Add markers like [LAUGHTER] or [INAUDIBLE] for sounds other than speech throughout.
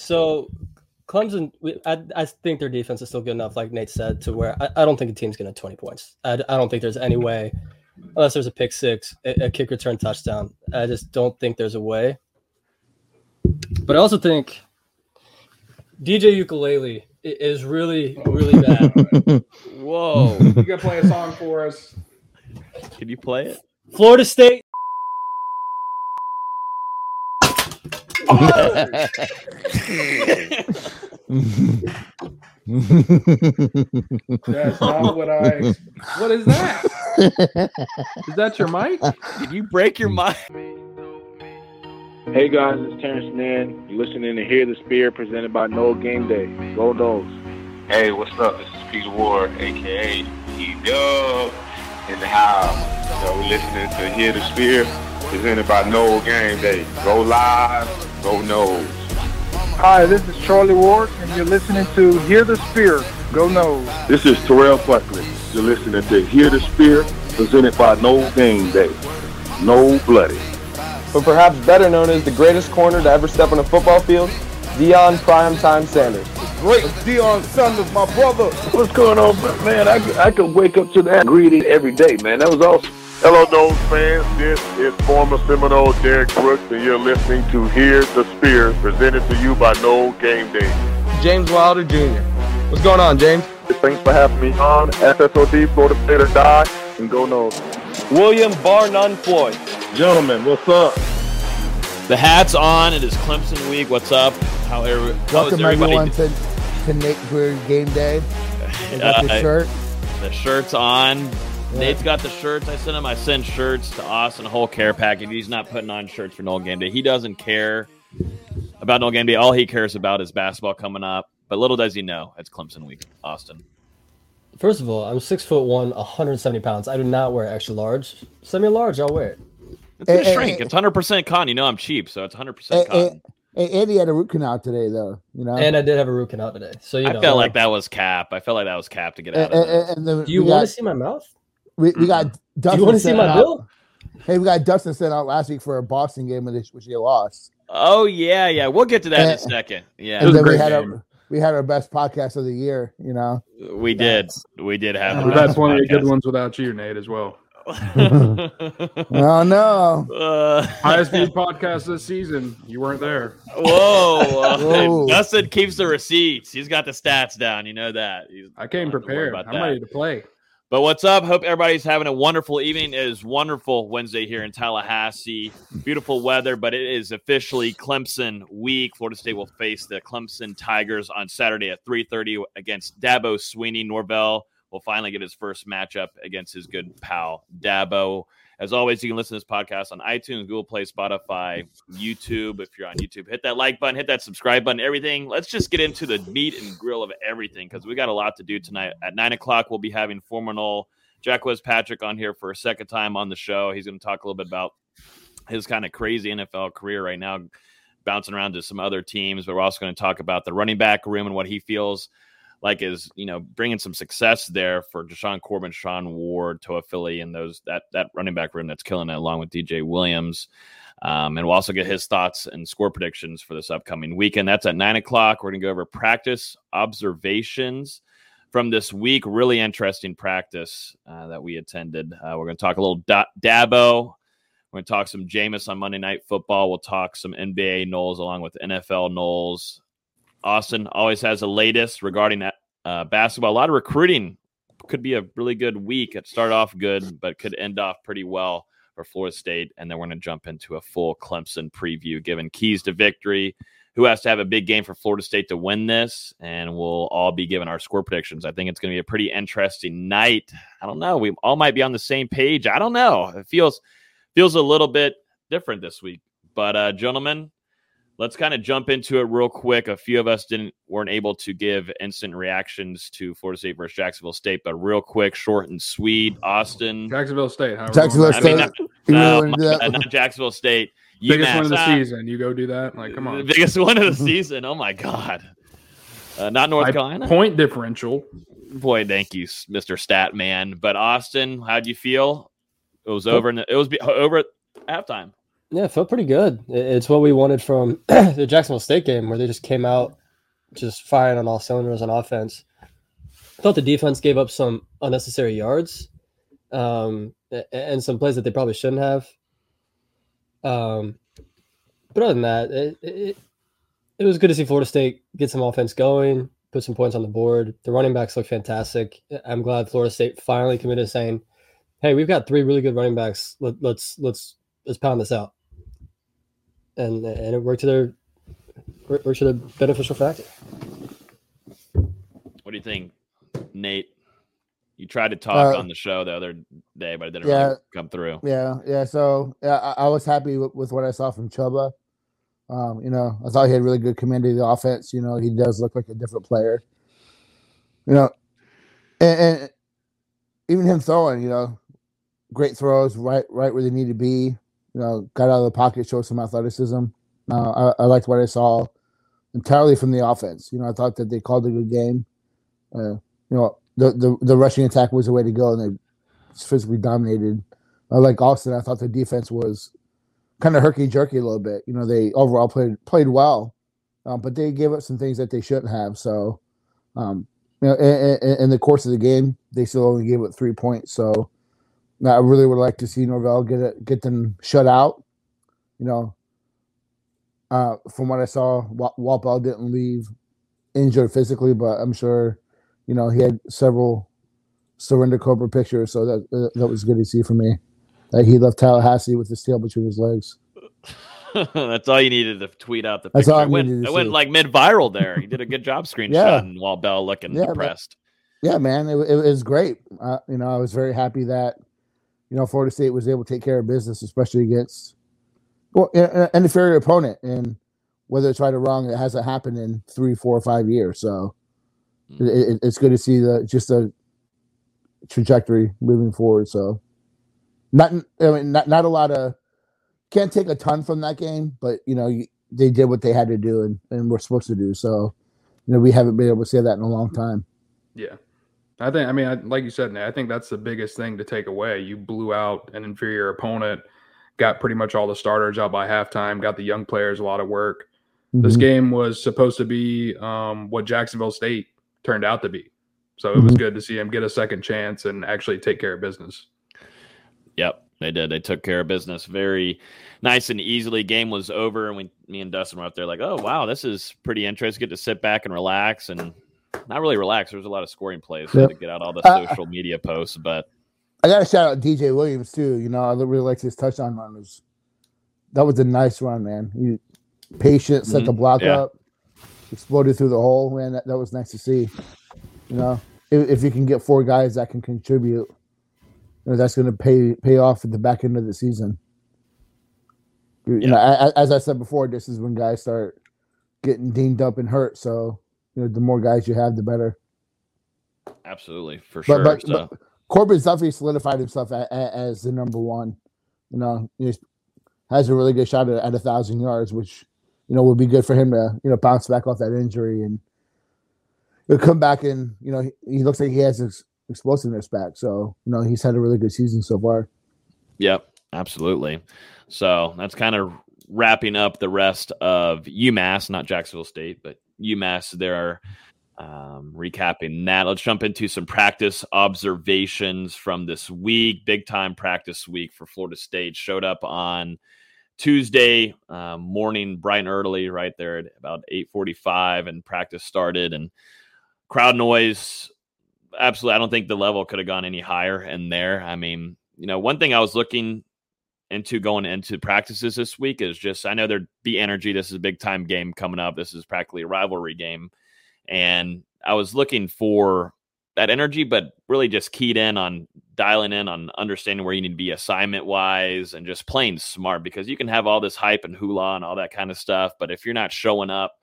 So Clemson, I, I think their defense is still good enough, like Nate said, to where I, I don't think the team's going to 20 points. I, I don't think there's any way, unless there's a pick six, a, a kick return touchdown. I just don't think there's a way. But I also think DJ Uiagalelei is really, really bad. [LAUGHS] Whoa. You gotta play a song for us. Can you play it? Florida State. That's not what I. What is that? Is that your mic? Did you break your mic? Hey guys, it's Terrence Mann. You're listening to Hear the Spear presented by Nole Game Day. Go Noles. Hey, what's up? This is Peter Ward, aka E-Dub, in the house. So we're listening to Hear the Spear, presented by Nole Game Day. Go live, go Noles. Hi, this is Charlie Ward, and you're listening to Hear the Spear. Go Nose. This is Terrell Buckley. You're listening to Hear the Spear, presented by Noel Game Day. No Bloody. but perhaps better known as the greatest corner to ever step on a football field, Deion Primetime Sanders. Great Deion Sanders, my brother. What's going on, man? I, could- I could wake up to that greeting every day, man. That was awesome. Hello, Noles fans. This is former Seminole Derrick Brooks, and you're listening to Hear the Spear, presented to you by Nole Game Day. James Wilder Jr. What's going on, James? Thanks for having me on. SSOD, Florida State or Die, and go Noles. William Bar None Floyd. Gentlemen, what's up? The hat's on. It is Clemson week. What's up? How, er- how is Welcome everybody? everyone to, to Nate Greer Game Day. They got the Uh, shirt. The shirt's on. Nate's got the shirts. I sent him. I sent shirts to Austin, a whole care package. He's not putting on shirts for Nole Game Day. He doesn't care about Nole Game Day. All he cares about is basketball coming up. But little does he know, it's Clemson week, Austin. First of all, I'm six foot one, 170 pounds. I do not wear extra large. Send me a large, I'll wear it. It's gonna shrink. It's 100% cotton. You know I'm cheap, so it's 100% Hey, cotton. hey, hey, Andy had a root canal today, though. You know, And I did have a root canal today. So, you I know. felt like that was cap. I felt like that was cap to get out and, of and, and Do you want to see my mouth? we, we got Do Dustin. you want to see my out- bill? Hey, we got Dustin sent out last week for a boxing game, which which he lost. Oh yeah, yeah. We'll get to that in a second. Yeah, and was a then we great had game. our we had our best podcast of the year. You know, we did. We did have. the We've had best plenty of the good ones without you, Nate, as well. [LAUGHS] oh no, Uh, Highest viewed podcast this season. You weren't there. Whoa, uh, Whoa. Dustin keeps the receipts. He's got the stats down. You know that. He's, I came don't have to worry prepared. about I'm that. ready to play. But what's up? Hope everybody's having a wonderful evening. It is wonderful Wednesday here in Tallahassee. Beautiful weather, but it is officially Clemson week. Florida State will face the Clemson Tigers on Saturday at 3:30 against Dabo Swinney. Norvell will finally get his first matchup against his good pal Dabo. As always, you can listen to this podcast on iTunes, Google Play, Spotify, YouTube. If you're on YouTube, hit that like button, hit that subscribe button, everything. Let's just get into the meat and grill of everything because we got a lot to do tonight. At nine o'clock, we'll be having former Jacques Patrick on here for a second time on the show. He's going to talk a little bit about his kind of crazy NFL career right now, bouncing around to some other teams. But we're also going to talk about the running back room and what he feels like is you know bringing some success there for Deshaun Corbin, Treshaun Ward, Toafili, and those that that running back room that's killing it along with DJ Williams. Um, and we'll also get his thoughts and score predictions for this upcoming weekend. That's at nine o'clock. We're gonna go over practice observations from this week. Really interesting practice uh, that we attended. Uh, we're gonna talk a little da- Dabo. We're going to talk some Jameis on Monday Night Football. We'll talk some NBA Noles along with NFL Noles. Austin always has the latest regarding that uh, basketball. A lot of recruiting could be a really good week. It started off good, but could end off pretty well for Florida State. And then we're going to jump into a full Clemson preview, given keys to victory. Who has to have a big game for Florida State to win this? And we'll all be giving our score predictions. I think it's going to be a pretty interesting night. I don't know. We all might be on the same page. I don't know. It feels feels a little bit different this week. But uh, gentlemen, let's kind of jump into it real quick. A few of us didn't weren't able to give instant reactions to Florida State versus Jacksonville State, but real quick, short and sweet. Austin, Jacksonville State. however Jacksonville long- I mean, State. not, You really no, wanna do that? not Jacksonville State. [LAUGHS] biggest one of the ah, season. You go do that. Like, come the on. biggest one of the [LAUGHS] season. Oh my god, uh, not North By Carolina. Point differential. Boy, thank you, Mister Stat Man. But Austin, how'd you feel? It was over, and it was be- over at halftime. Yeah, it felt pretty good. It's what we wanted from [CLEARS THROAT] the Jacksonville State game, where they just came out just firing on all cylinders on offense. Thought the defense gave up some unnecessary yards um, and some plays that they probably shouldn't have. Um, but other than that, it, it, it was good to see Florida State get some offense going, put some points on the board. The running backs look fantastic. I'm glad Florida State finally committed to saying, "Hey, we've got three really good running backs. Let, let's let's let's pound this out." And and it worked to their worked worked to their beneficial factor. What do you think, Nate? You tried to talk Uh, on the show the other day, but it didn't yeah. really come through. Yeah, yeah. So yeah, I, I was happy with, with what I saw from Chuba. Um, you know, I thought he had really good command of the offense. You know, he does look like a different player. You know, and, and even him throwing, you know, great throws, right, right where they need to be. You know, got out of the pocket, showed some athleticism. Uh, I, I liked what I saw entirely from the offense. You know, I thought that they called a good game. Uh, you know, the, the the rushing attack was the way to go, and they physically dominated. Uh, like Austin, I thought the defense was kind of herky jerky a little bit. You know, they overall played played well, um, but they gave up some things that they shouldn't have. So, um, you know, in, in, in the course of the game, they still only gave up three points. So, I really would like to see Norvell get it, get them shut out. You know, uh, from what I saw, Wa- Bell didn't leave injured physically, but I'm sure, you know, he had several surrender cobra pictures, so that that was good to see for me. That he left Tallahassee with his tail between his legs. [LAUGHS] That's all you needed to tweet out the That's all I it went, it went like mid viral there. He did a good job [LAUGHS] screenshotting Yeah. Walt Bell looking Yeah, depressed. Yeah, man, it, it was great. Uh, you know, I was very happy that you know Florida State was able to take care of business, especially against well a- a- an inferior opponent. And whether it's right or wrong, it hasn't happened in three, four, or five years. So hmm. it, it, it's good to see the just the trajectory moving forward. So not I mean not not a lot of can't take a ton from that game, but you know you, they did what they had to do and, and were supposed to do. So you know we haven't been able to say that in a long time. Yeah. I think, I mean, I, like you said, I think that's the biggest thing to take away. You blew out an inferior opponent, got pretty much all the starters out by halftime, got the young players a lot of work. This Mhm. game was supposed to be um, what Jacksonville State turned out to be. So it was Mhm. good to see him get a second chance and actually take care of business. Yep, they did. They took care of business very nice and easily. Game was over, and we, me and Dustin were up there like, "Oh wow, this is pretty interesting." Get to sit back and relax, and not really relaxed. There was a lot of scoring plays so Yep. to get out all the Uh, social media posts, but I got to shout out DJ Williams too. You know, I really liked his touchdown run. It was, that was a nice run, man. He patient, set the Mhm. block Yeah. up, exploded through the hole. Man, that, that was nice to see. You know, if, if you can get four guys that can contribute, you know, that's going to pay pay off at the back end of the season. You you know, a- a- as I said before, this is when guys start getting dinged up and hurt. So, you know, the more guys you have, the better. absolutely for sure. but, so but Corbin's definitely solidified himself a, a, as the number one. You know, he has a really good shot at, at a thousand yards, which you know would be good for him to you know bounce back off that injury and he'll come back and you know he, he looks like he has his explosiveness back. So you know he's had a really good season so far. Yep, absolutely. So that's kind of wrapping up the rest of UMass, not Jacksonville State, but UMass. There um, recapping that. Let's jump into some practice observations from this week. Big time practice week for Florida State. Showed up on Tuesday uh, morning, bright and early, right there at about eight forty-five, and practice started. And crowd noise. Absolutely, I don't think the level could have gone any higher in there. I mean, you know, one thing I was looking into going into practices this week is just I know there'd be energy. This is a big time game coming up. This is practically a rivalry game. And I was looking for that energy, but really just keyed in on dialing in on understanding where you need to be assignment wise and just playing smart because you can have all this hype and hula and all that kind of stuff. But if you're not showing up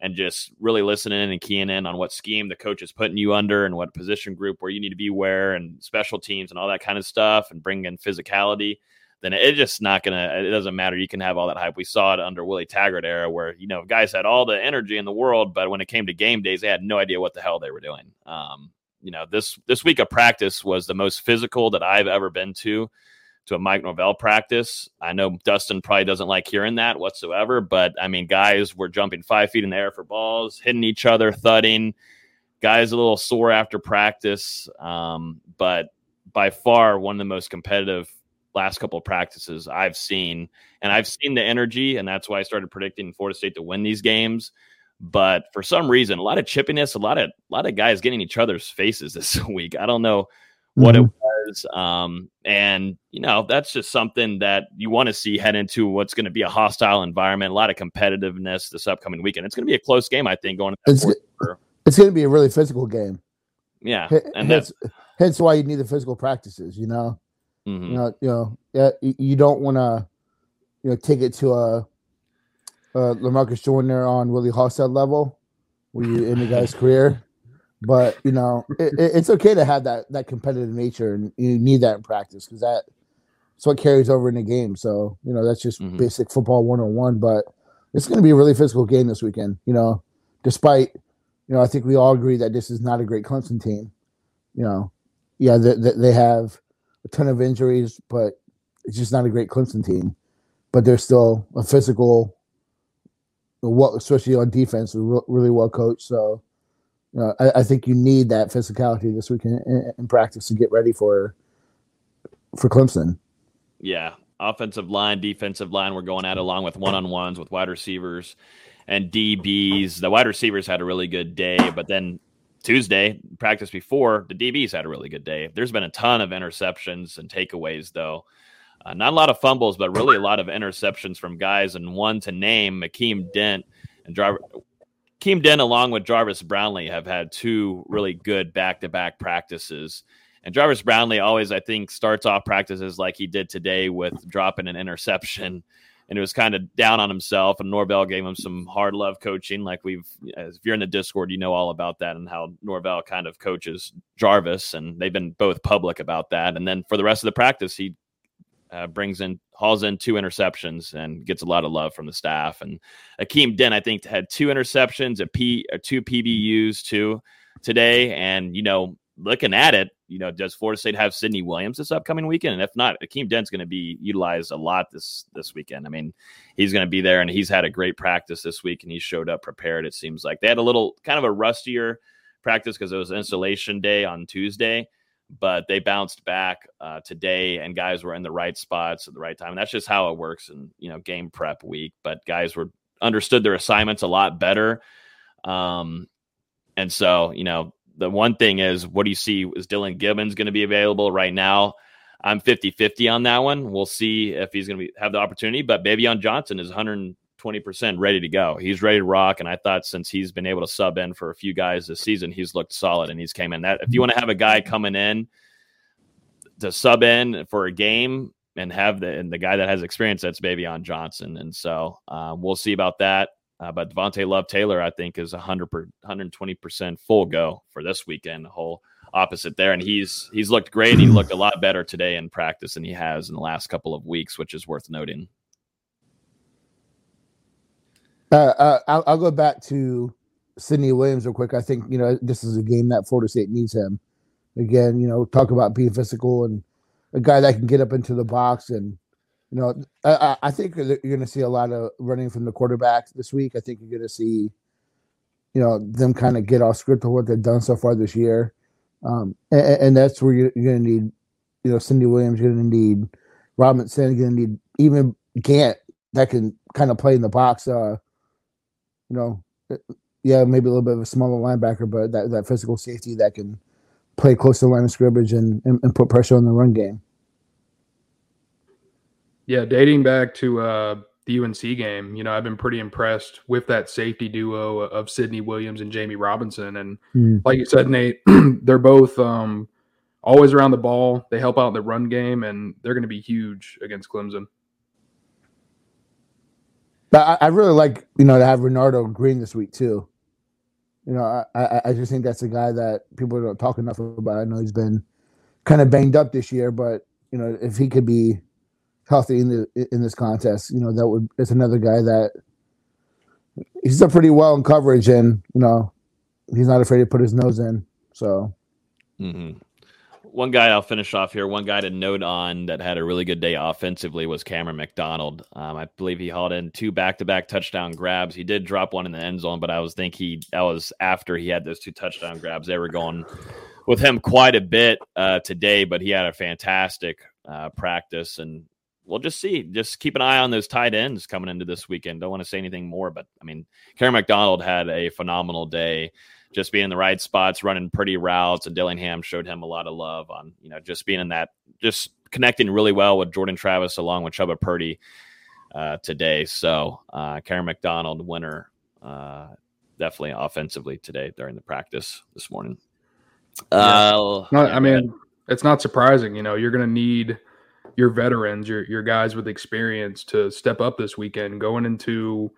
and just really listening and keying in on what scheme the coach is putting you under and what position group where you need to be where and special teams and all that kind of stuff and bring in physicality, then it just not gonna. It doesn't matter. You can have all that hype. We saw it under Willie Taggart era, where you know guys had all the energy in the world, but when it came to game days, they had no idea what the hell they were doing. Um, you know, this this week of practice was the most physical that I've ever been to to a Mike Norvell practice. I know Dustin probably doesn't like hearing that whatsoever, but I mean, guys were jumping five feet in the air for balls, hitting each other, thudding. Guys a little sore after practice, um, but by far one of the most competitive last couple of practices I've seen. And I've seen the energy, and that's why I started predicting Florida State to win these games. But for some reason, a lot of chippiness, a lot of a lot of guys getting each other's faces [LAUGHS] this week. I don't know what mm-hmm. it was. Um, and you know, that's just something that you want to see head into what's going to be a hostile environment, a lot of competitiveness this upcoming weekend. It's going to be a close game, I think, going it's, it's going to be a really physical game. Yeah. And hence, hence why you need the physical practices, you know. Mm-hmm. You know, you know, yeah, you don't want to, you know, take it to a, a Lamarcus Joyner on Willie Hallstead level, where you in the guy's [LAUGHS] career. But you know, it, it's okay to have that that competitive nature, and you need that in practice because that it's what carries over in the game. So you know, that's just mm-hmm. basic football one on one. But it's going to be a really physical game this weekend. You know, despite you know, I think we all agree that this is not a great Clemson team. You know, yeah, they, they have a ton of injuries, but it's just not a great Clemson team. But they're still a physical, well, especially on defense, really well coached. So you know, I, I, think you need that physicality this week in, in, practice to get ready for for Clemson. Yeah, offensive line, defensive line, we're going at along with one on ones with wide receivers and DBs. The wide receivers had a really good day, but then Tuesday practice before the DBs had a really good day. There's been a ton of interceptions and takeaways though. Uh, not a lot of fumbles, but really a lot of interceptions from guys. And one to name, Akeem Dent and driver Keem Dent, along with Jarvis Brownlee, have had two really good back to back practices. And Jarvis Brownlee always, I think, starts off practices like he did today with dropping an interception. And it was kind of down on himself. And Norvell gave him some hard love coaching. Like we've, if you're in the Discord, you know all about that and how Norvell kind of coaches Jarvis. And they've been both public about that. And then for the rest of the practice, he uh, brings in hauls in two interceptions and gets a lot of love from the staff. And Akeem Dent, I think, had two interceptions, a P, two PBUs too today. And you know, looking at it, you know, does Florida State have Sidney Williams this upcoming weekend? And if not, Akeem Dent's going to be utilized a lot this this weekend. I mean, he's going to be there, and he's had a great practice this week, and he showed up prepared. It seems like they had a little kind of a rustier practice because it was installation day on Tuesday but they bounced back uh, today and guys were in the right spots at the right time. And that's just how it works in, you know, game prep week, but guys were understood their assignments a lot better. Um, and so, you know, the one thing is what do you see is Dillan Gibbons going to be available right now? I'm 50 50 on that one. We'll see if he's going to have the opportunity, but Baveon Johnson is 100 20% ready to go. He's ready to rock. And I thought since he's been able to sub in for a few guys this season, he's looked solid and he's came in. That if you want to have a guy coming in to sub in for a game and have the and the guy that has experience, that's Baveon Johnson. And so um, we'll see about that. Uh, but Devontay Love Taylor, I think, is 100 120% full go for this weekend. The whole opposite there, and he's he's looked great. He looked a lot better today in practice than he has in the last couple of weeks, which is worth noting. Uh, uh, I'll, I'll, go back to Sidney Williams real quick. I think you know this is a game that Florida State needs him. Again, you know, talk about being physical and a guy that can get up into the box, and you know, I, I think you're going to see a lot of running from the quarterback this week. I think you're going to see, you know, them kind of get off script of what they've done so far this year, um, and, and, that's where you're, you're going to need, you know, Cindy Williams. You're going to need Robinson. You're going to need even Gant that can kind of play in the box. Uh, you know, uh, yeah, maybe a little bit of a smaller linebacker, but that, that physical safety that can play close to the line of scrimmage and, and, and put pressure on the run game. Yeah, dating back to uh, the UNC game, you know, I've been pretty impressed with that safety duo of Sidney Williams and Jammie Robinson. And mm. like you said, Nate, [CLEARS THROAT] they're both um, always around the ball. They help out the run game, and they're going to be huge against Clemson. But I, I, really like you know to have Renardo Green this week too. You know, I, I, I just think that's a guy that people don't talk enough about. I know he's been kind of banged up this year, but you know if he could be healthy in the in this contest, you know that would it's another guy that he's done pretty well in coverage, and you know he's not afraid to put his nose in. So. Mm-hmm. one guy I'll finish off here. One guy to note on that had a really good day offensively was Cameron McDonald. Um, I believe he hauled in two back-to-back touchdown grabs. He did drop one in the end zone, but I was think he that was after he had those two touchdown grabs. They were going with him quite a bit uh, today, but he had a fantastic uh, practice, and we'll just see. Just keep an eye on those tight ends coming into this weekend. Don't want to say anything more, but I mean, Cameron McDonald had a phenomenal day just being in the right spots, running pretty routes, and Dillingham showed him a lot of love on you know just being in that, just connecting really well with Jordan Travis along with Chuba Purdy uh, today. So uh, Karen McDonald winner uh, definitely offensively today during the practice this morning. Uh, no, yeah, I mean it's not surprising. You know you're going to need your veterans, your your guys with experience to step up this weekend, going into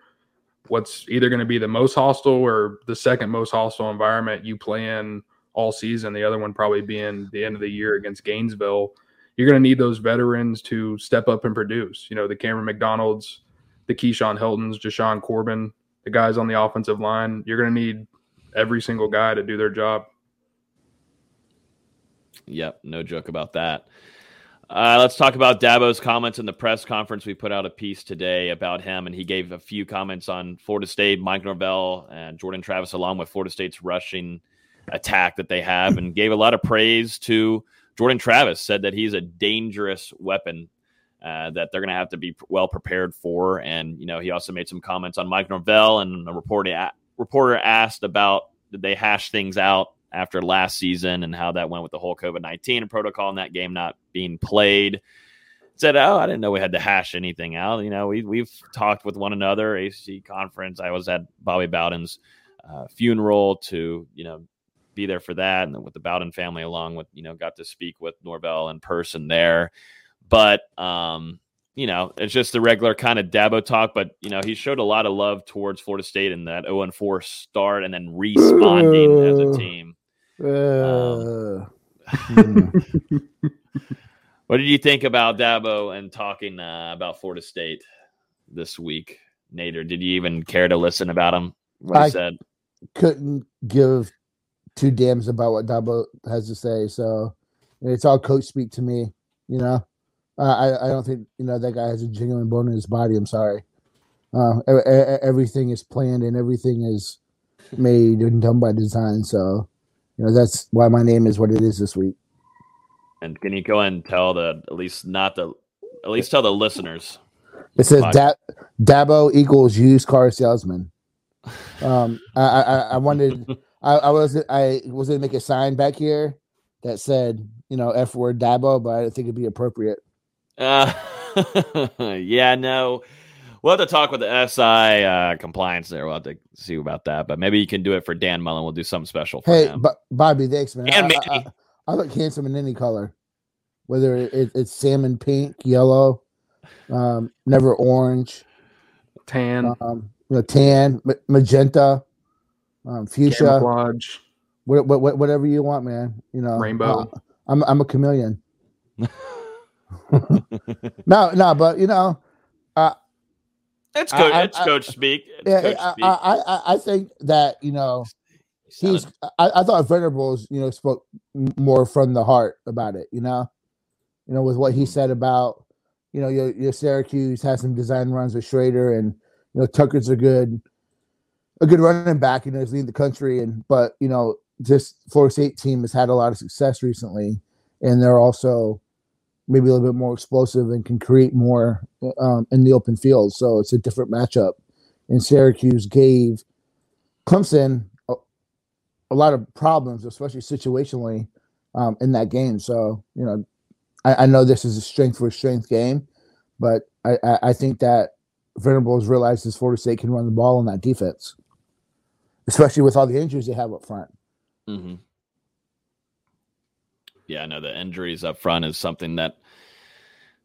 what's either going to be the most hostile or the second most hostile environment you play in all season. The other one probably being the end of the year against Gainesville. You're going to need those veterans to step up and produce. You know, the Cameron McDonald's, the Keyshawn Heltons, Jashaun Corbin, the guys on the offensive line. You're going to need every single guy to do their job. Yep, no joke about that. Uh, let's talk about Dabo's comments in the press conference. We put out a piece today about him, and he gave a few comments on Florida State, Mike Norvell, and Jordan Travis, along with Florida State's rushing attack that they have, and gave a lot of praise to Jordan Travis. Said that he's a dangerous weapon uh, that they're going to have to be well prepared for. And you know, he also made some comments on Mike Norvell, and a reporter reporter asked about did they hash things out after last season and how that went with the whole COVID 19 protocol and that game not being played. Said, Oh, I didn't know we had to hash anything out. You know, we, we've talked with one another, AC conference. I was at Bobby Bowden's uh, funeral to, you know, be there for that. And with the Bowden family, along with, you know, got to speak with Norvell in person there. But, um, you know, it's just the regular kind of Dabo talk, but you know, he showed a lot of love towards Florida State in that 0 4 start and then responding as a team. Um, [LAUGHS] what did you think about Dabo and talking uh, about Florida State this week, Nader? Did you even care to listen about him? What he I said? Couldn't give two damns about what Dabo has to say. So it's all coach speak to me. You know, I I don't think you know that guy has a genuine bone in his body. I'm sorry. Uh, everything is planned and everything is made and done by design. So you know that's why my name is what it is this week. And can you go and tell the at least not the at least tell the listeners? It says da- Dabo equals used car salesman. Um, I, I, I wanted [LAUGHS] I, I was I was gonna make a sign back here that said you know F word Dabo, but I think it'd be appropriate. Uh, [LAUGHS] yeah, no we'll have to talk with the SI uh, compliance there. We'll have to see about that. But maybe you can do it for Dan Mullen. We'll do something special for hey, him. Hey, Bobby, thanks, man. And I, I, I, I, look handsome in any color, whether it, it's salmon pink, yellow, um, never orange, tan, um, you know, tan, magenta, um, fuchsia, camouflage, what, what, whatever you want, man. You know, rainbow. Uh, I'm I'm a chameleon. [LAUGHS] [LAUGHS] no, no, but you know, it's coach. I, I, coach speak. It's yeah, coach I, speak. I, I, think that you know he's. I, I thought Venables, you know, spoke more from the heart about it. You know, you know, with what he mm-hmm. said about you know your your Syracuse has some design runs with Shrader, and you know Tucker's a good a good running back. You know, he's leading the country, and but you know, this Florida State team has had a lot of success recently, and they're also maybe a little bit more explosive and can create more um, in the open field. So it's a different matchup. And Syracuse gave Clemson a, a lot of problems, especially situationally, um, in that game. So you know, I, I, know this is a strength for strength game, but I, I, I think that Venables realizes Florida State can run the ball on that defense, especially with all the injuries they have up front. Mm-hmm yeah, I know the injuries up front is something that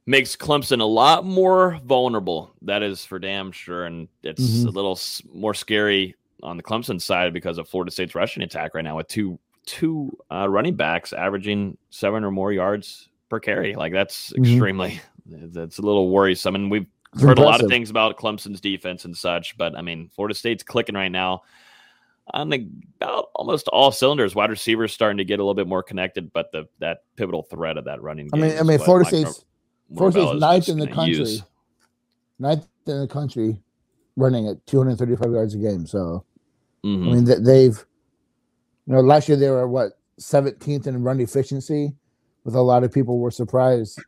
makes Clemson a lot more vulnerable. That is for damn sure, and it's mm-hmm. a little more scary on the Clemson side because of Florida State's rushing attack right now with two two uh, running backs averaging seven or more yards per carry. Like that's mm-hmm. extremely [LAUGHS] that's a little worrisome. And we've it's heard impressive. a lot of things about Clemson's defense and such, but I mean, Florida State's clicking right now. On the about almost all cylinders. Wide receivers starting to get a little bit more connected, but the that pivotal threat of that running. I mean, I mean, Florida State's Florida State's ninth in the country, use. ninth in the country, running at 235 yards a game. So Mhm. I mean, th- they've, you know, last year they were what 17th in run efficiency, with a lot of people were surprised.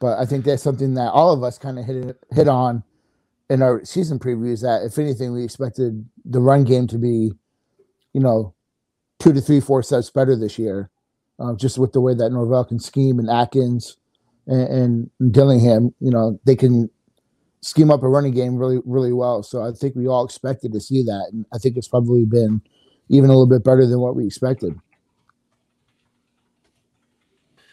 But I think that's something that all of us kind of hit hit on in our season previews. That if anything, we expected the run game to be, you know, two to three, four sets better this year, uh, just with the way that Norvell can scheme and Atkins and, and Dillingham. You know, they can scheme up a running game really, really well. So I think we all expected to see that, and I think it's probably been even a little bit better than what we expected.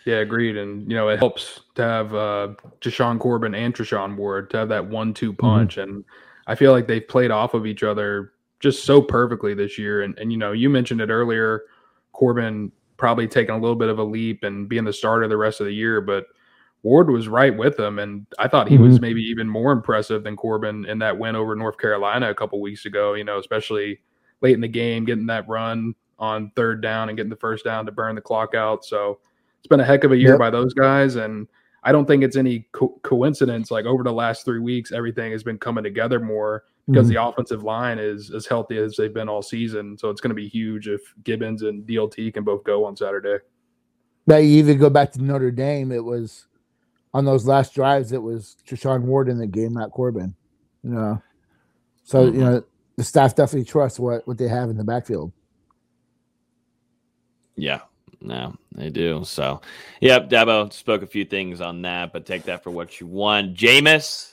Yeah, agreed. And you know, it helps to have uh Jashaun Corbin and Treshaun Ward to have that one-two punch. And I feel like they've played off of each other just so perfectly this year. And and you know, you mentioned it earlier, Corbin probably taking a little bit of a leap and being the starter the rest of the year, but Ward was right with him, and I thought he was maybe even more impressive than Corbin in that win over North Carolina a couple weeks ago. You know, especially late in the game, getting that run on third down and getting the first down to burn the clock out. So it's been a heck of a year Yep. by those guys, and I don't think it's any co- coincidence. Like over the last three weeks, everything has been coming together more because Mhm. the offensive line is as healthy as they've been all season. So it's going to be huge if Gibbons and DLT can both go on Saturday. Now you even go back to Notre Dame. It was on those last drives. It was Treshaun Ward in the game, not Corbin. You know, so you know the staff definitely trusts what what they have in the backfield. Yeah, no, they do. So, yep, Dabo spoke a few things on that, but take that for what you want. Jameis,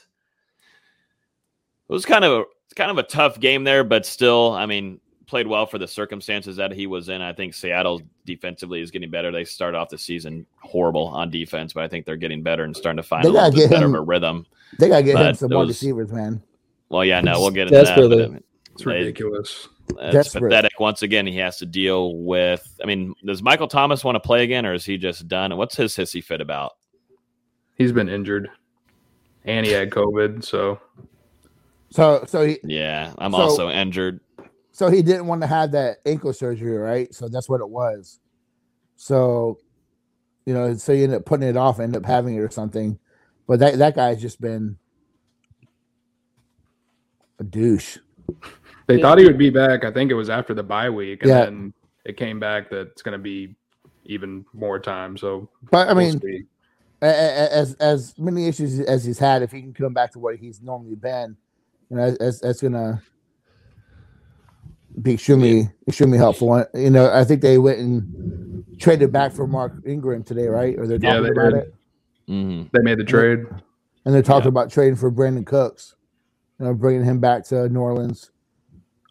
it was kind of a it's kind of a tough game there, but still, I mean, played well for the circumstances that he was in. I think Seattle defensively is getting better. They started off the season horrible on defense, but I think they're getting better and starting to find They a little bit get better of a rhythm. They gotta get him some wide those- receivers, man. Well, yeah, no, we'll get into that. But, Desperately. I mean, It's they- ridiculous. It's Desperate. pathetic. Once again, he has to deal with. I mean, does Michael Thomas want to play again, or is he just done? What's his hissy fit about? He's been injured, and he had COVID. So So so he Yeah, I'm So- also injured. so he didn't want to have that ankle surgery, right? So that's what it was. So you know, so you end up putting it off, end up having it or something. But that that guy's just been a douche. They Yeah. thought he would be back. I think it was after the bye week, and Yeah. then it came back that it's going to be even more time. So But I we'll mean, see. a- a- as as many issues as he's had, if he can come back to what he's normally been, you know, that's that's gonna be extremely extremely helpful. You know, I think they went and traded back for Mark Ingram today, right? Or they're Yeah, talking they about did. it, Mhm. they made the trade. and they're talking Yeah. about trading for Brandin Cooks, you know, bringing him back to New Orleans.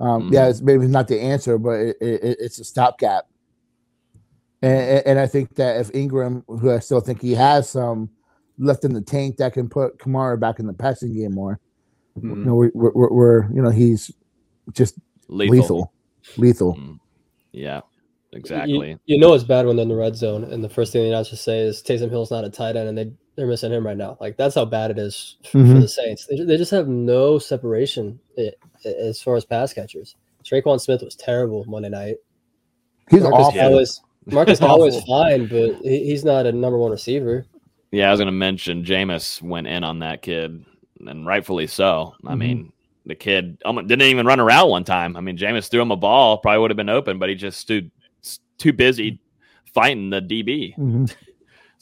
Um, Mhm. Yeah, it's maybe not the answer, but it, it, it's a stopgap. And, and I think that if Ingram, who I still think he has some left in the tank, that can put Kamara back in the passing game more. You Mhm. know, we're, we're, we're you know he's just Lethal. lethal, lethal. Mm. Yeah, exactly. You, know it's bad when they're in the red zone, and the first thing they have to say is Taysom Hill's not a tight end, and they they're missing him right now. Like that's how bad it is f- for Mhm. the Saints. They, they just have no separation i- i- as far as pass catchers. Tre'Quan Smith was terrible Monday night. He's Marcus awful. Callaway's Marcus [LAUGHS] Callaway's Awful. fine, but he, he's not a number one receiver. Yeah, I was going to mention Jameis went in on that kid, and rightfully so. I Mhm. mean, the kid didn't even run around one time. I mean, Jameis threw him a ball, probably would have been open, but he just stood too busy fighting the DB. Mhm.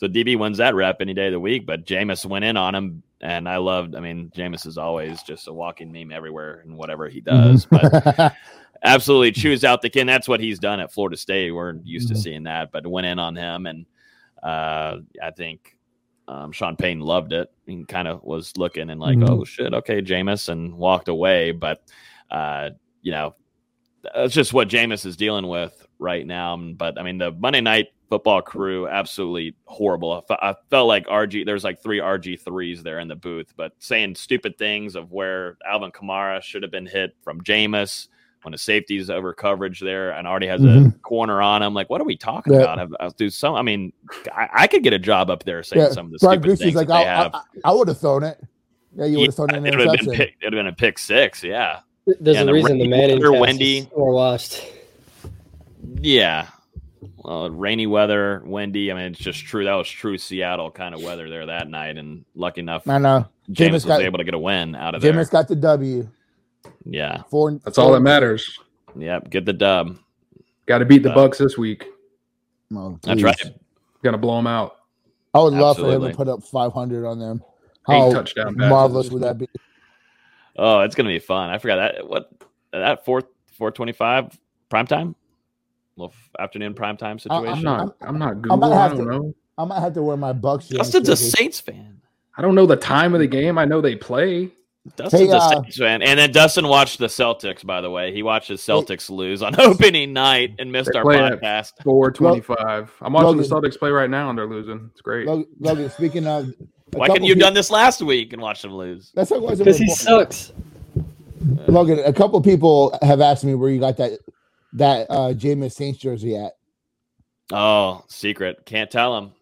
So DB wins that rep any day of the week, but Jameis went in on him, and I loved. I mean, Jameis is always just a walking meme everywhere and whatever he does. But Mhm. [LAUGHS] absolutely chews out the kid. And that's what he's done at Florida State. We're used to Mhm. seeing that, but went in on him, and uh, I think um, Sean Payne loved it. He kind of was looking and like, Mhm. oh shit, okay, Jameis, and walked away. But uh, you know, that's just what Jameis is dealing with right now. But I mean, the Monday night football crew absolutely horrible. I, I felt like RG. There's like three RG threes there in the booth, but saying stupid things of where Alvin Kamara should have been hit from Jameis when a safety's over coverage there and already has a Mhm. corner on him. Like, what are we talking Yeah. about? I've- I'll do some. I mean, I, I could get a job up there saying yeah, some of the Brian stupid Griese's things like, that they I, have. I, I would have thrown it. Yeah, you would have thrown Yeah, an it would have been interception. pick, it'd have been a pick six. Yeah, There's And a the reason the rain Manning Wendy. is more watched. Yeah. Well, rainy weather, windy. I mean, it's just true. That was true Seattle kind of weather there that night. And lucky enough, I know. James Jameis was got able to get a win out of there. James got the W. Yeah. Four. That's all that matters. Yep. Get the dub. Got to beat the Uh, Bucks this week. Oh, That's please. right. Gonna blow them out. I would love for him to put up 500 on them. Eight How touchdown passes. marvelous would that be? Oh, it's gonna be fun. I forgot that. What that four four twenty five prime time, little afternoon prime time I- situation. I'm not. I'm not I Google. might I, have don't to- know. I might have to wear my Bucks. Jameis Dustin's a. Saints fan. I don't know the time of the game. I know they play. Dustin's Hey, a uh, Saints fan, and then Dustin watched the Celtics. By the way, he watched his Celtics lose on [LAUGHS] opening night and missed our play at podcast. 425. I'm watching the Celtics play right now, and they're losing. It's great. Logan, Logan, speaking of, Why couple couldn't you have done this last week and watched them lose? That's what Because he important. sucks. Logan, a couple people have asked me where you got that that uh Jameis Saints jersey at. Oh, secret. Can't tell him.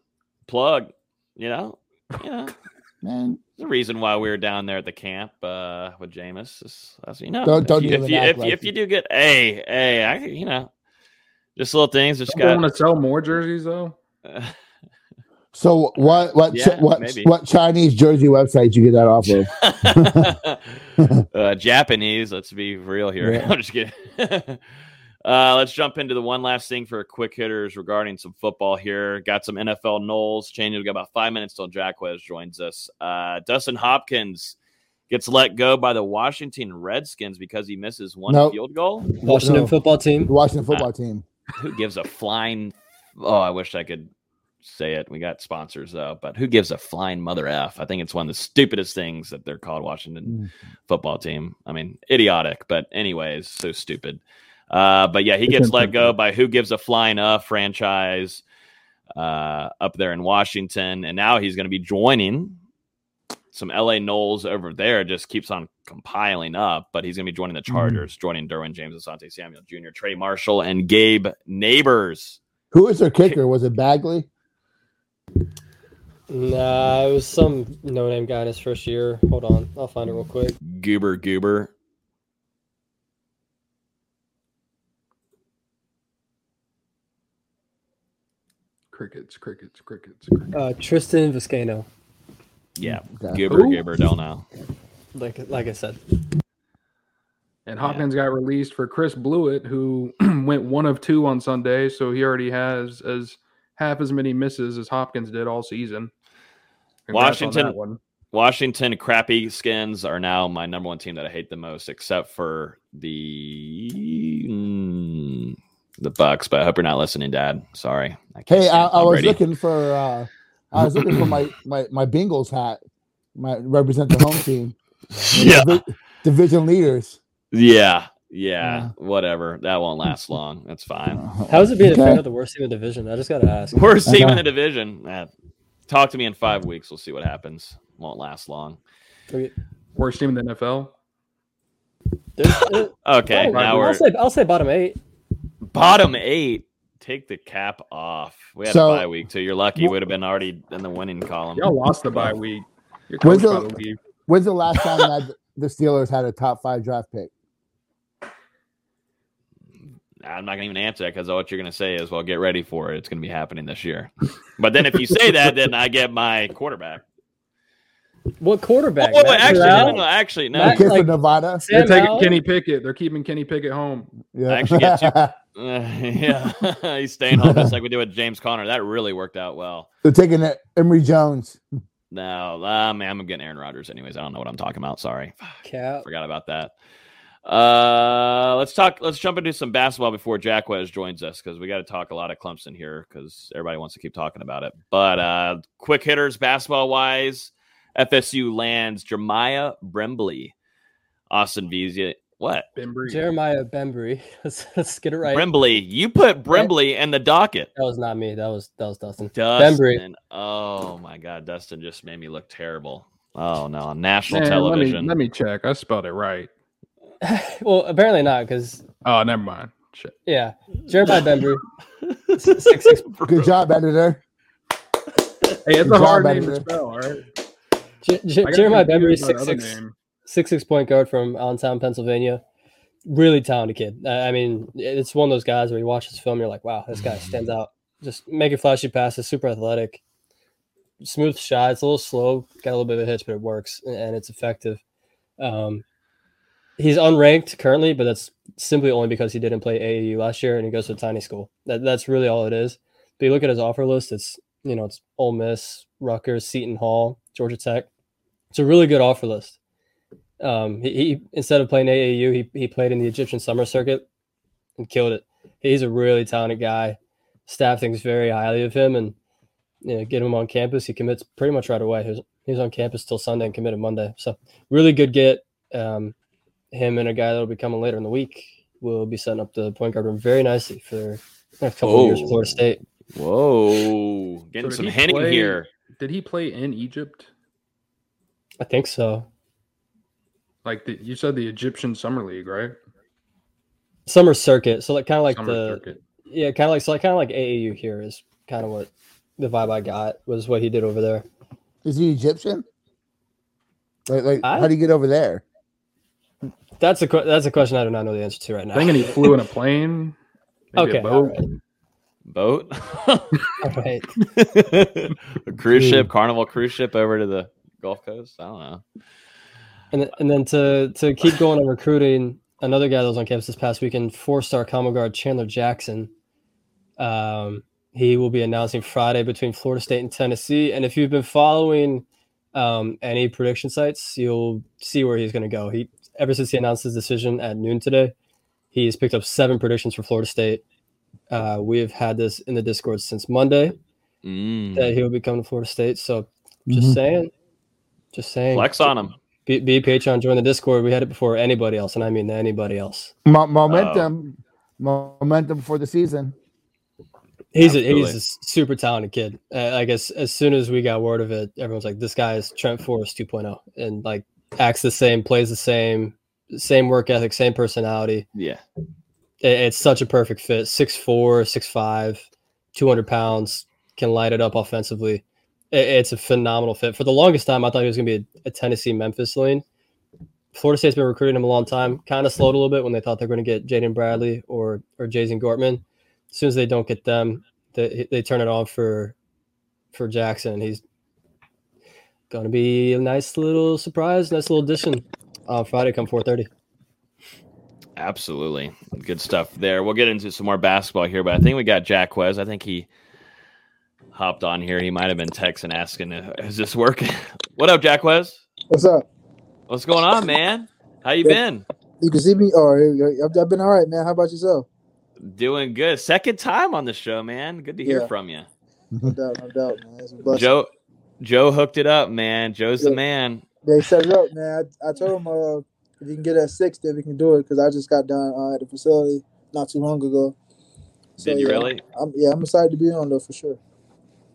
Plug. You know. You know. [LAUGHS] Man, the reason why we were down there at the camp uh, with Jameis. Is, as you know, Don't- if don't you, if you, act if, you, like if you do get hey hey, I you know, just little things. Just Don't got want to sell more jerseys though? [LAUGHS] so what what Yeah, what maybe. what Chinese jersey website you get that off of? [LAUGHS] uh, Japanese. Let's be real here. Yeah. I'm just kidding. Uh, let's jump into the one last thing for quick hitters regarding some football here. Got some NFL Noles changes. We got about five minutes till Jacquez joins us. Uh, Dustin Hopkins gets let go by the Washington Redskins because he misses one Nope. field goal. Washington No. football team. The Washington football team. Who gives a flying? Oh, I wish I could say it. We got sponsors though, but who gives a flying mother f? I think it's one of the stupidest things that they're called Washington football team. I mean, idiotic, but anyways, so stupid. Uh, but yeah, he It's gets let go by who gives a flying f franchise uh, up there in Washington, and now he's going to be joining some LA Noles over there. Just keeps on compiling up, but he's going to be joining the Chargers, joining Derwin James, Asante Samuel Jr., Trey Marshall, and Gabe Nabers. Who is their kicker? Was it Bagley? Nah, it was some no-name guy in his first year. Hold on, I'll find it real quick. Goober Goober. Crickets, crickets, crickets. crickets. Uh, Tristan Vizcaino. Yeah, Okay. Goober Who? Goober. Don't know. Like like I said, And Hopkins got released for Chris Blewitt, who [CLEARS THROAT] went one of two on Sunday, so he already has as half as many misses as Hopkins did all season. Congrats Washington- that one. Washington crappy skins are now my number one team that I hate the most, except for the mm, the Bucks. But I hope you're not listening, Dad. Sorry. I Hey, I, I was Brady. looking for uh I was looking for my my my Bengals hat. My represent the home team. [LAUGHS] yeah, Divi- division leaders. yeah, yeah. Whatever. That won't last long. That's fine. how's it being a fan of the worst team in the division? I just gotta ask. Worst team in the division. Eh, talk to me in five weeks. We'll see what happens. Won't last long. Worst team in the NFL. There's- uh, [LAUGHS] Okay, now I'll we're say I'll say bottom eight. Bottom eight. Take the cap off. We had So- a bye week so You're lucky. Would have been already in the winning column. Y'all lost the bye week. When's the- about to leave. When's the last time [LAUGHS] that the Steelers had a top five draft pick? I'm not gonna even answer that because what you're gonna say is, "Well, get ready for it. It's gonna be happening this year." But then if you say that, then I get my quarterback. What quarterback? Oh, wait, actually, no, no, no, actually, no. The Matt- like- from Nevada. They're taking Kenny Pickett. They're keeping Kenny Pickett home. Yeah. I actually get [LAUGHS] Uh, [LAUGHS] yeah, [LAUGHS] he's staying home just like we did with James Conner. That really worked out well. They're taking it. Emory Jones. No, uh, man, I'm getting Aaron Rodgers anyways. I don't know what I'm talking about. Sorry, Cap. forgot about that. Uh, let's talk. Let's jump into some basketball before Jacquez joins us because we got to talk a lot of Clemson here because everybody wants to keep talking about it. But uh, quick hitters, basketball wise, FSU lands Jeremiah Brembley, Austin Vizia. What Bembry. Jeremiah Bembry. [LAUGHS] Let's, let's get it right. Brimbley? You put Brimbley in the docket. That was not me. That was that was Dustin. Dustin. Oh my God, Dustin just made me look terrible. Oh no, on national Man, let me, television. let me check. I spelled it right. [LAUGHS] well, apparently not, because Oh, never mind. Shit. yeah, Jeremiah Bembry. [LAUGHS] six, six, Good job, editor. Hey, it's Good a hard job, name to spell. All right. J- J- I got Jeremiah Bembry, by six six name. Six six point guard from Allentown, Pennsylvania. really talented kid. I mean, it's one of those guys where you watch his film, you're like, wow, this guy stands out. Just making flashy passes, super athletic, smooth shot. It's a little slow, got a little bit of a hitch, but it works and- and it's effective. Um, he's unranked currently, but that's simply only because he didn't play AAU last year and he goes to a tiny school. That, that's really all it is. But you look at his offer list, it's you know, it's Ole Miss, Rutgers, Seton Hall, Georgia Tech. It's a really good offer list. Um, he, he instead of playing AAU, he, he played in the Egyptian summer circuit and killed it. He's a really talented guy. Staff thinks very highly of him, and you know, get him on campus. He commits pretty much right away. He was, he was on campus till Sunday and committed Monday. So really good get. Um, him and a guy that'll be coming later in the week will be setting up the point guard room very nicely for the next couple of years. At Florida State. Whoa, getting did some he hitting play- here. Did he play in Egypt? I think so. Like the, you said, the Egyptian Summer League, right? Summer circuit. So like kind of like Summer the circuit. yeah, kind of like so like kind of like AAU here is kind of what the vibe I got was what he did over there. Is he Egyptian? Like, like I- how do you get over there? That's a that's a question I do not know the answer to right now. Thinking he flew in a plane. maybe a okay, all boat. right. Boat, All right. [LAUGHS] a cruise ship, Carnival cruise ship over to the Gulf Coast. I don't know. And then, and then to to keep going on recruiting, another guy that was on campus this past weekend, four star combo guard Chandler Jackson. Um, he will be announcing Friday between Florida State and Tennessee. And if you've been following um, any prediction sites, you'll see where he's going to go. He ever since he announced his decision at noon today, he's picked up seven predictions for Florida State. Uh, we have had this in the Discord since Monday Mm. that he will be coming to Florida State. So just Mhm. saying, just saying, Flex on him. Be, be a Patreon, join the Discord. We had it before anybody else, and I mean anybody else. Mo- momentum, momentum for the season. He's a, he's a super talented kid. Uh, I guess as soon as we got word of it, everyone's like, "This guy is Trent Forrest 2.0," and like acts the same, plays the same, same work ethic, same personality. Yeah. It- it's such a perfect fit. 6'4", 6'5", 200 pounds, can light it up offensively. It- it's a phenomenal fit. For the longest time, I thought he was going to be a, a Tennessee Memphis lane. Florida State's been recruiting him a long time. Kind of slowed a little bit when they thought they were going to get Jaden Bradley or or Jason Gortman. As soon as they don't get them, they they turn it on for for Jackson. He's going to be a nice little surprise, nice little addition on Friday come 4:30. Absolutely. Good stuff there. We'll get into some more basketball here, but I think we got Jacques. I think he hopped on here. He might have been texting asking, uh, is this working? [LAUGHS] what up, Jacques? What's up? What's going on, man? How you been? You can see me. Oh, I've, I've been all right, man. How about yourself? Doing good. Second time on the show, man. Good to hear Yeah. from you. No doubt, no doubt, man. It's a blessing. Joe Joe hooked it up, man. Joe's the man. They set it up, man. I, I told him uh, if you can get at six, then we can do it because I just got done uh, at the facility not too long ago. Did you yeah, really? I'm, yeah, I'm excited to be on though for sure.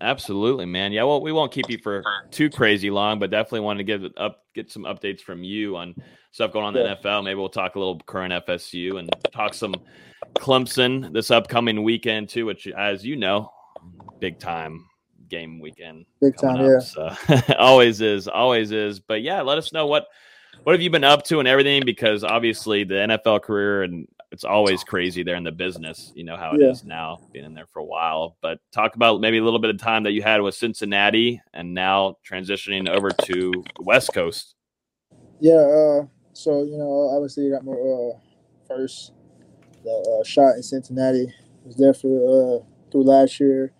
Absolutely, man. Yeah, well, we won't keep you for too crazy long, but definitely wanted to give up, get some updates from you on stuff going on in Yeah. the NFL. Maybe we'll talk a little current FSU and talk some Clemson this upcoming weekend too, which, as you know, big time game weekend. Big time, coming yeah. So [LAUGHS] always is, always is. But yeah, let us know what what have you been up to and everything because obviously the NFL career and it's always crazy there in the business. You know how it is Yeah. now, being in there for a while. But talk about maybe a little bit of time that you had with Cincinnati and now transitioning over to the West Coast. Yeah. Uh, so you know, obviously, I got my uh, first the, uh, shot in Cincinnati. Was there for uh, through last year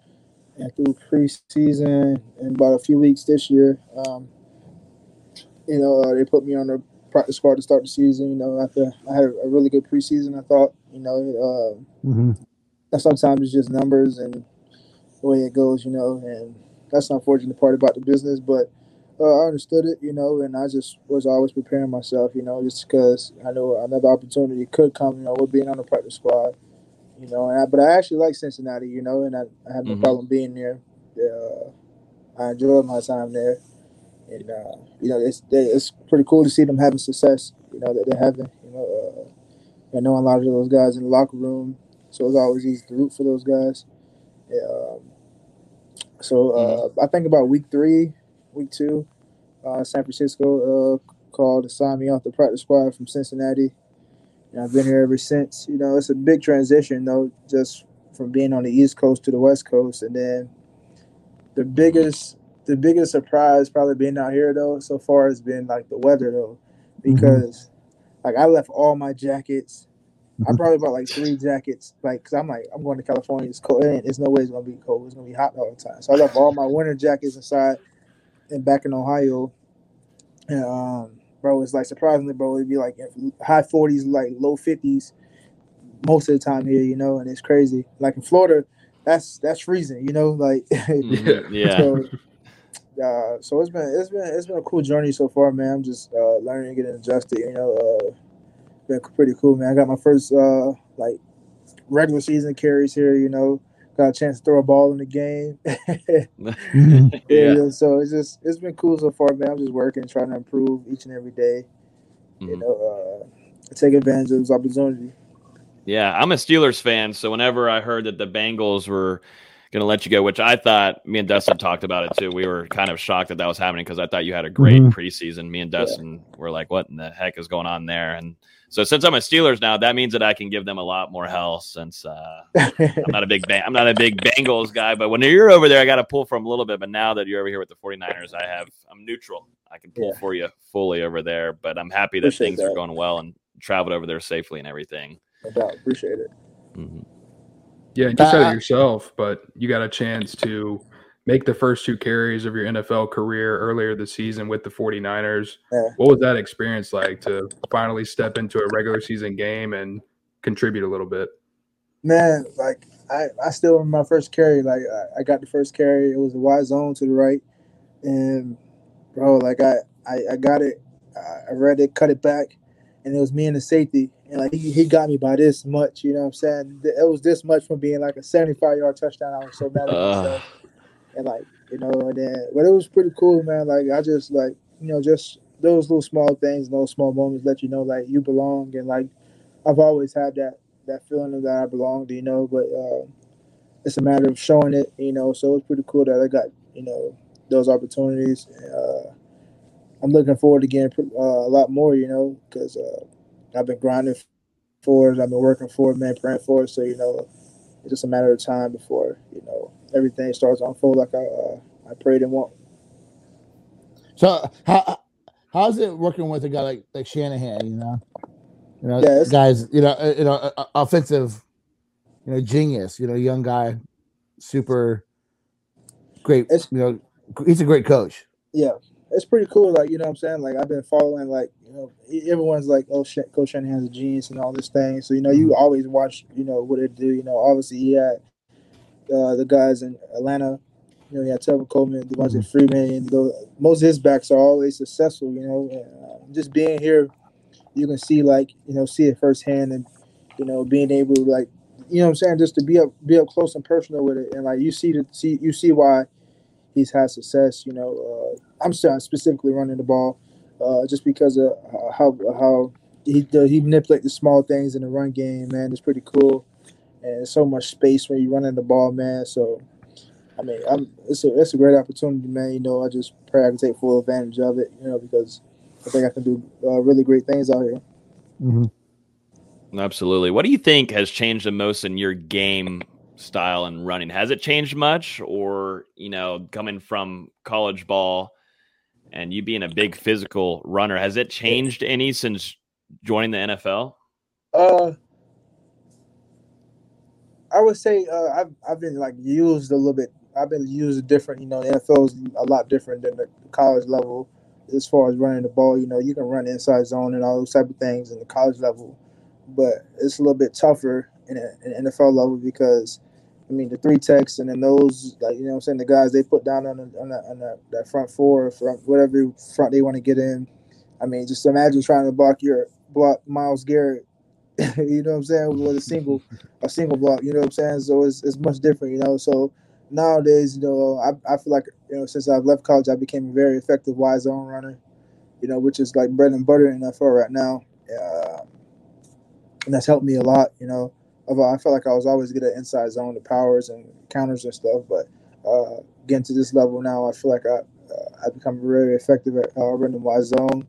and through preseason and about a few weeks this year. Um, you know, uh, they put me on the practice squad to start the season. You know, after I had a really good preseason, I thought. You know, uh, Mm-hmm. and sometimes it's just numbers and the way it goes, you know, and that's the unfortunate part about the business. But uh, I understood it, you know, and I just was always preparing myself, you know, just because I know another opportunity could come, you know, with being on the practice squad, you know. And I, but I actually like Cincinnati, you know, and I, I have no Mhm. problem being there. Uh, I enjoyed my time there, and uh, you know, it's it's pretty cool to see them having success, you know, that they're having, you know. Uh, I know a lot of those guys in the locker room, so it's always easy to root for those guys. Yeah, um, so uh, I think about week three, week two, uh, San Francisco uh, called to sign me off the practice squad from Cincinnati, And I've been here ever since. You know, it's a big transition though, just from being on the East Coast to the West Coast, and then the biggest the biggest surprise probably being out here though so far has been like the weather though, because mm-hmm. like I left all my jackets. I mm-hmm. probably bought like three jackets, like because I'm like I'm going to California. It's cold. There's no way it's gonna be cold. It's gonna be hot all the time. So I left all my winter jackets inside and back in Ohio. And um, bro, it's like surprisingly, bro, it'd be like high 40s, like low 50s most of the time here, you know, and it's crazy. Like in Florida, that's that's freezing, you know, like [LAUGHS] mm-hmm. yeah. So, uh, so it's been it's been it's been a cool journey so far, man. I'm just uh, learning, getting adjusted. You know, uh, been pretty cool, man. I got my first uh, like regular season carries here. You know, got a chance to throw a ball in the game. [LAUGHS] mm-hmm. yeah. yeah. So it's just it's been cool so far, man. I'm just working, trying to improve each and every day. Mm-hmm. You know, uh, take advantage of this opportunity. Yeah, I'm a Steelers fan, so whenever I heard that the Bengals were going to let you go, which I thought me and Dustin talked about it too. We were kind of shocked that that was happening because I thought you had a great mm-hmm. preseason. Me and Dustin yeah. were like, "What in the heck is going on there?" And so since I'm a Steelers now, that means that I can give them a lot more hell. Since uh, I'm not a big I'm not a big Bengals guy, but when you're over there, I got to pull from a little bit. But now that you're over here with the 49ers, I have I'm neutral. I can pull yeah. for you fully over there. But I'm happy that Appreciate things that. are going well and traveled over there safely and everything. No. Appreciate it. Mm-hmm. Yeah, you said it yourself, but you got a chance to make the first two carries of your NFL career earlier this season with the 49ers. Yeah. What was that experience like to finally step into a regular season game and contribute a little bit? Man, like I, I still remember my first carry. Like I, I got the first carry. It was a wide zone to the right. And bro, like I, I, I got it. I read it, cut it back, and it was me and the safety and like he, he got me by this much, you know what I'm saying? It was this much from being like a 75 yard touchdown. I was so mad at uh. myself. And like, you know, and then but it was pretty cool, man. Like I just like, you know, just those little small things, those small moments let you know like you belong and like I've always had that that feeling that I belonged, you know, but uh, it's a matter of showing it, you know. So it's pretty cool that I got, you know, those opportunities. Uh, I'm looking forward to getting uh, a lot more, you know, because uh, I've been grinding for it. I've been working for it, man, praying for it. So you know, it's just a matter of time before you know everything starts to unfold like I uh, I prayed and want. So how how's it working with a guy like like Shanahan? You know, you know, yeah, guys, you know, uh, you know, offensive, you know, genius. You know, young guy, super great. you know, he's a great coach. Yeah, it's pretty cool. Like you know, what I'm saying, like I've been following, like you know, everyone's like, oh, shit, Coach Shanahan's a genius and all this thing. So you know, you mm-hmm. always watch, you know, what it do. You know, obviously he had uh, the guys in Atlanta. You know, he had Tevin Coleman, Devonta mm-hmm. Freeman. The, most of his backs are always successful. You know, and, uh, just being here, you can see like you know, see it firsthand, and you know, being able to like, you know, what I'm saying, just to be up, be up close and personal with it, and like you see the see you see why he's had success. You know, uh, I'm specifically running the ball uh, just because of how how he he manipulates the small things in the run game. Man, it's pretty cool, and so much space when you're running the ball, man. So. I mean, I'm, it's a it's a great opportunity, man. You know, I just pray I can take full advantage of it. You know, because I think I can do uh, really great things out here. Mm-hmm. Absolutely. What do you think has changed the most in your game style and running? Has it changed much, or you know, coming from college ball and you being a big physical runner, has it changed any since joining the NFL? Uh, I would say uh, I've I've been like used a little bit. I've been used different. You know, the NFL is a lot different than the college level as far as running the ball. You know, you can run inside zone and all those type of things in the college level, but it's a little bit tougher in, a, in NFL level because I mean, the three techs and then those, like, you know I'm saying, the guys they put down on, the, on, the, on the, that front four, front, whatever front they want to get in. I mean, just imagine trying to block your block Myles Garrett, [LAUGHS] you know what I'm saying, with a single a single block, you know what I'm saying? So it's, it's much different, you know. So nowadays, you know, I, I feel like, you know, since I've left college, I became a very effective wide zone runner, you know, which is like bread and butter in NFL right now. Uh, and that's helped me a lot, you know. I felt like I was always good at inside zone, the powers and counters and stuff. But uh, getting to this level now, I feel like I uh, I become very effective at uh, running my zone.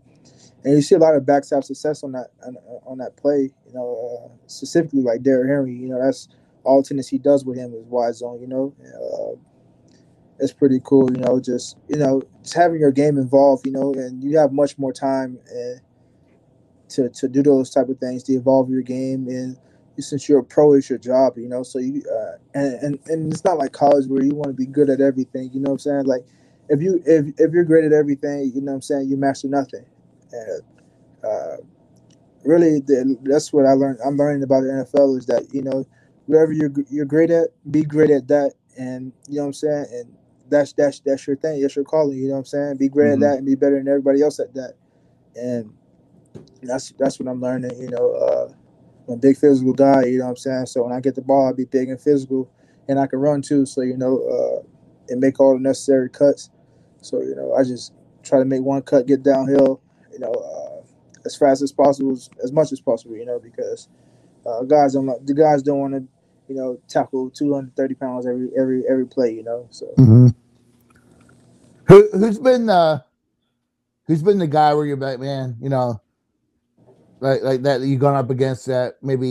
and you see a lot of backs have success on that on, on that play. You know, uh, specifically like Derrick Henry. You know, that's all Tennessee does with him is wide zone. You know, uh, it's pretty cool. You know, just you know, just having your game involved. You know, and you have much more time uh, to to do those type of things to evolve your game and. Since you're a pro, it's your job, you know. So you uh, and, and and it's not like college where you want to be good at everything. You know what I'm saying? Like if you if if you're great at everything, you know what I'm saying, you master nothing. And uh, really, the, that's what I learned. I'm learning about the NFL is that you know wherever you're you're great at, be great at that, and you know what I'm saying. And that's that's that's your thing. That's your calling. You know what I'm saying. Be great mm-hmm. at that and be better than everybody else at that. And that's that's what I'm learning. You know, uh, I'm a big physical guy. You know what I'm saying. So when I get the ball, I'll be big and physical, and I can run too. So you know, uh, and make all the necessary cuts. So you know, I just try to make one cut, get downhill, you know, uh, as fast as possible, as, much as possible. You know, because uh, guys don't the guys don't want to, you know, tackle 230 pounds every every every play. You know, so. Mm-hmm. Who who's been uh who's been the guy where you're like, man, you know, like like that you gone up against that maybe,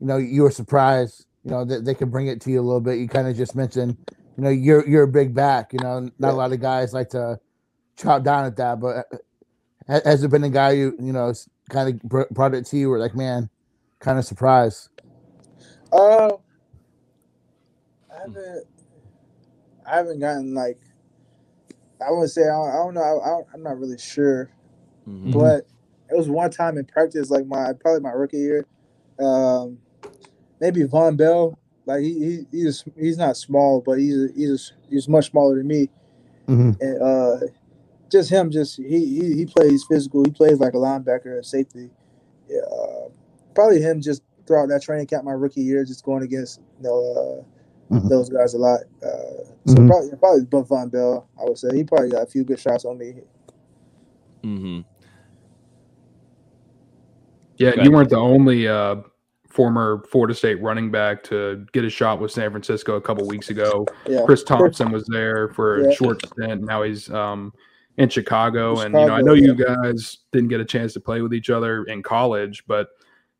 you know, you were surprised, you know, that they could bring it to you a little bit. You kind of just mentioned you know, you're you're a big back. You know, not yeah. a lot of guys like to chop down at that. But uh, has there been a guy you you know kind of brought it to you, or like, man, kind of surprised? Uh, I haven't. I haven't gotten like. I would say I don't, I don't know. I, am not really sure, mm-hmm. but it was one time in practice, like my probably my rookie year. Um, maybe Vonn Bell like he, he he's he's not small, but he's he's he's much smaller than me. Mm-hmm. And uh, just him, just he, he he plays physical. He plays like a linebacker, a safety. Yeah, uh, probably him just throughout that training camp my rookie year, just going against you know uh, mm-hmm. those guys a lot. Uh, so mm-hmm. probably probably Buff Vonn Bell, I would say he probably got a few good shots on me. Hmm. Yeah, you weren't the only uh, former Florida State running back to get a shot with San Francisco a couple weeks ago. Yeah. Chris Thompson was there for a short stint. Now he's um, in Chicago, Chicago, and you know I know yeah. you guys didn't get a chance to play with each other in college, but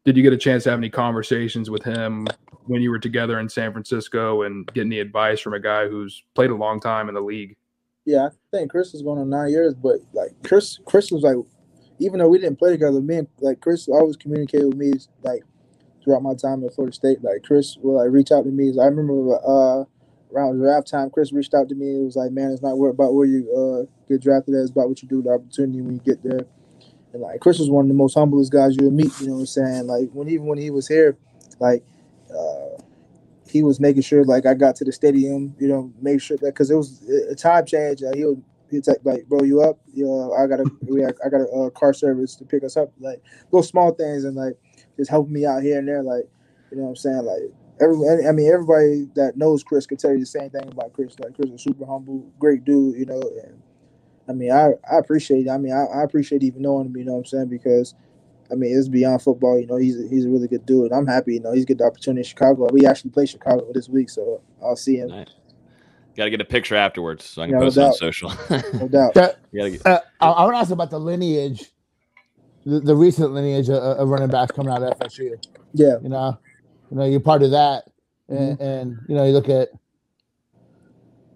did you get a chance to have any conversations with him when you were together in San Francisco and get any advice from a guy who's played a long time in the league? Yeah, I think Chris is going on nine years, but like Chris, Chris was like, even though we didn't play together, me and like Chris always communicated with me like throughout my time at Florida State. Like Chris will like reach out to me. I remember uh, around draft time, Chris reached out to me. It was like, man, it's not about where you uh, get drafted. It's about what you do, the opportunity when you get there. And like Chris was one of the most humblest guys you'll meet. You know what I'm saying? Like when even when he was here, like uh, he was making sure like I got to the stadium. You know, make sure that because it was a time change. He would he'd like, like, bro, you up? You know, I got a we I got a, a uh, car service to pick us up. Like little small things and like just helping me out here and there. Like, you know what I'm saying? Like, every, I mean, everybody that knows Chris could tell you the same thing about Chris. Like, Chris is super humble, great dude, you know. And I mean, I, I appreciate. I mean, I, I appreciate even knowing him. You know what I'm saying? Because I mean, it's beyond football. You know, he's a, he's a really good dude. I'm happy. You know, he's get the opportunity in Chicago. We actually play Chicago this week, so I'll see him. Nice. Got to get a picture afterwards so I can yeah, post no it on social. no [LAUGHS] doubt. Get- uh, I, I want to ask about the lineage the, the recent lineage of, of, running backs coming out of FSU. Yeah, you know, you know, you're part of that, and, mm-hmm. and you know, you look at,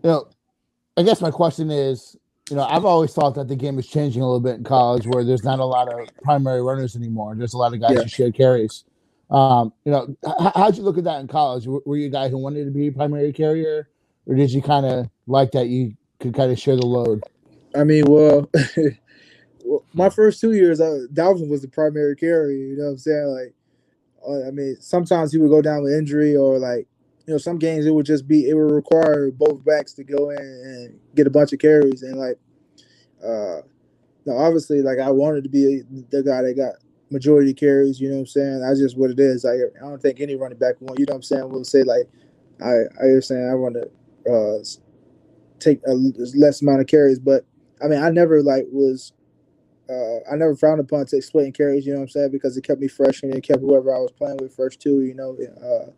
you know, I guess my question is, you know, I've always thought that the game is changing a little bit in college, where there's not a lot of primary runners anymore. There's a lot of guys yeah. who share carries. Um, you know, h- how'd you look at that in college? Were you a guy who wanted to be a primary carrier, or did you kind of like that you could kind of share the load? I mean, well, [LAUGHS] my first two years, uh, Dalvin was the primary carrier. You know what I'm saying? Like, uh, I mean, sometimes he would go down with injury, or like, you know, some games it would just be it would require both backs to go in and get a bunch of carries, and like, uh, now obviously, like I wanted to be the guy that got majority carries. You know what I'm saying? That's just what it is. I I don't think any running back want. You know what I'm saying? Will say like, I I understand. I want to uh, take a less amount of carries, but I mean, I never like was uh, I never frowned upon to splitting carries, you know what I'm saying, because it kept me fresh and it kept whoever I was playing with fresh too, you know. Uh,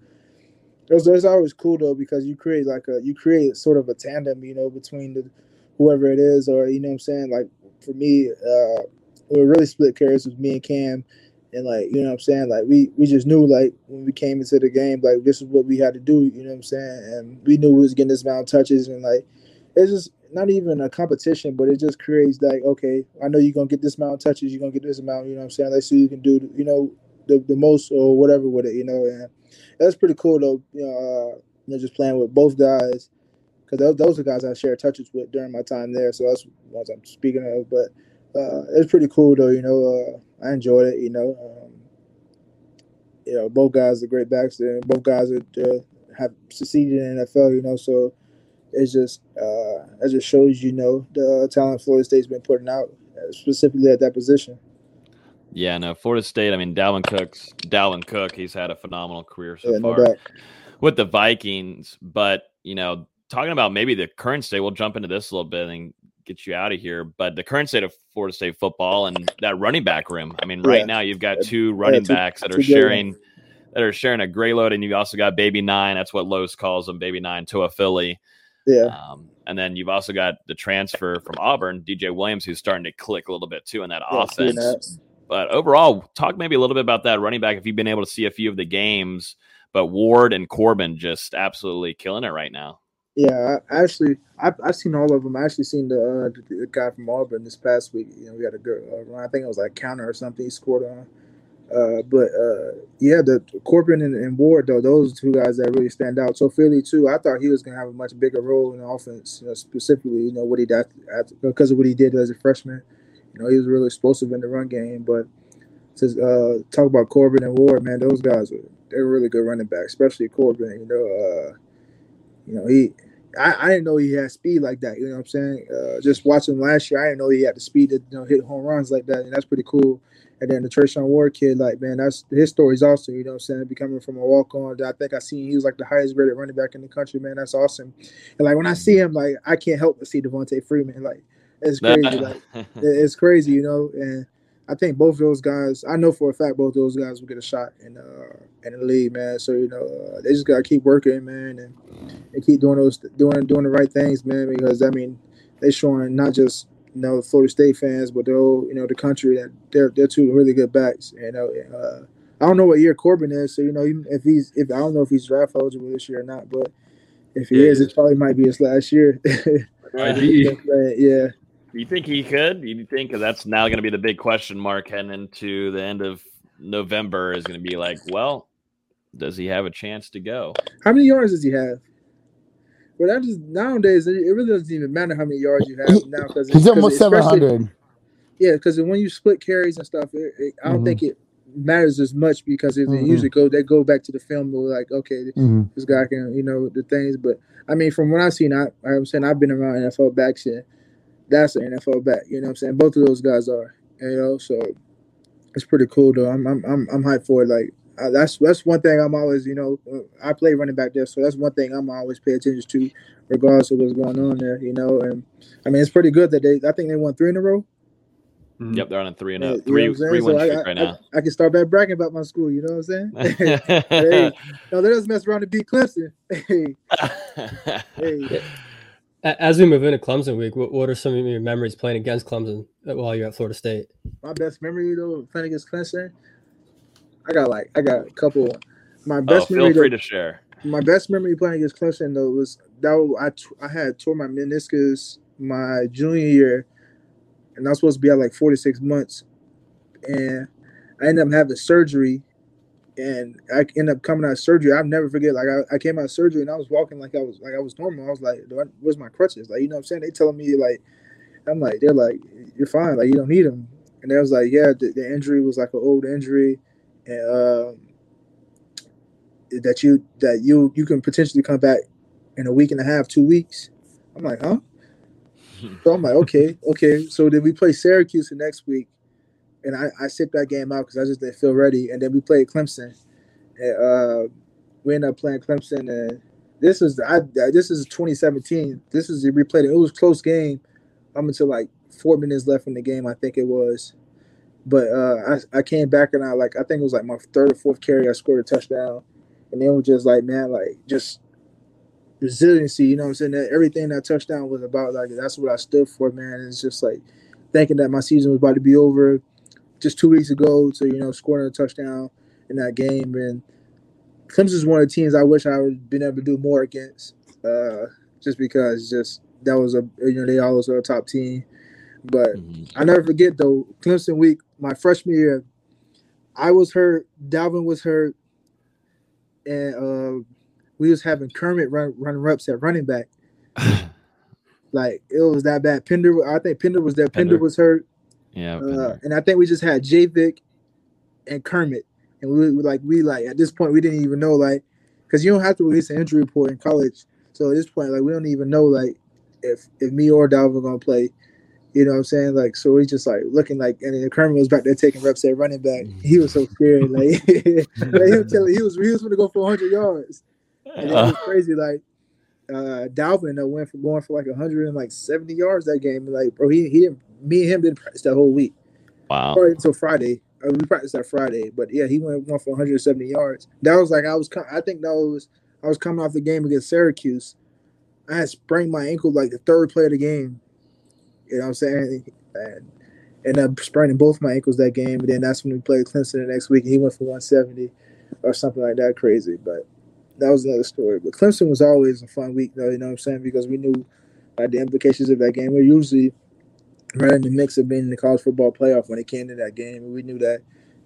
it was, it was always cool though because you create like a you create sort of a tandem, you know, between the whoever it is, or you know what I'm saying. Like for me, uh, we really split carries with me and Cam, and like you know what I'm saying. Like we we just knew like when we came into the game, like this is what we had to do. You know what I'm saying, and we knew we was getting this amount of touches, and like it's just not even a competition, but it just creates like okay, I know you're gonna get this amount of touches, you're gonna get this amount. You know what I'm saying. Let's see you can do you know the the most or whatever with it. You know, and that's pretty cool though. You know, uh, you know just playing with both guys because those, those are guys I shared touches with during my time there. So that's ones I'm speaking of. But uh, it's pretty cool though. You know, uh, I enjoyed it. You know, um, you know, both guys are great backs there, and both guys are, uh, have succeeded in NFL. You know, so it's just uh, as it just shows you know the talent Florida State's been putting out uh, specifically at that position. Yeah, no, Florida State. I mean, Dalvin Cook's Dalvin Cook. He's had a phenomenal career so Yeah, no far doubt. with the Vikings. But you know, talking about maybe the current state, we'll jump into this a little bit and get you out of here. But the current state of Florida State football and that running back room. I mean, right Yeah. now you've got two running two- backs that are sharing that are sharing a gray load, and you've also got Baby Nine. That's what Lowe's calls them, Baby Nine Toafili. Yeah, Um, and then you've also got the transfer from Auburn, DJ Williams, who's starting to click a little bit too in that Yeah, offense. But overall, talk maybe a little bit about that running back if you've been able to see a few of the games. But Ward and Corbin just absolutely killing it right now. Yeah, actually, I've, I've seen all of them. I actually seen the, uh, the, the guy from Auburn this past week. You know, we had a good uh, run. I think it was like counter or something he scored on. Uh, but uh, yeah, the Corbin and, and Ward though, those two guys that really stand out. So Philly too, I thought he was gonna have a much bigger role in the offense, you know, specifically, you know, what he did because of what he did as a freshman. You know, he was really explosive in the run game. But to uh, talk about Corbin and Ward, man, those guys are they're really good running backs, especially Corbin. You know, uh, you know he. I, I didn't know he had speed like that. You know what I'm saying? Uh, just watching last year, I didn't know he had the speed to you know, hit home runs like that, and that's pretty cool. And then the Treshaun Ward kid, like man, that's his story's awesome. You know what I'm saying? Becoming from a walk on, I think I seen he was like the highest rated running back in the country. Man, that's awesome. And like when I see him, like I can't help but see Devonta Freeman. Like it's crazy. like [LAUGHS] it's crazy, you know. And I think both of those guys, I know for a fact both of those guys will get a shot in uh in the league, man. So you know, uh, they just gotta keep working, man, and, and keep doing those doing doing the right things, man. Because I mean, they showing not just you know Florida State fans, but the whole you know the country that they're they're two really good backs. You know, and, uh, I don't know what year Corbin is, so you know even if he's if I don't know if he's draft eligible this year or not, but if he Yeah, is, he it probably might be his last year. [LAUGHS] ID. [LAUGHS] yeah. Do you think he could? Do you think that's now going to be the big question mark heading into the end of November? Is going to be like, well, does he have a chance to go? How many yards does he have? Well, that just nowadays it it really doesn't even matter how many yards you have now because He's almost seven hundred. Yeah, because when you split carries and stuff, it, it, I don't Mhm. think it matters as much because it, Mhm. they usually go they go back to the film and like okay Mhm. this guy can you know the things but I mean from what I've seen I I'm saying I've been around NFL backs and that's an NFL back you know what I'm saying both of those guys are you know so it's pretty cool though I'm I'm I'm, I'm hyped for it like uh, that's that's one thing I'm always you know I play running back there so that's one thing I'm always pay attention to regardless of what's going on there you know and I mean it's pretty good that they I think they won three in a row Yep, they're on a three and yeah, a you know three what I'm saying? three So I, streak I, right now. I, I can start back bragging about my school. You know what I'm saying? [LAUGHS] hey, [LAUGHS] no, they just mess around and beat Clemson. [LAUGHS] Hey, hey. A- As we move into Clemson week, what, what are some of your memories playing against Clemson while you're at Florida State? My best memory though, playing against Clemson. I got like I got a couple. My oh, best feel memory, free though, to share. my best memory playing against Clemson though was that was- I t- I had tore my meniscus my junior year, and I was supposed to be out like four to six months, and I ended up having surgery, and I ended up coming out of surgery. I'll never forget. Like I, I came out of surgery and I was walking like I was like I was normal. I was like, "Do I- "Where's my crutches?" Like you know what I'm saying? They telling me like, I'm like, they're like, "You're fine. Like you don't need them." And they was like, "Yeah, the, the injury was like an old injury, and." Um, that you that you you can potentially come back in a week and a half, two weeks. I'm like, huh? [LAUGHS] So I'm like, okay, okay. So then we play Syracuse the next week, and I, I sit that game out because I just didn't feel ready. And then we played Clemson, and uh, we ended up playing Clemson. And this is I this is 2017. This is we played it. It was close game, up until like four minutes left in the game. I think it was. But uh, I, I came back and I like I think it was like my third or fourth carry. I scored a touchdown, and then was just like man, like just resiliency. You know what I'm saying? That everything that touchdown was about, like that's what I stood for, man. It's just like thinking that my season was about to be over just two weeks ago to you know scoring a touchdown in that game. And Clemson's one of the teams I wish I would been able to do more against, uh, just because just that was a you know they always were a top team. But I never forget though Clemson week my freshman year, I was hurt, Dalvin was hurt, and uh, we was having Kermit run running reps at running back. [SIGHS] like it was that bad. Pender, I think Pender was there. Pender, Pender. was hurt. Yeah. Uh, and I think we just had Javic and Kermit, and we were like we like at this point we didn't even know like because you don't have to release an injury report in college. So at this point, like we don't even know like if if me or Dalvin gonna play. You know what I'm saying? Like so we just like looking like and then Kermit was back there taking reps at running back. He was so scared. [LAUGHS] Like, [LAUGHS] like he was telling he was he was gonna go for 100 yards. And it was crazy. Like uh Dalvin uh, went for going for like 170 yards that game. Like bro, he he didn't me and him didn't practice that whole week. Wow. Until Friday. Uh, we practiced that Friday, but yeah, he went one for 170 yards. That was like I was. I think that was I was coming off the game against Syracuse. I had sprained my ankle like the third play of the game. You know what I'm saying? And ended up spraining both my ankles that game. And then that's when we played Clemson the next week, and he went for 170 or something like that. Crazy, but that was another story. But Clemson was always a fun week, though. You know what I'm saying? Because we knew like the implications of that game. We're usually right in the mix of being in the college football playoff when it came to that game. We knew that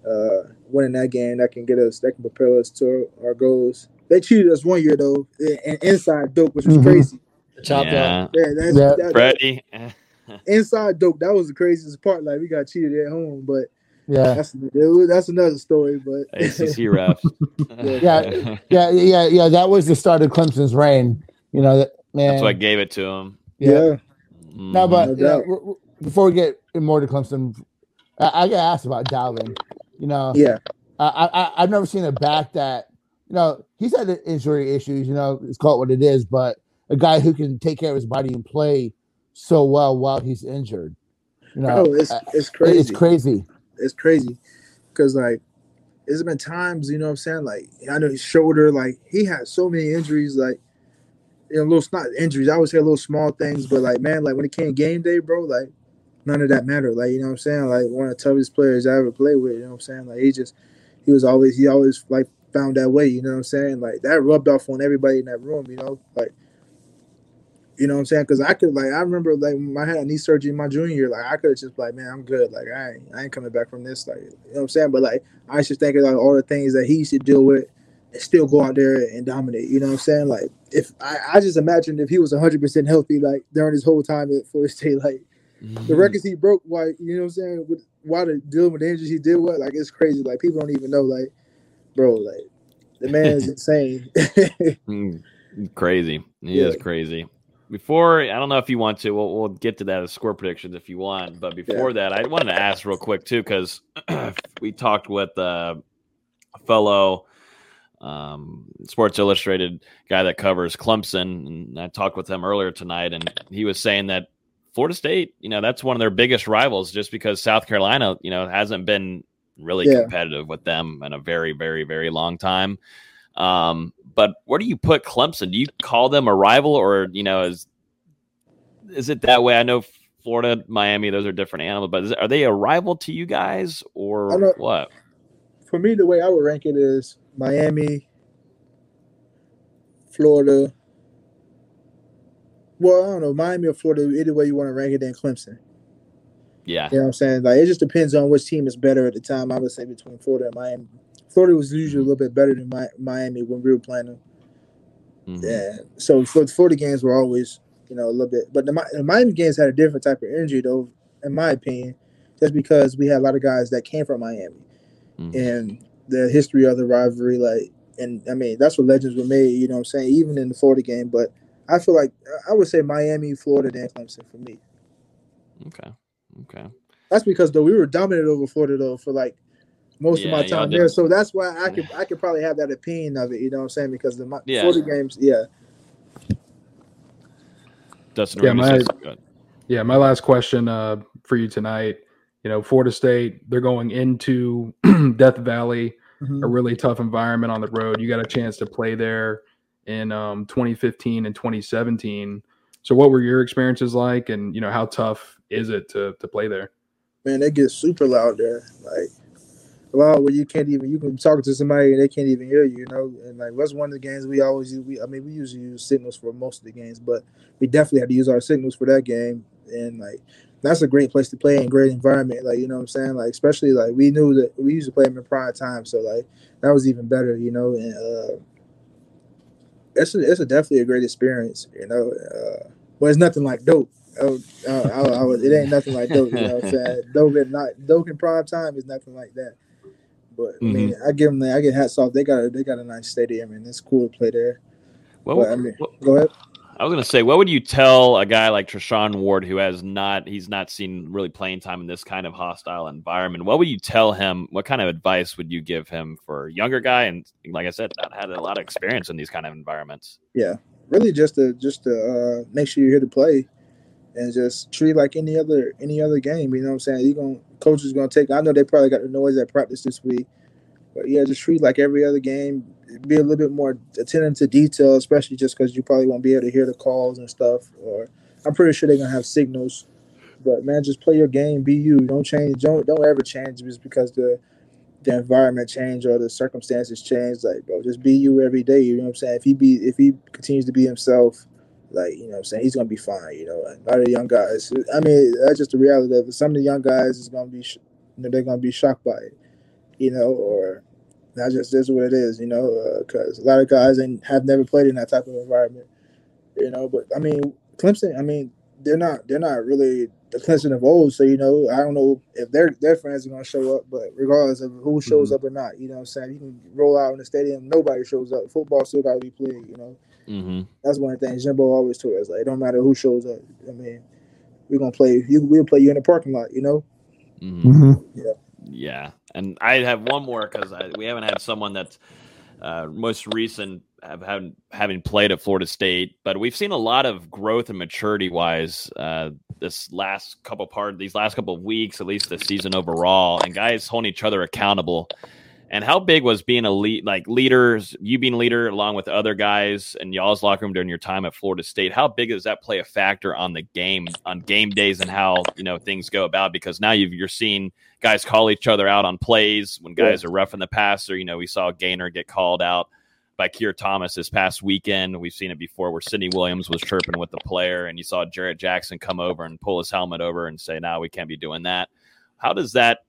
uh, winning that game that can get us, that can propel us to our goals. They cheated us one year though, and inside Doak, which was Mhm. crazy. Chop Yeah. Yeah, that's Yeah. that- Freddie. inside Doak. That was the craziest part. Like we got cheated at home, but Yeah. that's that's another story. But ACC ref. [LAUGHS] Yeah. Yeah, yeah, yeah. That was the start of Clemson's reign. You know, that man. That's what gave it to him. yeah. yeah, No, but No you know, doubt. w- w- before we get more to Clemson, I, I got asked about Dalvin. You know, yeah, I, I I've never seen a back that you know he's had injury issues. You know, it's called what it is, but a guy who can take care of his body and play so well while he's injured. You know, bro, it's uh, it's crazy. it's crazy. it's crazy because like there's been times you know what i'm saying like i know his shoulder like he had so many injuries like you know little not injuries i would say little small things but like man like when it came game day bro like none of that mattered like you know what i'm saying like one of the toughest players i ever played with you know what i'm saying like he just he was always he always like found that way you know what i'm saying like that rubbed off on everybody in that room you know like you know what I'm saying? Because I could like I remember like I had a knee surgery in my junior year, like I could have just like, man, I'm good. Like I ain't, I ain't coming back from this. Like you know what I'm saying? But like I used to think of like all the things that he used to deal with and still go out there and dominate. You know what I'm saying? Like if I, I just imagined if he was 100 percent healthy, like during his whole time at Florida State, [LAUGHS] like the records he broke, why you know what I'm saying? With why the dealing with injuries he did what, like it's crazy. Like people don't even know, like, bro, like the man is [LAUGHS] insane. Mm, Crazy. He Yeah. is crazy. Before, I don't know if you want to, we'll, we'll get to that as score predictions if you want. But before that, I wanted to ask real quick, too, because [CLEARS THROAT] we talked with uh, a fellow um, Sports Illustrated guy that covers Clemson. And I talked with him earlier tonight, and he was saying that Florida State, you know, that's one of their biggest rivals just because South Carolina, you know, hasn't been really Yeah. competitive with them in a very, very, very long time. Um, but where do you put Clemson? Do you call them a rival, or you know, is is it that way? I know Florida, Miami, those are different animals, but is, are they a rival to you guys, or what? For me, the way I would rank it is Miami, Florida. Well, I don't know, Miami or Florida, either way you want to rank it, then Clemson. Yeah, You know what I'm saying? Like it just depends on which team is better at the time. I would say between Florida and Miami. Florida was usually a little bit better than Mi- Miami when we were playing them. Mhm. Yeah. So for the Florida games were always, you know, a little bit. But the, the Miami games had a different type of energy, though, in my opinion, just because we had a lot of guys that came from Miami Mhm. and the history of the rivalry. Like, and I mean, that's what legends were made. You know what I'm saying? Even in the Florida game, but I feel like I would say Miami, Florida, then Clemson for me. Okay, okay. That's because though we were dominant over Florida though for like most Yeah, of my time there. So that's why I could I could probably have that opinion of it. You know what I'm saying? Because the my, Yeah. Florida games, yeah, Dustin, Yeah, my- Yeah, my last question uh, for you tonight. You know, Florida State, they're going into [CLEARS THROAT] Death Valley, Mhm. a really tough environment on the road. You got a chance to play there in um, 2015 and 2017. So, what were your experiences like, and you know, how tough is it to to play there? Man, they get super loud there. Like loud where you can't even you can talk to somebody and they can't even hear you. You know, and like that's one of the games we always use. We I mean we usually use signals for most of the games, but we definitely had to use our signals for that game. And like that's a great place to play in great environment. Like you know what I'm saying. Like especially like we knew that we used to play them in prime time, so like that was even better. You know, and uh, it's a, it's a definitely a great experience. You know, uh, well it's nothing like Doak. Oh, uh, I, I, was, it ain't nothing like Doak. You know what I'm saying? [LAUGHS] Doak in not Doak in prime time is nothing like that. But I mean, I give them, I get hats off. They got a, they got a nice stadium, and it's cool to play there. Well, But, I mean, go ahead. I was going to say, what would you tell a guy like Treshaun Ward who has not, he's not seen really playing time in this kind of hostile environment? What would you tell him? What kind of advice would you give him for a younger guy? And like I said, not had a lot of experience in these kind of environments. Yeah, really, just to just to uh, make sure you're here to play, and just treat like any other any other game. You know what I'm saying? You're going coach is gonna take. I know they probably got the noise at practice this week, but yeah, just treat like every other game. Be a little bit more attentive to detail, especially just because you probably won't be able to hear the calls and stuff. Or I'm pretty sure they're gonna have signals. But man, just play your game. Be you. Don't change. Don't don't ever change just because the the environment change or the circumstances change. Like, bro, just be you every day. You know what I'm saying? If he be if he continues to be himself, like you know what I'm saying, he's gonna be fine. You know, a lot of the young guys. I mean, that's just the reality of it. Some of the young guys is gonna be, sh- you know, they're gonna be shocked by it. You know, or that just is what it is. You know, because a lot of guys ain't have never played in that type of environment. You know, but I mean, Clemson. I mean, they're not they're not really the Clemson of old. So you know, I don't know if their their fans are gonna show up, but regardless of who shows up or not, you know, what I'm saying you can roll out in the stadium, nobody shows up. Football still got to be played. You know, Mm-hmm. that's one of the things Jimbo always told us. Like, it don't matter who shows up. I mean, we're gonna play. You, we'll play you in the parking lot. You know. Mm-hmm. Yeah. Yeah, and I have one more because we haven't had someone that's uh, most recent have, having having played at Florida State, but we've seen a lot of growth and maturity wise uh, this last couple part these last couple of weeks, at least the season overall, and guys holding each other accountable. And how big was being a lead, like leaders, you being a leader along with other guys in y'all's locker room during your time at Florida State? How big does that play a factor on the game, on game days, and how you know things go about? Because now you've, you're seeing guys call each other out on plays when guys are roughing the passer. You know, we saw Gainer get called out by Keir Thomas this past weekend. We've seen it before where Sidney Williams was chirping with the player, and you saw Jarrett Jackson come over and pull his helmet over and say, "No, we can't be doing that." How does that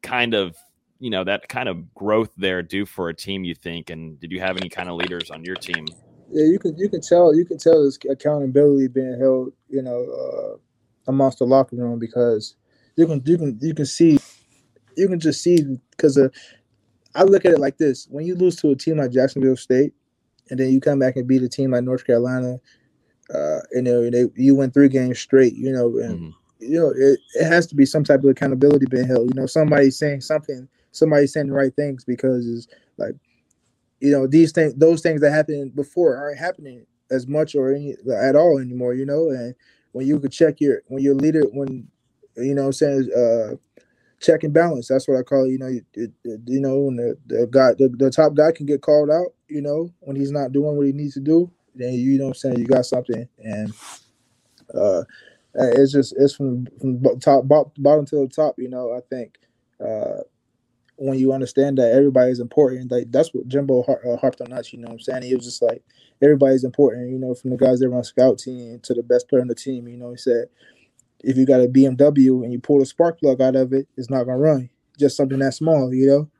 kind of you know that kind of growth there do for a team you think? And did you have any kind of leaders on your team? Yeah, you can you can tell you can tell this accountability being held, you know, uh, amongst the locker room because you can you can you can see you can just see because uh, I look at it like this: when you lose to a team like Jacksonville State, and then you come back and beat a team like North Carolina, uh, you know, they, you win three games straight, you know, and you know it, it has to be some type of accountability being held. You know, somebody saying something, somebody saying the right things because it's like you know these things those things that happened before aren't happening as much or any at all anymore you know? And when you could check your when your leader when you know i'm saying uh check and balance that's what i call it you know you, you know when the, the guy the, the top guy can get called out you know when he's not doing what he needs to do then you know what i'm saying you got something. And uh it's just it's from from top bottom to the top you know i think uh when you understand that everybody is important, like that's what Jimbo har- uh, harped on us. You know what I'm saying? He was just like, everybody's important. You know, from the guys that run scout team to the best player on the team. You know, he said, if you got a BMW and you pull the spark plug out of it, it's not gonna run. Just something that small, you know.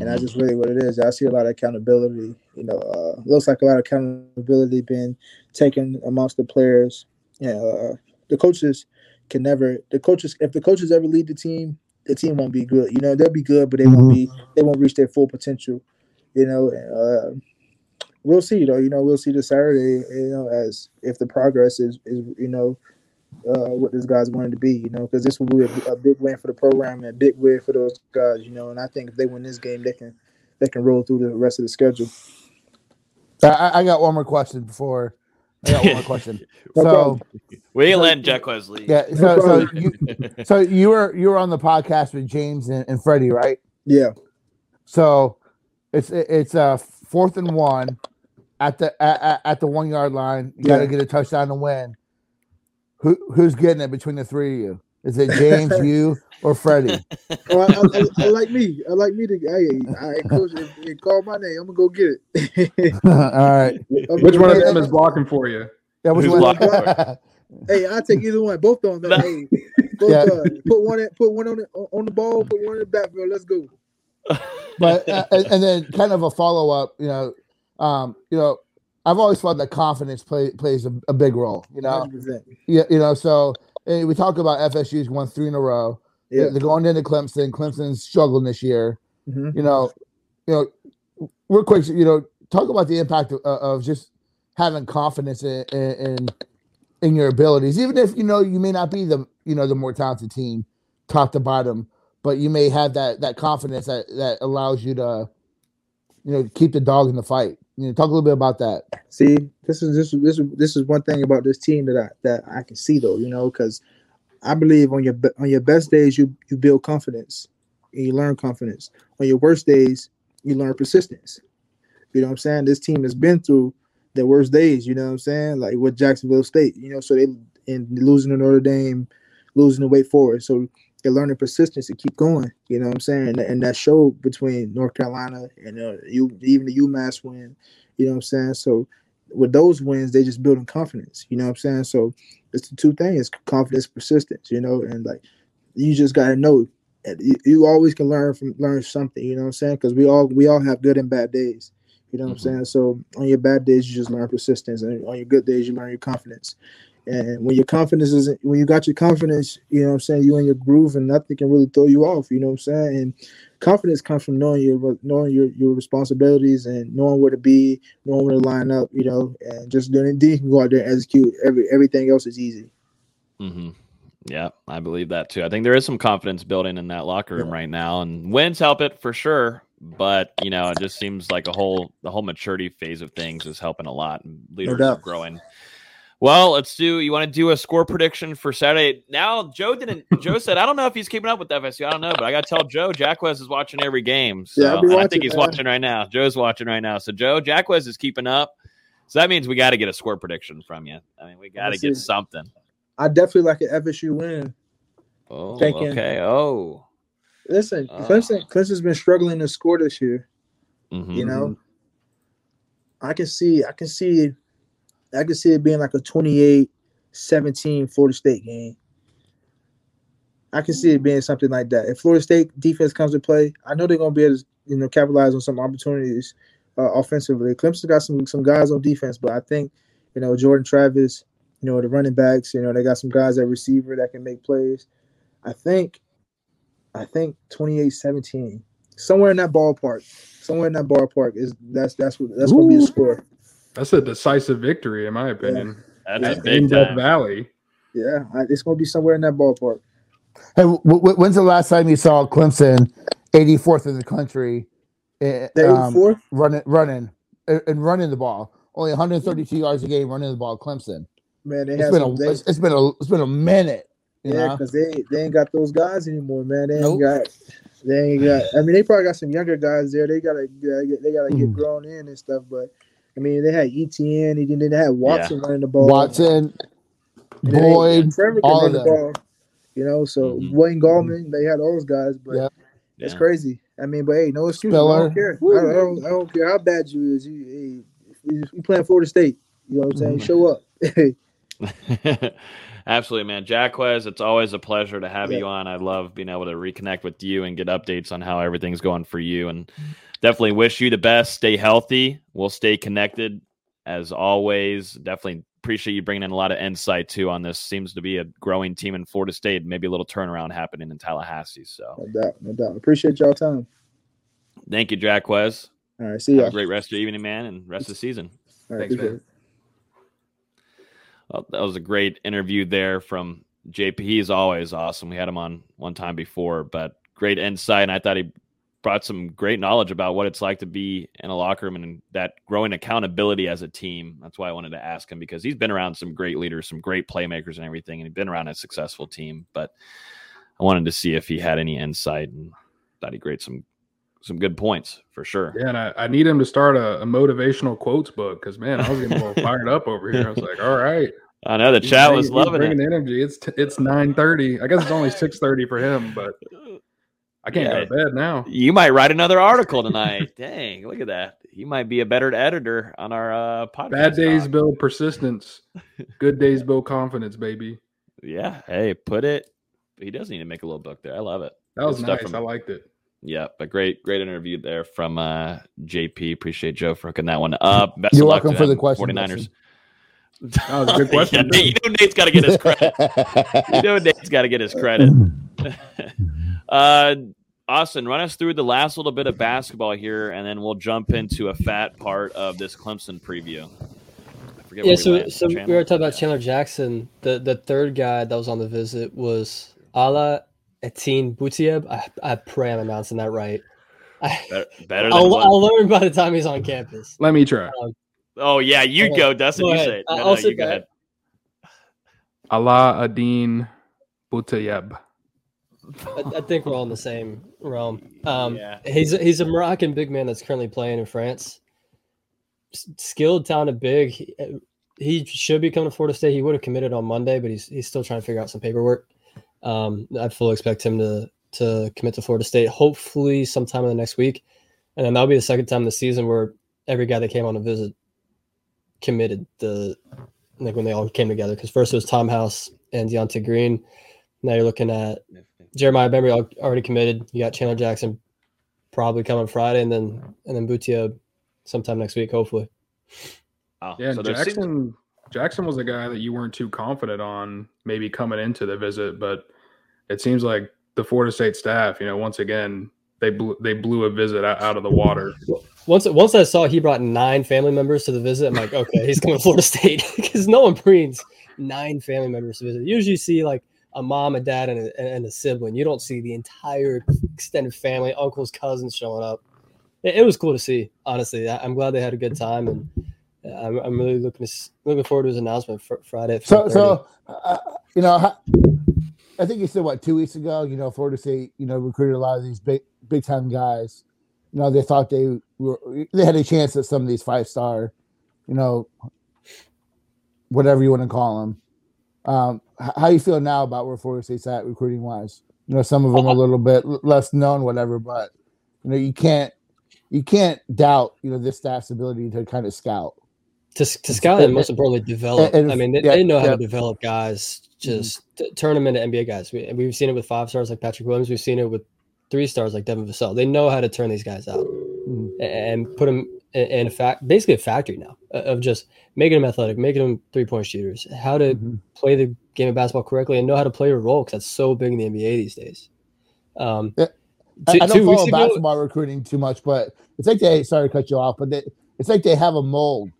And that's just really what it is. I see a lot of accountability. You know, uh, looks like a lot of accountability being taken amongst the players. Yeah, uh, the coaches can never. The coaches, if the coaches ever lead the team, the team won't be good. You know, they'll be good, but they won't be. They won't reach their full potential. You know, and, uh, we'll see though. You know, we'll see this Saturday. You know, as if the progress is is you know uh, what this guy's wanting to be. You know, because this will be a, a big win for the program and a big win for those guys. You know, and I think if they win this game, they can they can roll through the rest of the schedule. I, I got one more question before. I got one more [LAUGHS] question. So problem. we ain't letting Jack Wesley yeah, so so you so you were you were on the podcast with James and, and Freddie, right? Yeah. So it's it's uh fourth and one at the at, at- at the one yard line. You got to get a touchdown to win. Who who's getting it between the three of you? Is it James, [LAUGHS] you, or Freddie? [LAUGHS] Oh, I, I, I, I like me. I like me to. Hey, I coach. If you call my name, I'm gonna go get it. [LAUGHS] All right. Which one of them is blocking for you? Yeah, which Who's one? blocking [LAUGHS] Hey, I take either one. Both of them. Hey, both, Yeah. uh, put one. At, put one on the on the ball. Put one in the backfield. Let's go. but uh, and, and then kind of a follow up. You know, um, you know, I've always felt that confidence play, plays a, a big role. You know, 100%. yeah, you know. So we talk about FSU's won three in a row. Yeah. They're going into Clemson. Clemson's struggling this year. Mhm. You know, you know, real quick. You know, talk about the impact of, of just having confidence in, in in in your abilities, even if you know you may not be the you know the more talented team, top to bottom, but you may have that that confidence that that allows you to, you know, keep the dog in the fight. You know, talk a little bit about that. See, this is this is this is this is one thing about this team that I that I can see though, you know, because I believe on your on your best days you you build confidence and you learn confidence. On your worst days, you learn persistence. You know what I'm saying? This team has been through their worst days. You know what I'm saying? Like with Jacksonville State, you know, so they in losing to Notre Dame, losing to Wake Forest, so they're learning persistence to keep going. You know what I'm saying? And, and that show between North Carolina and uh, you even the UMass win. You know what I'm saying? So with those wins, they just building confidence. You know what I'm saying? So it's the two things: confidence, persistence. You know, and like you just gotta know. You, you always can learn from learn something. You know what I'm saying? Because we all we all have good and bad days. You know what I'm mm-hmm. saying? So on your bad days, you just learn persistence, and on your good days, you learn your confidence. And when your confidence is when you got your confidence, you know what I'm saying, you in your groove and nothing can really throw you off, you know what I'm saying? And confidence comes from knowing your knowing your, your responsibilities and knowing where to be, knowing where to line up, you know, and just doing it. Then you can go out there and execute. Every everything else is easy. hmm Yeah, I believe that too. I think there is some confidence building in that locker room right now, and wins help it for sure. But you know, it just seems like a whole the whole maturity phase of things is helping a lot, and leaders are growing. Well, let's do. You want to do a score prediction for Saturday? Now, Joe didn't. Joe said, "I don't know if he's keeping up with FSU. I don't know, but I got to tell Joe, Jacques is watching every game. So Yeah, and I think he's man. watching right now. Joe's watching right now. So Joe, Jacques is keeping up. So that means we got to get a score prediction from you. I mean, we got to get something. I definitely like an FSU win. Oh, Thinking- okay. Oh, Listen, Ah. Clemson Clemson's been struggling to score this year. Mhm. You know, I can see, I can see, I can see it being like a 28-17 Florida State game. I can see it being something like that. If Florida State defense comes to play, I know they're gonna be able to, you know, capitalize on some opportunities uh, offensively. Clemson got some some guys on defense, but I think, you know, Jordan Travis, you know, the running backs, you know, they got some guys at receiver that can make plays. I think, I think 28-17, somewhere in that ballpark somewhere in that ballpark is that's that's what that's gonna be the score. That's a decisive victory, in my opinion. that's Yeah. a In big Death time. Valley. Yeah, it's gonna be somewhere in that ballpark. Hey, w- w- when's the last time you saw Clemson 84th in the country? eh, The um, 84th? running, running, and and running the ball. Only 132 yards a game running the ball. Clemson. Man, they It's have been a they, it's, it's been a it's been a minute. You yeah, because they they ain't got those guys anymore, man. They ain't Nope. got they ain't got. I mean, they probably got some younger guys there. They gotta gotta get they gotta get Mm. grown in and stuff. But I mean, they had Etienne. He didn't they had Watson running the ball. Watson, And Boyd, Trevor all run of the them. ball. You know, so Mhm. Wayne Gallman, they had all those guys, but Yep. it's Yeah. crazy. I mean, but hey, no excuses. I don't care. I don't, I don't, I don't care how bad you is. You, hey, you, you playing Florida State. You know what I'm saying? Mhm. Show up. [LAUGHS] [LAUGHS] Absolutely, man. Jacques, it's always a pleasure to have Yeah. you on. I love being able to reconnect with you and get updates on how everything's going for you. And definitely wish you the best. Stay healthy. We'll stay connected as always. Definitely appreciate you bringing in a lot of insight too on this. Seems to be a growing team in Florida State. Maybe a little turnaround happening in Tallahassee. So no doubt, no doubt. Appreciate y'all time. thank you, Jack Jacques. All right, see y'all. a great rest of your evening, man, and rest of the season. All right, Thanks, man. it. Well, that was a great interview there from JP. He's always awesome. We had him on one time before, but great insight. And I thought he brought some great knowledge about what it's like to be in a locker room and that growing accountability as a team. That's why I wanted to ask him because he's been around some great leaders, some great playmakers, and everything, and he's been around a successful team. But I wanted to see if he had any insight and thought he great some some good points for sure. Yeah, and I, I need him to start a, a motivational quotes book because man, I was getting a little [LAUGHS] fired up over here. I was like, all right, I know the He's chat bringing- was loving bringing it. energy. It's t- it's nine thirty. I guess it's only six thirty for him, but [LAUGHS] I can't Yeah. go to bed now. You might write another article tonight. [LAUGHS] Dang, look at that. You might be a better editor on our uh, podcast. Bad days doc. build persistence. [LAUGHS] Good days build confidence, baby. Yeah. Hey, put it. He does need to make a little book there. I love it. That was Good stuff nice. from- I liked it. Yeah, but great, great interview there from uh, JP. Appreciate Joe for hooking that one up. Best You're of luck welcome to for the question, 49ers. That was a good [LAUGHS] question. Yeah, you know Nate's got to get his credit. [LAUGHS] you know Nate's got to get his credit. [LAUGHS] uh, Austin, run us through the last little bit of basketball here, and then we'll jump into a fat part of this Clemson preview. I Yeah, where we so landed. we were talking about Chandler Jackson. The the third guy that was on the visit was Ala Etienne Boutieb. I, I pray I'm announcing that right. I, better, better than I'll. I'll learn by the time he's on campus. Let me try. Oh yeah, you Go go, ahead. Dustin. Go you say it. No, I'll no, sit you go ahead. Allah Adin Boutayeb. I, I think we're all in the same realm. Um, Yeah. He's a, he's a Moroccan big man that's currently playing in France. S- Skilled, talented, big. He, uh, he should be coming to Florida State. He would have committed on Monday, but he's he's still trying to figure out some paperwork. Um, I fully expect him to to commit to Florida State. Hopefully, sometime in the next week, and then that'll be the second time this season where every guy that came on a visit committed the like when they all came together. Because first it was Tom House and Deontay Green. Now you're looking at Jeremiah Bembry already committed. You got Chandler Jackson probably coming Friday, and then and then Butia sometime next week, hopefully. Oh, Yeah, so there's six- Jackson. Jackson was a guy that you weren't too confident on, maybe coming into the visit, but it seems like the Florida State staff, you know, once again they blew they blew a visit out, out of the water. Once once I saw he brought nine family members to the visit, I'm like, okay, he's coming to Florida [LAUGHS] State [LAUGHS] because no one brings nine family members to visit. Usually, you see like a mom, a dad, and a, and a sibling. You don't see the entire extended family, uncles, cousins showing up. It, it was cool to see. Honestly, I, I'm glad they had a good time, and uh, I'm, I'm really looking to, looking forward to his announcement for Friday. So, so uh, you know, I think you said what two weeks ago. You know, Florida State, you know, recruited a lot of these big, big time guys. You know, they thought they were they had a chance at some of these five star, you know, whatever you want to call them. Um, how you feel now about where Florida State's at recruiting wise? You know, some of them a little bit less known, whatever, but you know, you can't you can't doubt you know this staff's ability to kind of scout. to, to scout and most importantly develop. and- I mean, they, yeah, they know how yeah. to develop guys. Just t- turn them into NBA guys. We, we've seen it with five stars like Patrick Williams. We've seen it with three stars like Devin Vassell. They know how to turn these guys out and put them in, a fact, basically a factory now uh, of just making them athletic, making them three point shooters, how to Mhm. play the game of basketball correctly, and know how to play a role because that's so big in the NBA these days. Um, Yeah. I, I don't follow ago- basketball recruiting too much, but it's like they sorry to cut you off, but they, it's like they have a mold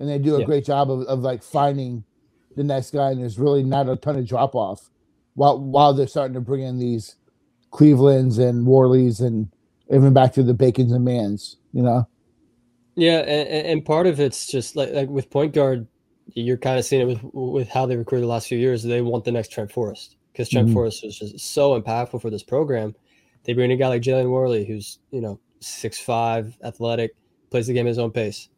and they do a Yeah. great job of, of like finding the next guy, and there's really not a ton of drop off while while they're starting to bring in these Clevelands and Warleys and even back to the Bacons and Mans, you know. Yeah, and, and- part of it's just like like with point guard, you're kind of seeing it with with how they recruited the last few years. They want the next Trent Forrest because Trent Mhm. Forrest was just so impactful for this program. They bring in a guy like Jalen Warley, who's you know six five, athletic, plays the game at his own pace.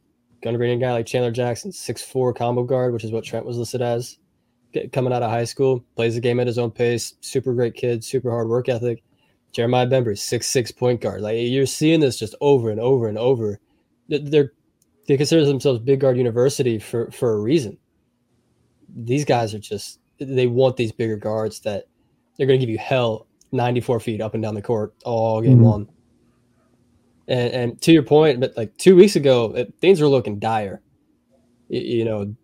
Going to bring in a guy like Chandler Jackson, six four combo guard, which is what Trent was listed as, coming out of high school, plays the game at his own pace. Super great kid, super hard work ethic. Jeremiah Bembry, six six point guard. Like you're seeing this just over and over and over. They're they consider themselves big guard university for for a reason. These guys are just they want these bigger guards that they're going to give you hell 94 feet up and down the court all game Mhm. long. And and to your point but like two weeks ago it, things were looking dire. You, you know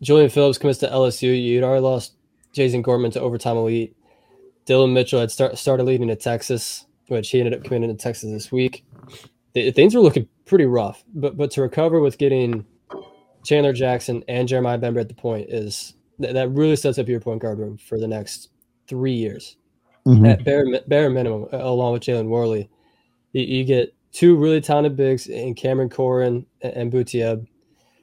julian phillips commits to lsu you'd already lost Jazian Gortman to overtime elite Dillon Mitchell had start, started leading to texas which he ended up committing to texas this week th- things were looking pretty rough. But but to recover with getting Chandler Jackson and Jeremiah Bembry at the point is th- that really sets up your point guard room for the next three years mm-hmm. at bare bare minimum, along with Jalen Warley. You, you get two really talented bigs in Cameron Corhen and, and Boutieb.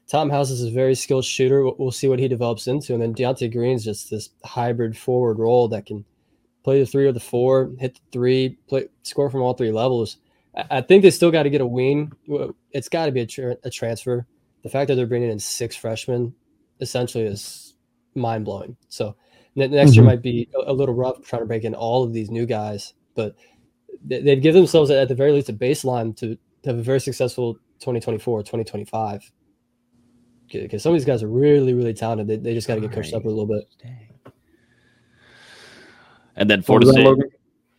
Tom House is a very skilled shooter. We'll, we'll see what he develops into, and then Deontay Green's just this hybrid forward role that can play the three or the four, hit the three, play score from all three levels. I- I think they still got to get a wing. It's got to be a, tra- a transfer. The fact that they're bringing in six freshmen essentially is mind blowing. So ne- next year Mhm. might be a, a little rough trying to break in all of these new guys, but they- they'd give themselves at the very least a baseline to, to have a very successful 2024, 2025. Because some of these guys are really, really talented. They, they just got to get coached up a little bit. And then What Florida was that, State. Logan?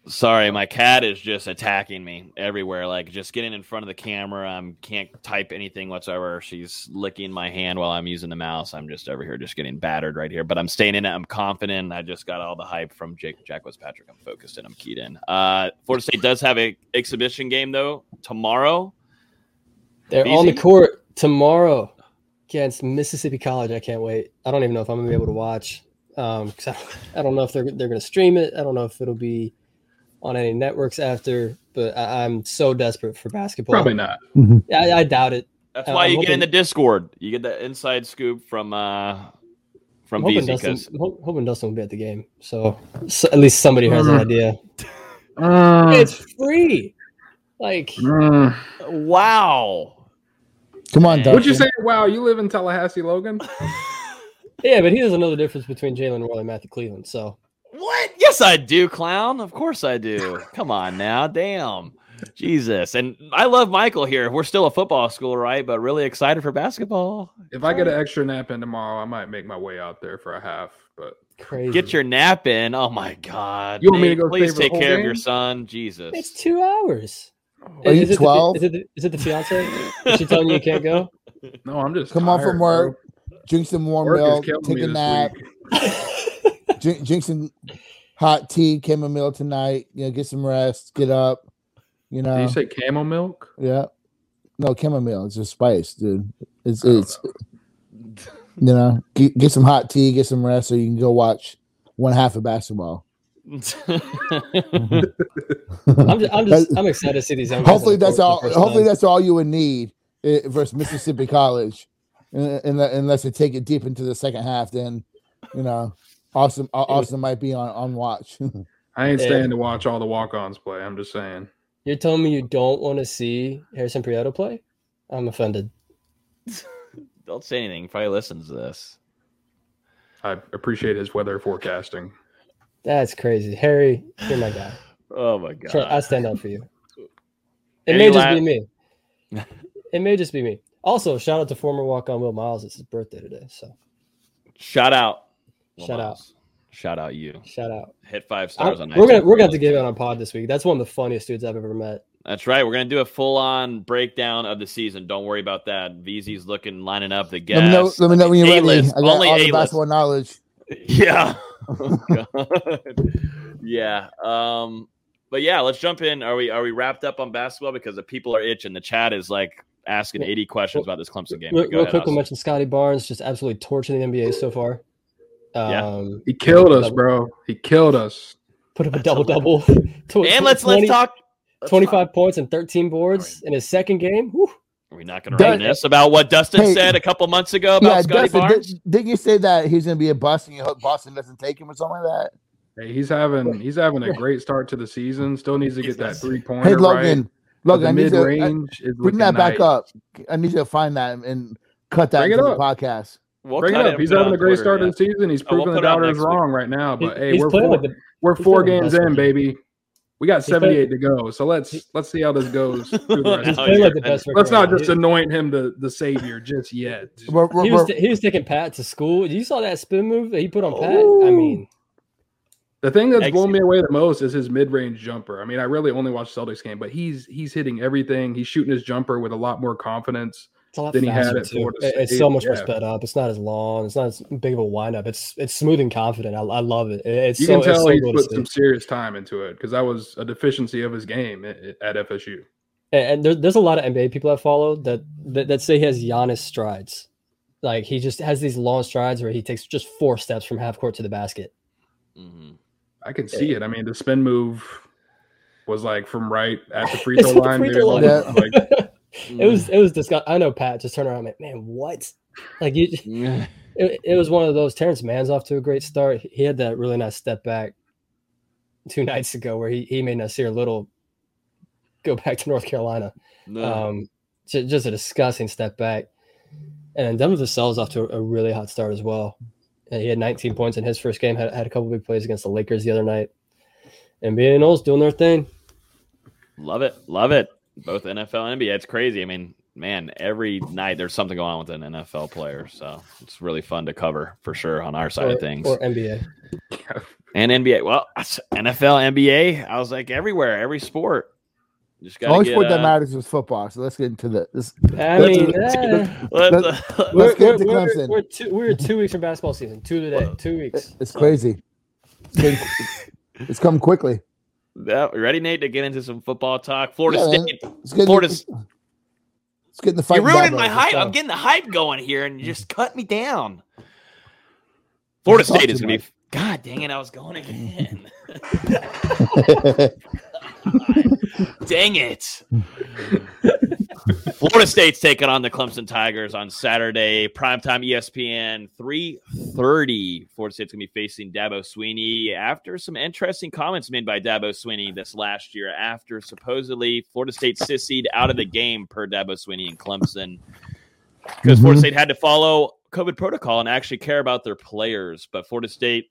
Sorry, my cat is just attacking me everywhere. Like just getting in front of the camera. I can't type anything whatsoever. She's licking my hand while I'm using the mouse. I'm just over here, just getting battered right here. But I'm staying in it. I'm confident. I just got all the hype from Jake Jacques Patrick. I'm focused and I'm keyed in. Uh, Florida State does have a exhibition game though tomorrow. They're on the court tomorrow against Mississippi College. I can't wait. I don't even know if I'm gonna be able to watch. Um, 'cause I, don't, I don't know if they're they're gonna stream it. I don't know if it'll be on any networks after. But I, I'm so desperate for basketball. Probably not. I, I doubt it. That's Uh, why I'm you get in the Discord. You get the inside scoop from uh from I'm hoping VZ Dustin, because I'm ho- hoping Dustin will be at the game. So, so at least somebody has an Mm. idea. [LAUGHS] Uh, It's free. Like uh, wow. Come on, Dustin. What'd you say? Wow, you live in Tallahassee, Logan? [LAUGHS] yeah, but he doesn't know the difference between Jalen Roy and Matthew Cleveland. So What? Yes, I do, clown. Of course I do. Come on now. Damn. Jesus. And I love Michael here. We're still a football school, right? But really excited for basketball. If I get an extra nap in tomorrow, I might make my way out there for a half. But crazy. Get your nap in. Oh my God. You want me to go Please stay for the take whole care of your son. Jesus. It's two hours. Are you is it the- 12? Is it, the, is it the fiance? is she telling you you can't go? no, I'm just Come on tired, from bro. work, drink some warm Work milk, take a nap, drink, drink some hot tea, chamomile tonight. You know, get some rest, get up. You know, Did you say camel milk? yeah. No chamomile. It's a spice, dude. It's I don't it's you know get, get some hot tea, get some rest, so you can go watch one half of basketball. [LAUGHS] I'm just, I'm [LAUGHS] just I'm excited to see these young guys. on Hopefully that's all. for the first Hopefully time. that's all you would need eh, versus Mississippi College, Un- un- unless they take it deep into the second half. Then you know, Austin Austin might be on on watch. [LAUGHS] I ain't staying to watch all the walk-ons play. I'm just saying. You're telling me you don't want to see Harrison Prieto play? I'm offended. [LAUGHS] Don't say anything. He Probably listens to this. I appreciate his weather forecasting. That's crazy, Harry. You're my guy. [LAUGHS] Oh my God. Sure, I stand up for you. It Any may just be me. It may just be me. Also, shout out to former walk-on Will Miles. It's his birthday today, so Shout out. Shout out. Shout out you. shout out. Hit five I- stars on we're gonna we're gonna have to get it on a pod this week. That's one of the funniest dudes I've ever met. That's right. We're gonna do a full on breakdown of the season. Don't worry about that. VZ's looking lining up the let me know. guests. Let me know when you're ready. A-list, I got only all the A-list. basketball knowledge. [LAUGHS] Yeah. Oh, [LAUGHS] God. [LAUGHS] yeah. Um, but yeah, let's jump in. Are we are we wrapped up on basketball? Because the people are itching. The chat is like asking 80 questions about this Clemson game. Real, real ahead, quick, we'll mention Scottie Barnes just absolutely torching the NBA so far. Yeah. Um, He killed us, double- bro. He killed us. Put up a double double. [LAUGHS] and let's let's talk. let's 25 points and 13 boards in his second game. Whew. Are we not going to Dun- reminisce about what Dustin Hey. said a couple months ago about Yeah, Scottie Barnes? did, didn't you say that he's going to be a bust and you hope Boston doesn't take him or something like that? Hey, he's having he's having a great start to the season. Still needs to get that three Hey, pointer right. Logan, But Logan, the I need to I, range is bring looking that back nice. up. I need you to find that and cut that Bring it into the podcast. We'll Bring it up. He's having a great Twitter, start yeah. of the season. He's Oh, we'll proving the doubters next week. wrong right now. But He- hey, we're four, the- we're four games in, record. baby. We got He's playing- 78 to go. So let's let's see how this goes. [LAUGHS] through the rest He's of the playing year. like the best. Let's record not just anoint him the, the savior just yet. We're, we're, He was, he was taking Pat to school. You saw that spin move that he put on Pat. I mean, The thing that's Ex- blown me away the most is his mid-range jumper. I mean, I really only watched Celtics game, but he's he's hitting everything. He's shooting his jumper with a lot more confidence. it's a lot Than he had faster at too. Florida It- It's so much more yeah. sped up. It's not as long. It's not as big of a windup. It's it's smooth and confident. I, I love it. It- It's You so, can it's tell so he's put some serious time into it because that was a deficiency of his game at, at FSU. And, and there, there's a lot of NBA people I follow that, that that say he has Giannis strides. Like he just has these long strides where he takes just four steps from half court to the basket. Mhm. I can see it. I mean, the spin move was like from right at the [LAUGHS] free It's throw the line. free throw line. like, like, [LAUGHS] it was it was disgusting. I know Pat just turned around and went, man, what? Like you, [LAUGHS] Mm. it, it was one of those. Terrence Mann's off to a great start. He had that really nice step back two nights ago where he, he made Nassir Little go back to North Carolina. No. Um, ju- just a disgusting step back. And then Devin Vassell's off to a, a really hot start as well. And he had 19 points in his first game. Had, had a couple big plays against the Lakers the other night. NBA Noles doing their thing. Love it. Love it. Both NFL and NBA. It's crazy. I mean, man, every night there's something going on with an NFL player. So it's really fun to cover for sure on our side or, of things. Or NBA. and NBA. Well, NFL, NBA. I was like everywhere, every sport. Just the only get, sport uh, that matters is football. So let's get into the. This, I mean, uh, let's, [LAUGHS] let's, let's get into Clemson. We're, we're, two, we're two weeks from basketball season. Two today. Two weeks. It's crazy. It's, [LAUGHS] it's come quickly. Yeah, ready, Nate, to get into some football talk? Florida yeah, State. It's getting, Florida. It's, it's getting the fight. You're ruining my hype. I'm getting the hype going here, and you just cut me down. Florida State is going to be. God dang it! I was going [LAUGHS] again. [LAUGHS] Dang it. Florida State's taking on the Clemson Tigers on Saturday. Primetime ESPN 330. Florida State's going to be facing Dabo Swinney after some interesting comments made by Dabo Swinney this last year after supposedly Florida State sissied out of the game per Dabo Swinney and Clemson because mm-hmm. Florida State had to follow COVID protocol and actually care about their players. But Florida State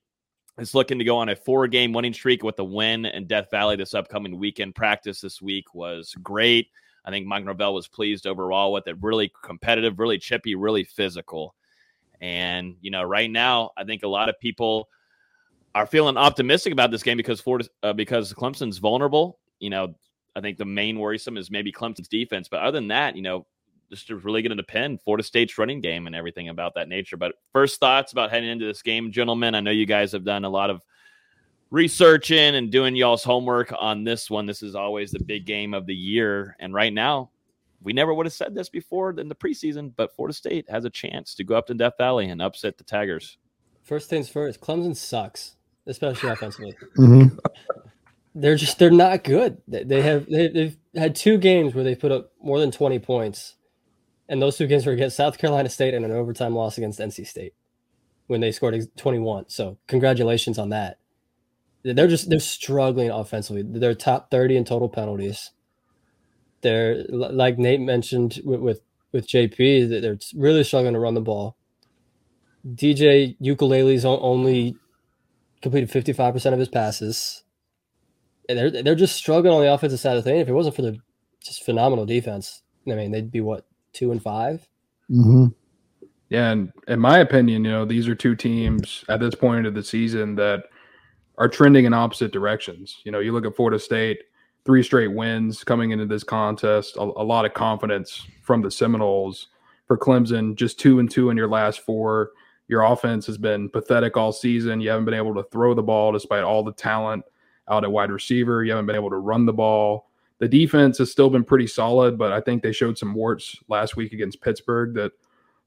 is looking to go on a four game winning streak with a win in Death Valley this upcoming weekend. Practice this week was great. I think Mike Norvell was pleased overall with it. Really competitive, really chippy, really physical. And, you know, right now, I think a lot of people are feeling optimistic about this game because Florida, uh, because Clemson's vulnerable. You know, I think the main worrisome is maybe Clemson's defense. But other than that, you know, just really going to depend Florida State's running game and everything about that nature. But first thoughts about heading into this game, gentlemen. I know you guys have done a lot of researching and doing y'all's homework on this one. This is always the big game of the year, and right now, we never would have said this before in the preseason, but Florida State has a chance to go up to Death Valley and upset the Tigers. First things first, Clemson sucks, especially offensively. Mm-hmm. [LAUGHS] They're just they're not good. They have they, they've had two games where they put up more than twenty points and those two games were against South Carolina State and an overtime loss against NC State when they scored 21. So congratulations on that. They're just they're struggling offensively. They're top 30 in total penalties. They're like Nate mentioned with with, with JP, they're really struggling to run the ball. DJ Uiagalelei's only completed 55% of his passes. And they're they're just struggling on the offensive side of the thing. If it wasn't for the just phenomenal defense, I mean, they'd be what two and 5 mm-hmm. Yeah, and in my opinion, you know, these are two teams at this point of the season that are trending in opposite directions. You know, you look at Florida State, three straight wins coming into this contest, a, a lot of confidence from the Seminoles. For Clemson, just two and two in your last four. Your offense has been pathetic all season. You haven't been able to throw the ball despite all the talent out at wide receiver. You haven't been able to run the ball. The defense has still been pretty solid, but I think they showed some warts last week against Pittsburgh that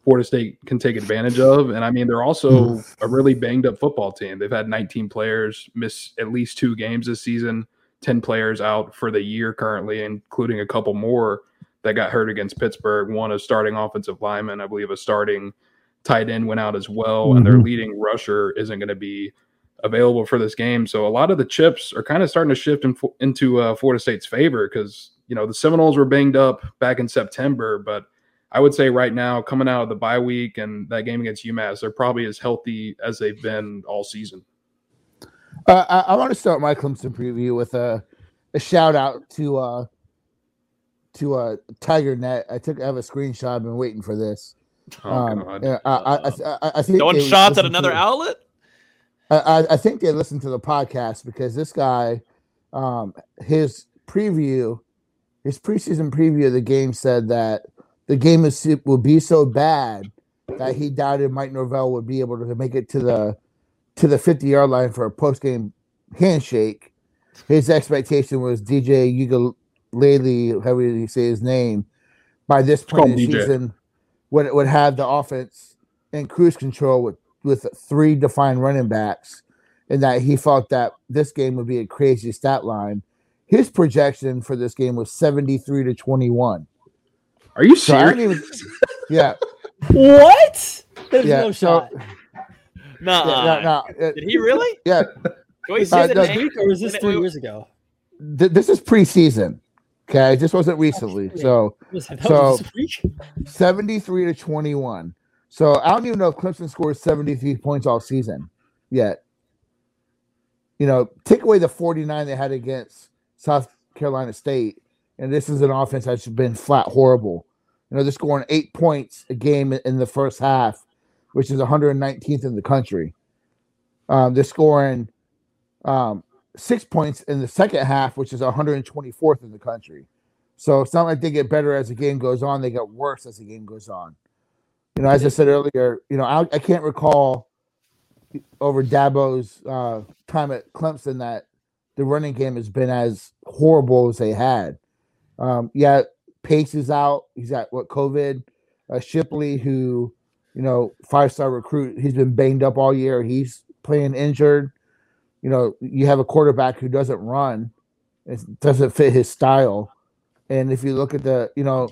Florida State can take advantage of. And I mean, they're also a really banged up football team. They've had 19 players miss at least two games this season, 10 players out for the year currently, including a couple more that got hurt against Pittsburgh. One a starting offensive lineman, I believe a starting tight end went out as well, mm-hmm. and their mm-hmm. leading rusher isn't going to be available for this game. So a lot of the chips are kind of starting to shift in, into uh, Florida State's favor because you know the Seminoles were banged up back in September, but I would say right now, coming out of the bye week and that game against UMass, they're probably as healthy as they've been all season. Uh, I, I, want to start my Clemson preview with a, a shout out to uh, to uh, Tiger Net. I took I have a screenshot. I've been waiting for this. Oh, um, I, I, I, I, think no one shots at another outlet. I, I think they listened to the podcast because this guy, um, his preview, his preseason preview of the game said that the game is would be so bad that he doubted Mike Norvell would be able to make it to the to the 50 yard line for a post game handshake. His expectation was DJ Uiagalelei, however you say his name, by this point in the DJ. season would would have the offense in cruise control with with three defined running backs, and that he thought that this game would be a crazy stat line. His projection for this game was 73 to 21. Are you serious? Even, [LAUGHS] yeah. What? There's yeah, no shot. no, no, no. Did he really? Yeah. Can we say uh, the name? Or was this three years ago? Th- this is preseason. Okay, this wasn't recently. So, so 73 to 21. So I don't even know if Clemson scored 73 points all season yet. You know, take away the 49 they had against South Carolina State, and this is an offense that's been flat horrible. You know, they're scoring eight points a game in the first half, which is 119th in the country. Um, they're scoring um, six points in the second half, which is 124th in the country. So it's not like they get better as the game goes on; they get worse as the game goes on. You know, as I said earlier, you know, I, I can't recall over Dabo's uh, time at Clemson that the running game has been as horrible as they had. Um, yeah, Pace is out; he's got what COVID. Uh, Shipley, who you know, five star recruit, he's been banged up all year. He's playing injured. You know, you have a quarterback who doesn't run; it doesn't fit his style. And if you look at the, you know,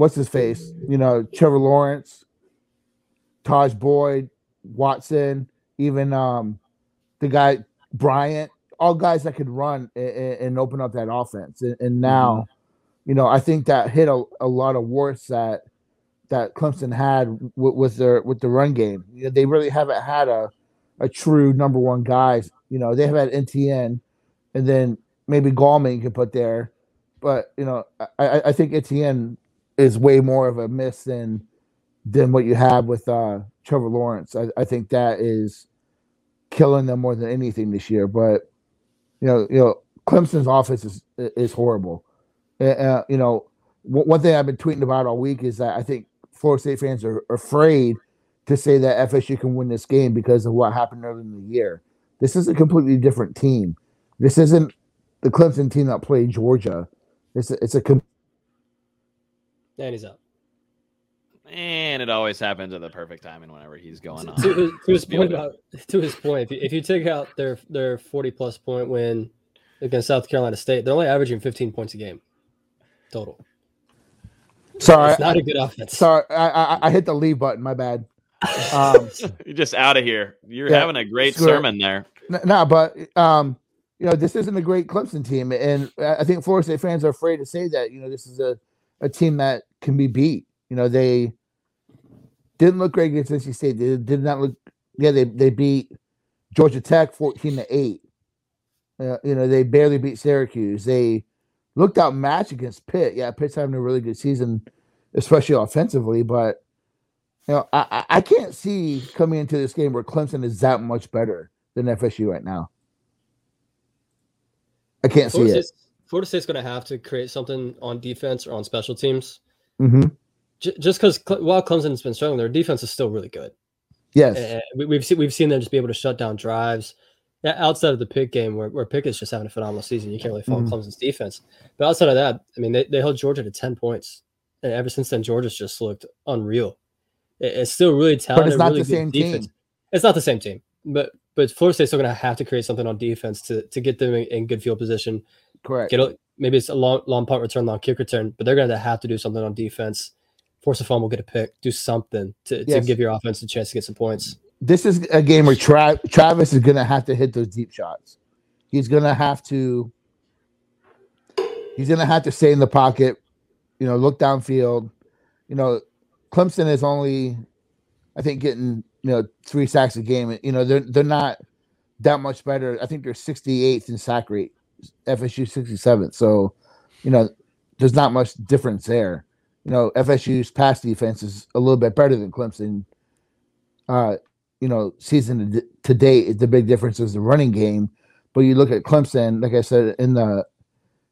what's his face? You know, Trevor Lawrence, Tajh Boyd, Watson, even um the guy Bryant, all guys that could run and, and open up that offense. And, and now, mm-hmm. you know, I think that hit a, a lot of warts that that Clemson had with, with their with the run game. You know, they really haven't had a a true number one guys. You know, they have had Etienne, and then maybe Gallman you could put there, but you know, I, I think Etienne is way more of a miss than than what you have with uh, Trevor Lawrence. I, I think that is killing them more than anything this year. But you know, you know, Clemson's offense is is horrible. Uh, you know, one thing I've been tweeting about all week is that I think Florida State fans are afraid to say that FSU can win this game because of what happened earlier in the year. This is a completely different team. This isn't the Clemson team that played Georgia. It's a, it's a and he's up. And it always happens at the perfect time and whenever he's going on. To, his, to his point about to his point, if you, if you take out their their forty plus point win against South Carolina State, they're only averaging fifteen points a game total. Sorry, it's not a good offense. Sorry, I, I, I hit the leave button. My bad. Um, [LAUGHS] You're just out of here. You're yeah, having a great sermon there. No, nah, but um, you know, this isn't a great Clemson team, and I think Florida State fans are afraid to say that. You know, this is a a team that can be beat. You know, they didn't look great against NC State. They did not look. Yeah, they they beat Georgia Tech fourteen to eight. Uh, you know, they barely beat Syracuse. They looked outmatched against Pitt. Yeah, Pitt's having a really good season, especially offensively. But you know, I I can't see coming into this game where Clemson is that much better than FSU right now. I can't Florida see it. Florida State's going to have to create something on defense or on special teams. Mm-hmm. J- just because while Clemson's been struggling, their defense is still really good. Yes, and we, have seen we've seen them just be able to shut down drives. Yeah, outside of the Pick game, where, where Pickett's just having a phenomenal season, you can't really fault mm-hmm. Clemson's defense. But outside of that, I mean, they, they held Georgia to ten points, and ever since then, Georgia's just looked unreal. It, it's still really talented. But it's not really the same defense. team. It's not the same team, but but Florida State's still going to have to create something on defense to to get them in, in good field position. Correct. Get maybe it's a long long punt return, long kick return, but they're going to have to do something on defense. Force a fumble, get a pick, do something to, yes. to give your offense a chance to get some points. This is a game where Tra- Travis is going to have to hit those deep shots. He's going to have to. He's going to have to stay in the pocket, you know, look downfield. You know, Clemson is only, I think, getting you know three sacks a game. You know, they're they're not that much better. I think they're 68th in sack rate. FSU 67th. So, you know, there's not much difference there. You know, FSU's pass defense is a little bit better than Clemson. Uh, you know, season to date, the big difference is the running game. But you look at Clemson, like I said in the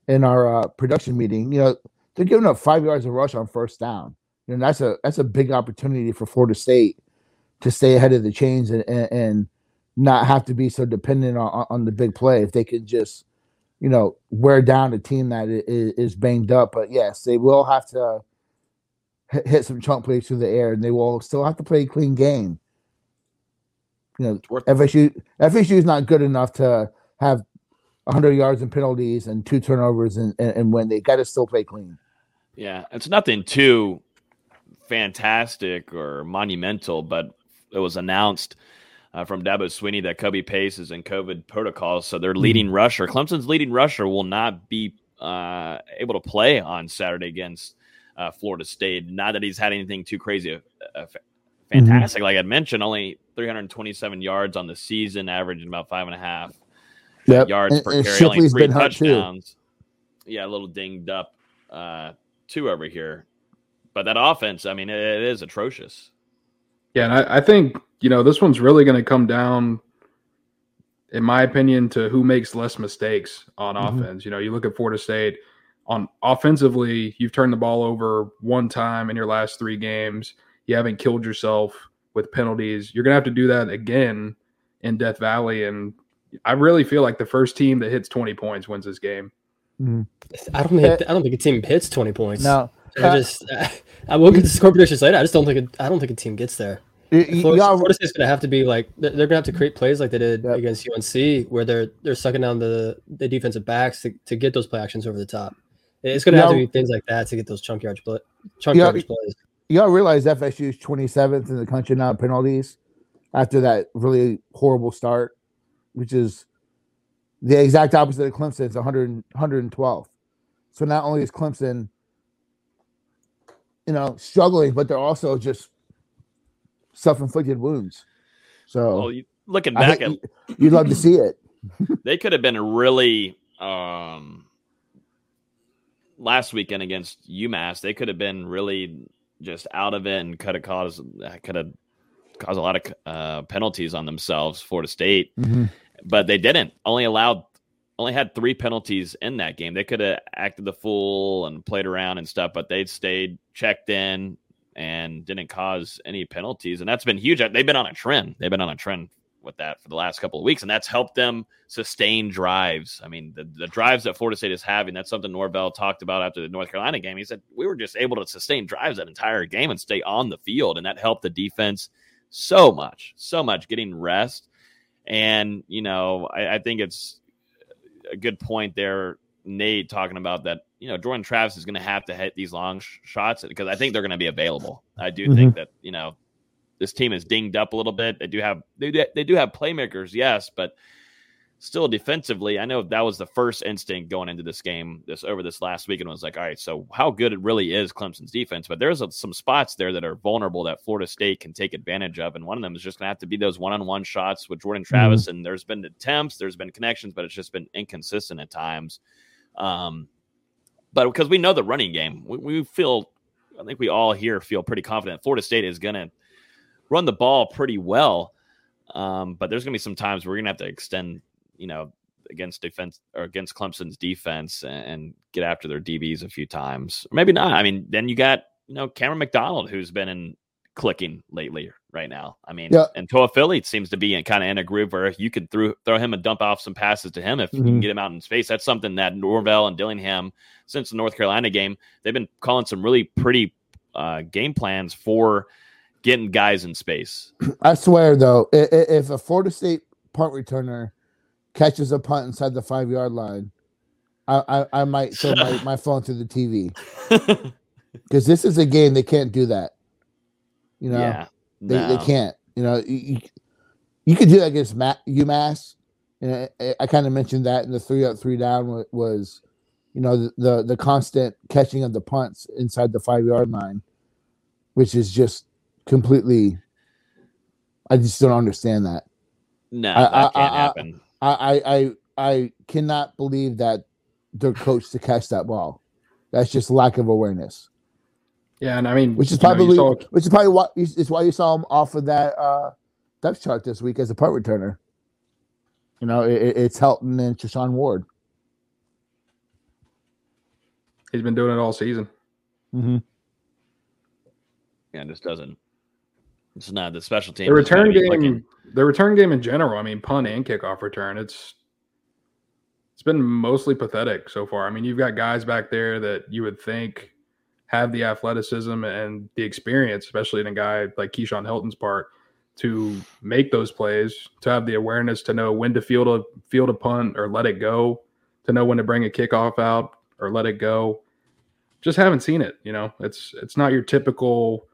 in our uh, production meeting, you know, they're giving up five yards of rush on first down. You know, that's a that's a big opportunity for Florida State to stay ahead of the chains and, and, and not have to be so dependent on, on the big play. If they could just you know, wear down a team that is, banged up. But yes, they will have to hit some chunk plays through the air, and they will still have to play a clean game. You know, FSU FSU is not good enough to have 100 yards and penalties and two turnovers and, and, and win. They got to still play clean. Yeah, it's nothing too fantastic or monumental, but it was announced – uh, from Dabo Swinney that Kobe Pace is in COVID protocols. So their leading mm-hmm. rusher, Clemson's leading rusher, will not be uh, able to play on Saturday against uh, Florida State. Not that he's had anything too crazy, uh, uh, Mm-hmm. fantastic. Like I mentioned, only 327 yards on the season, averaging about five and a half Yep. yards And- per and carry, only three been touchdowns. Yeah, a little dinged up uh, two over here, but that offense, I mean, it, it is atrocious. Yeah, and I, I think you know this one's really going to come down, in my opinion, to who makes less mistakes on Mhm. offense. You know, you look at Florida State on offensively, you've turned the ball over one time in your last three games. You haven't killed yourself with penalties. You're going to have to do that again in Death Valley, and I really feel like the first team that hits 20 points wins this game. I don't think I don't think a team hits twenty points. No. I Uh, just [LAUGHS] I will get to score predictions later. I just don't think it, I don't think a team gets there. Florida, Florida State's gonna have to be like they're, they're gonna have to create plays like they did against UNC, where they're they're sucking down the the defensive backs to, to get those play actions over the top. It's gonna have to be things like that to get those chunk yardage play, chunk Y'all- yardage plays. Y'all realize FSU is 27th in the country now penalties after that really horrible start, which is the exact opposite of Clemson. It's 100, 112. So not only is Clemson, you know, struggling, but they're also just self-inflicted wounds. So Well, you, looking back at you'd love to see it. [LAUGHS] they could have been really um last weekend against UMass. They could have been really just out of it and could have caused could have caused a lot of uh, penalties on themselves. Florida State, Mhm. but they didn't. Only allowed only had three penalties in that game. They could have acted the fool and played around and stuff, but they stayed checked in and didn't cause any penalties. And that's been huge. They've been on a trend. They've been on a trend with that for the last couple of weeks, and that's helped them sustain drives. I mean, the, the drives that Florida State is having, that's something Norvell talked about after the North Carolina game. He said, We were just able to sustain drives that entire game and stay on the field, and that helped the defense so much, so much getting rest. And, you know, I, I think it's a good point there, Nate, talking about that. You know, Jordan Travis is going to have to hit these long sh- shots because I think they're going to be available. I do mm-hmm. think that you know this team is dinged up a little bit. They do have they do, they do have playmakers, yes, but still defensively, I know that was the first instinct going into this game this over this last week weekend was like, all right, so how good it really is Clemson's defense, but there's a, some spots there that are vulnerable that Florida State can take advantage of, and one of them is just going to have to be those one-on-one shots with Jordan mm-hmm. Travis. And there's been attempts, there's been connections, but it's just been inconsistent at times. Um, but because we know the running game, we, we feel, I think we all here feel pretty confident Florida State is going to run the ball pretty well. Um, but there's going to be some times where we're going to have to extend, you know, against defense or against Clemson's defense and, and get after their DBs a few times. Or maybe not. I mean, then you got, you know, Cameron McDonald, who's been in clicking lately right now. I mean, Yeah. and Toafili seems to be in kind of in a groove where you could throw throw him and dump off some passes to him if you can Mhm. get him out in space. That's something that Norvell and Dillingham, since the North Carolina game, they've been calling some really pretty uh, game plans for getting guys in space. [CLEARS THROAT] I swear though, if a Florida State punt returner catches a punt inside the five yard line, I I, I might throw my, [LAUGHS] my phone to the TV because [LAUGHS] this is a game they can't do that. You know, Yeah, they they can't. You know, you, you, could do that against Ma- UMass. You know, I, I kind of mentioned that in the three up, three down was, you know, the, the the constant catching of the punts inside the five yard line, which is just completely. I just don't understand that. No, I- that I- can't happen. I, I I I cannot believe that they're coached to catch that ball. That's just lack of awareness. Yeah, and I mean, Which is you know, you probably saw- which is probably what is why you saw him off of that uh depth chart this week as a punt returner. You know, it, it- it's Helton and Treshaun Ward. he's been doing it all season. Mm-hmm. Yeah, it just doesn't. It's not the special team. The return game, the return game in general. I mean, punt and kickoff return. It's it's been mostly pathetic so far. I mean, you've got guys back there that you would think have the athleticism and the experience, especially in a guy like Keyshawn Helton's part, to make those plays, to have the awareness to know when to field a field a punt or let it go, to know when to bring a kickoff out or let it go. Just haven't seen it. You know, it's it's not your typical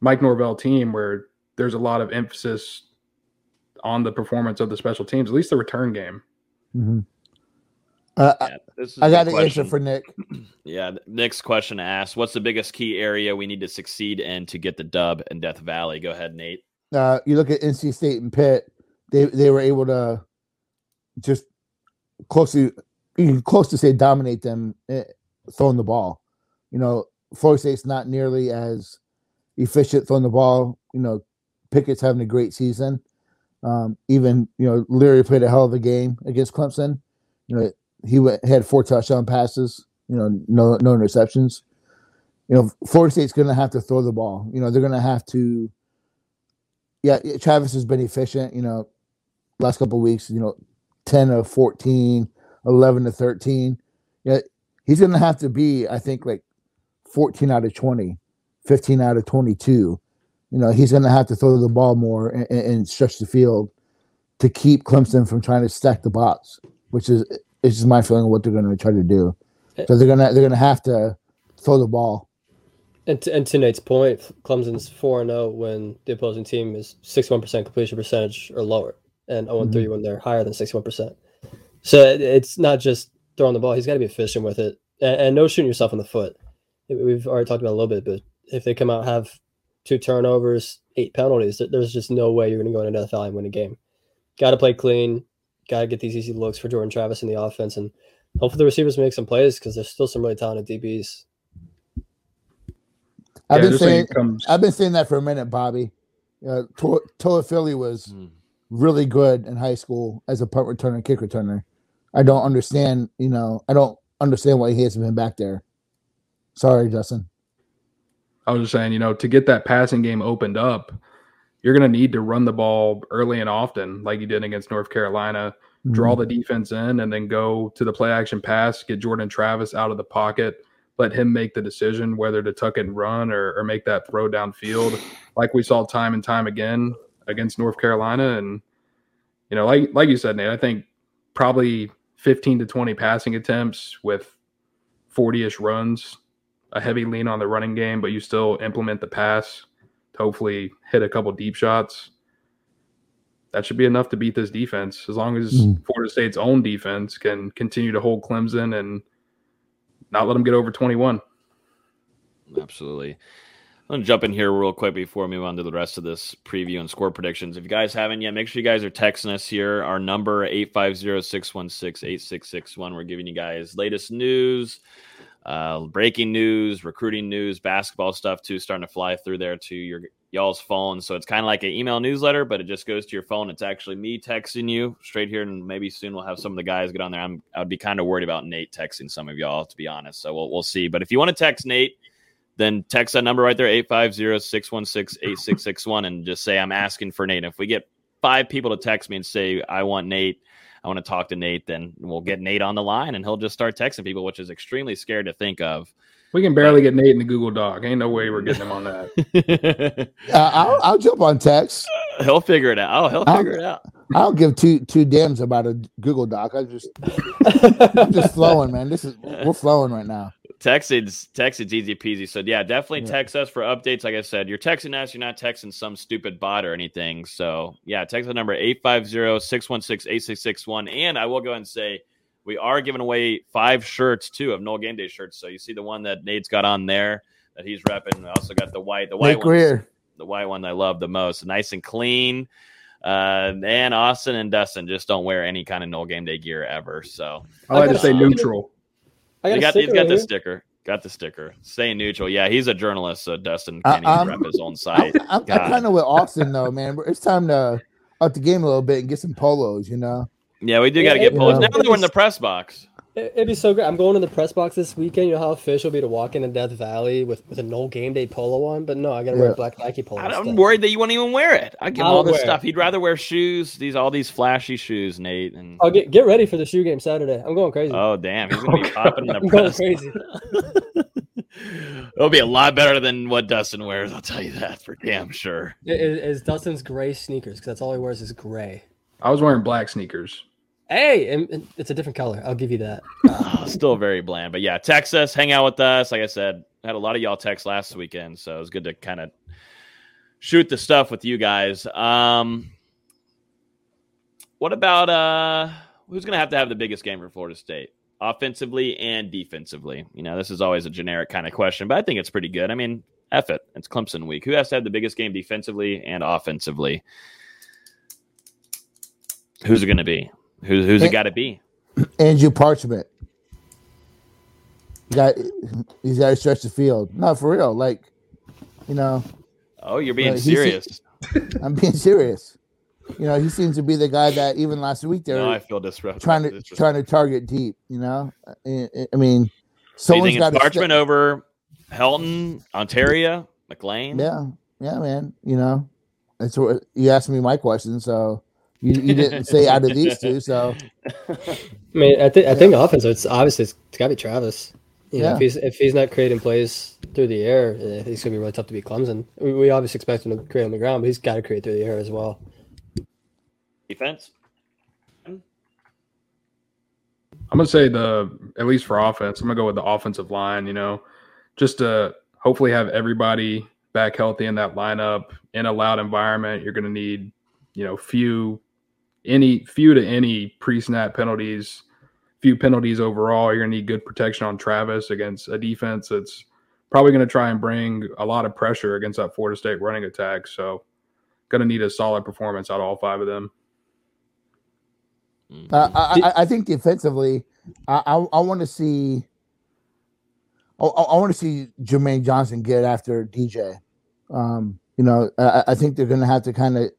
Mike Norvell team where there's a lot of emphasis on the performance of the special teams, at least the return game. Mm-hmm. Uh, Yeah, I got the answer for Nick. [CLEARS THROAT] Yeah, Nick's question asked, "What's the biggest key area we need to succeed in to get the dub in Death Valley?" Go ahead, Nate. Uh, you look at NC State and Pitt; they they were able to just closely, you can close to say dominate them eh, throwing the ball. You know, Florida State's not nearly as efficient throwing the ball. You know, Pickett's having a great season. Um, even you know Leary played a hell of a game against Clemson. You know, he went, had four touchdown passes. You know, no no interceptions. You know, Florida State's going to have to throw the ball. You know, they're going to have to. Yeah, Travis has been efficient. You know, last couple weeks. You know, ten of 14, 11 to thirteen. Yeah, he's going to have to be. I think like fourteen out of 20, 15 out of twenty-two. You know, he's going to have to throw the ball more and and stretch the field to keep Clemson from trying to stack the box, which is is just my feeling of what they're going to try to do. So they're gonna they're gonna have to throw the ball. And to, and to Nate's point, Clemson's four and zero when the opposing team is sixty one percent completion percentage or lower, and zero and three mm-hmm. when they're higher than sixty one percent. So it- it's not just throwing the ball; he's got to be efficient with it, and, and no shooting yourself in the foot. We've already talked about it a little bit, but if they come out have two turnovers, eight penalties, there's just no way you're going to go into Death Valley and win a game. Got to play clean. Got to get these easy looks for Jordan Travis in the offense, and hopefully the receivers make some plays because there's still some really talented DBs. I've Yeah, been this saying I've been saying that for a minute, Bobby. Uh, Tola Toafili was really good in high school as a punt returner, kick returner. I don't understand. You know, I don't understand why he hasn't been back there. Sorry, Justin. I was just saying, you know, to get that passing game opened up, you're going to need to run the ball early and often, like you did against North Carolina. Draw mm-hmm. the defense in, and then go to the play action pass. Get Jordan Travis out of the pocket. Let him make the decision whether to tuck and run or, or make that throw downfield, like we saw time and time again against North Carolina. And you know, like like you said, Nate, I think probably 15 to 20 passing attempts with 40ish runs, a heavy lean on the running game, but you still implement the pass hopefully hit a couple deep shots. That should be enough to beat this defense as long as Mm. Florida State's own defense can continue to hold Clemson and not let them get over 21. Absolutely. I'm gonna jump in here real quick before we move on to the rest of this preview and score predictions. If you guys haven't yet, make sure you guys are texting us here. Our number 850-616-8661. We're giving you guys latest news, uh, breaking news, recruiting news, basketball stuff too, starting to fly through there to your y'all's phone. So it's kind of like an email newsletter, but it just goes to your phone. It's actually me texting you straight here, and maybe soon we'll have some of the guys get on there. I'm I'd be kind of worried about Nate texting some of y'all, to be honest. So we'll we'll see. But if you want to text Nate then text that number right there 850-616-8661 and just say i'm asking for nate if we get five people to text me and say i want nate i want to talk to nate then we'll get nate on the line and he'll just start texting people which is extremely scared to think of We can barely get Nate in the Google Doc. Ain't no way we're getting him on [LAUGHS] that. Uh, I'll, I'll jump on text. he'll figure it out oh he'll I'll- figure it out I don't give two two damns about a Google Doc. I just [LAUGHS] I'm just flowing, man. This is we're flowing right now. Texting's texting's easy peasy. So yeah, definitely Yeah. text us for updates. Like I said, you're texting us, you're not texting some stupid bot or anything. So yeah, text the number 850-616-8661. And I will go ahead and say we are giving away five shirts too of Nole Gameday shirts. So you see the one that Nate's got on there that he's repping. We also got the white, the white one, the white one I love the most. Nice and clean. Uh, and Austin and Dustin just don't wear any kind of Nole Gameday gear ever. So I like to say neutral. I got he a got, sticker he's got right the here. sticker. Got the sticker. Staying neutral. Yeah, he's a journalist, so Dustin I- can't even I'm- rep his own [LAUGHS] I'm, site. I'm, I'm kind of with Austin though, man. It's time to up the game a little bit and get some polos. You know, Yeah, we do got to Yeah, get polos. yeah. Now that we're in the press box. It- It'd be so great. I'm going to the press box this weekend. You know how official it'd be to walk into Death Valley with, with a no game day polo on, but no, I gotta wear Yeah. a black Nike polo. I- I'm instead. worried that you won't even wear it. I give him all this wear it. stuff. He'd rather wear shoes. These all these flashy shoes, Nate. And I'll get get ready for the shoe game Saturday. I'm going crazy. oh damn, he's gonna be [LAUGHS] popping in the I'm [LAUGHS] going crazy. [LAUGHS] It'll be a lot better than what Dustin wears. I'll tell you that for damn sure. It is is Dustin's gray sneakers because that's all he wears is gray. I was wearing black sneakers. Hey, it's a different color. I'll give you that. Oh, [LAUGHS] still very bland. But yeah, Texas, hang out with us. Like I said, had a lot of y'all text last weekend, so it was good to kind of shoot the stuff with you guys. Um, what about uh, who's gonna have to have the biggest game for Florida State? offensively and defensively? You know, this is always a generic kind of question, but I think it's pretty good. I mean, F it. It's Clemson week. Who has to have the biggest game defensively and offensively? Who's it going to be? Who's who's it got to be? Andrew Parchment. He got he's got to stretch the field. No, for real. Like, you know. Oh, you're being he's- serious. [LAUGHS] I'm being serious. You know, he seems to be the guy that even last week there. No, I feel disrespectful. trying to trying to target deep. You know, I, I mean, So you someone's got. Parchment over Helton, Ontaria, McClain? Yeah, yeah, man. You know, it's you asked me my question. So you, you didn't say out of these two. So I mean, I think I think offense. It's obviously it's, it's got to be Travis. You know, Yeah. if he's if he's not creating plays through the air, eh, he's gonna be really tough to beat Clemson. We, we obviously expect him to create on the ground, but he's got to create through the air as well. Defense? I'm gonna say the at least for offense, I'm gonna go with the offensive line. You know, just to hopefully have everybody back healthy in that lineup in a loud environment. You're gonna need, you know, few any few to any pre-snap penalties, few penalties overall. You're gonna need good protection on Travis against a defense that's probably gonna try and bring a lot of pressure against that Florida State running attack. So, gonna need a solid performance out of all five of them. uh, I, I, I think defensively, I I, I want to see. I, I want to see Jermaine Johnson get after DJ. Um, you know, I, I think they're going to have to kind of,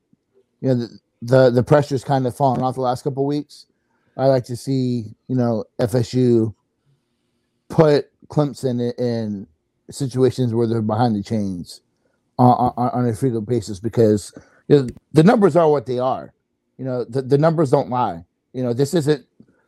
you know, the the, pressure's kind of fallen off the last couple of weeks. I like to see, you know, FSU put Clemson in, in situations where they're behind the chains on, on, on a frequent basis because you know, the numbers are what they are. You know, the, the numbers don't lie. You know, this isn't,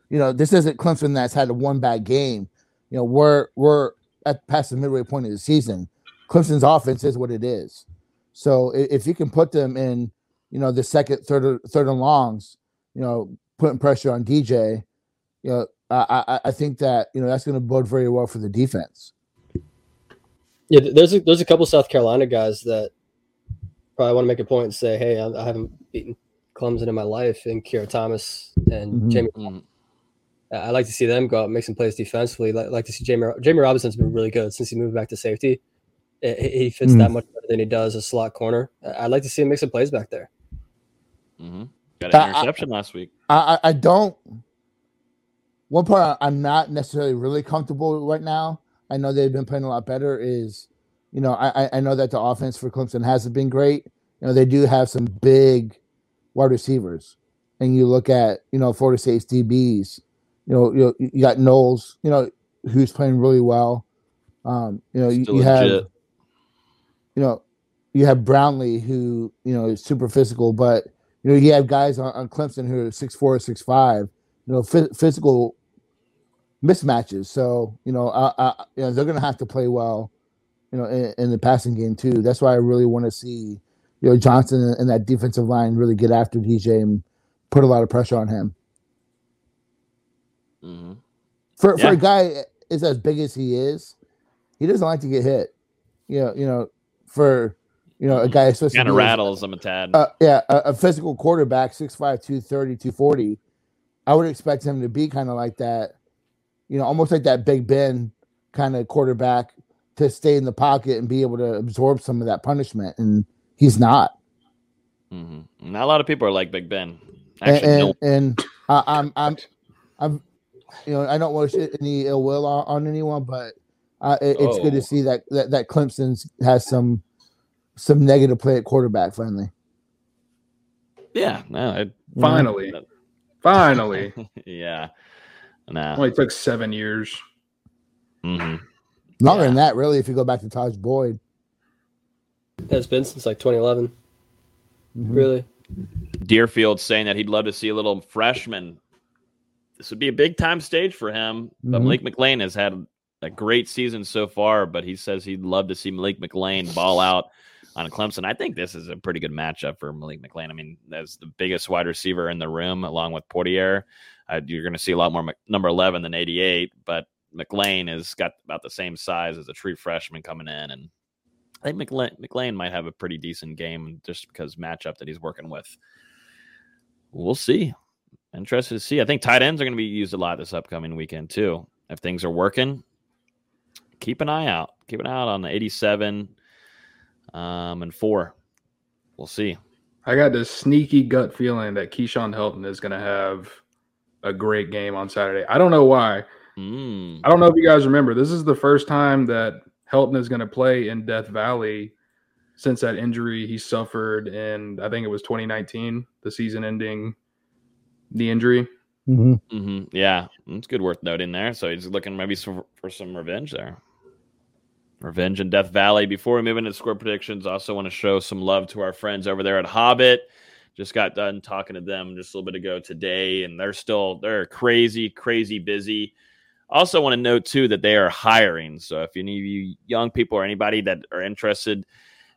you know, this isn't Clemson that's had a one bad game. You know, we're we're at past the midway point of the season. Clemson's offense is what it is. So if you can put them in, you know, the second, third, third and longs, you know, putting pressure on DJ, you know, I I, I think that you know that's going to bode very well for the defense. Yeah, there's a, there's a couple South Carolina guys that probably want to make a point and say, "Hey, I, I haven't beaten Clemson in my life," and Keir Thomas and Mhm. Jammie. Mhm. I- I like to see them go out and make some plays defensively. Like, like to see Jammie Jammie Robinson's been really good since he moved back to safety. He, he fits Mm. that much better than he does a slot corner. I'd like to see him make some plays back there. Hmm Got an Uh, I- interception last week. I, I I don't. One part I- I'm not necessarily really comfortable with right now. I know they've been playing a lot better. Is you know I I- I know that the offense for Clemson hasn't been great. You know they do have some big wide receivers, and you look at you know Florida State's DBs. You know you you got Knowles. You know who's playing really well. Um, you know you, Still you have you know, you have Brownlee who, you know, is super physical, but you know, you have guys on, on Clemson who are six four, six five, you know, phy- physical mismatches. So, you know, I, I, you know, they're gonna have to play well, you know, in, in the passing game too. That's why I really want to see, you know, Johnson and, that defensive line really get after DJ and put a lot of pressure on him. hmm For for a guy is as big as he is, he doesn't like to get hit. You know, you know, for you know, a guy supposed to Kind of rattles them a tad. uh, yeah, a, a physical quarterback, 6'5, 230, 240. I would expect him to be kind of like that, you know, almost like that Big Ben kind of quarterback to stay in the pocket and be able to absorb some of that punishment. And he's not. hmm Not a lot of people are like Big Ben. And Actually, and, no. and I, I'm I'm I'm you know, I don't wish any ill will on, on anyone, but uh, it, it's good Oh. to see that, that that Clemson's has some some negative play at quarterback finally. Yeah, no, it, Finally, finally, [LAUGHS] yeah, nah. only took seven years. hmm Longer Yeah. than that, really, if you go back to Tajh Boyd. It's been since like 2011. Mhm. Really, Deerfield saying that he'd love to see a little freshman. This would be a big time stage for him. But Mhm. Malik McClain has had a great season so far, but he says he'd love to see Malik McClain ball out on Clemson. I think this is a pretty good matchup for Malik McClain. I mean, as the biggest wide receiver in the room, along with Portier, uh, you're going to see a lot more Mc- number 11 than 88, but McClain has got about the same size as a true freshman coming in. And I think McClain, McClain might have a pretty decent game just because matchup that he's working with. We'll see. interested to see. I think tight ends are going to be used a lot this upcoming weekend too. If things are working, keep an eye out. Keep an eye out on the 87 um, and four. We'll see. I got this sneaky gut feeling that Keyshawn Helton is going to have a great game on Saturday. I don't know why. Mm. I don't know if you guys remember. This is the first time that Helton is going to play in Death Valley since that injury he suffered in, I think it was 2019, the season ending the injury. hmm hmm Yeah, it's good worth noting there. So he's looking maybe some, for some revenge there. Revenge in Death Valley. Before we move into score predictions, I also want to show some love to our friends over there at Hobbit. Just got done talking to them just a little bit ago today, and they're still they're crazy, crazy busy. Also, want to note too that they are hiring. So if any of you young people or anybody that are interested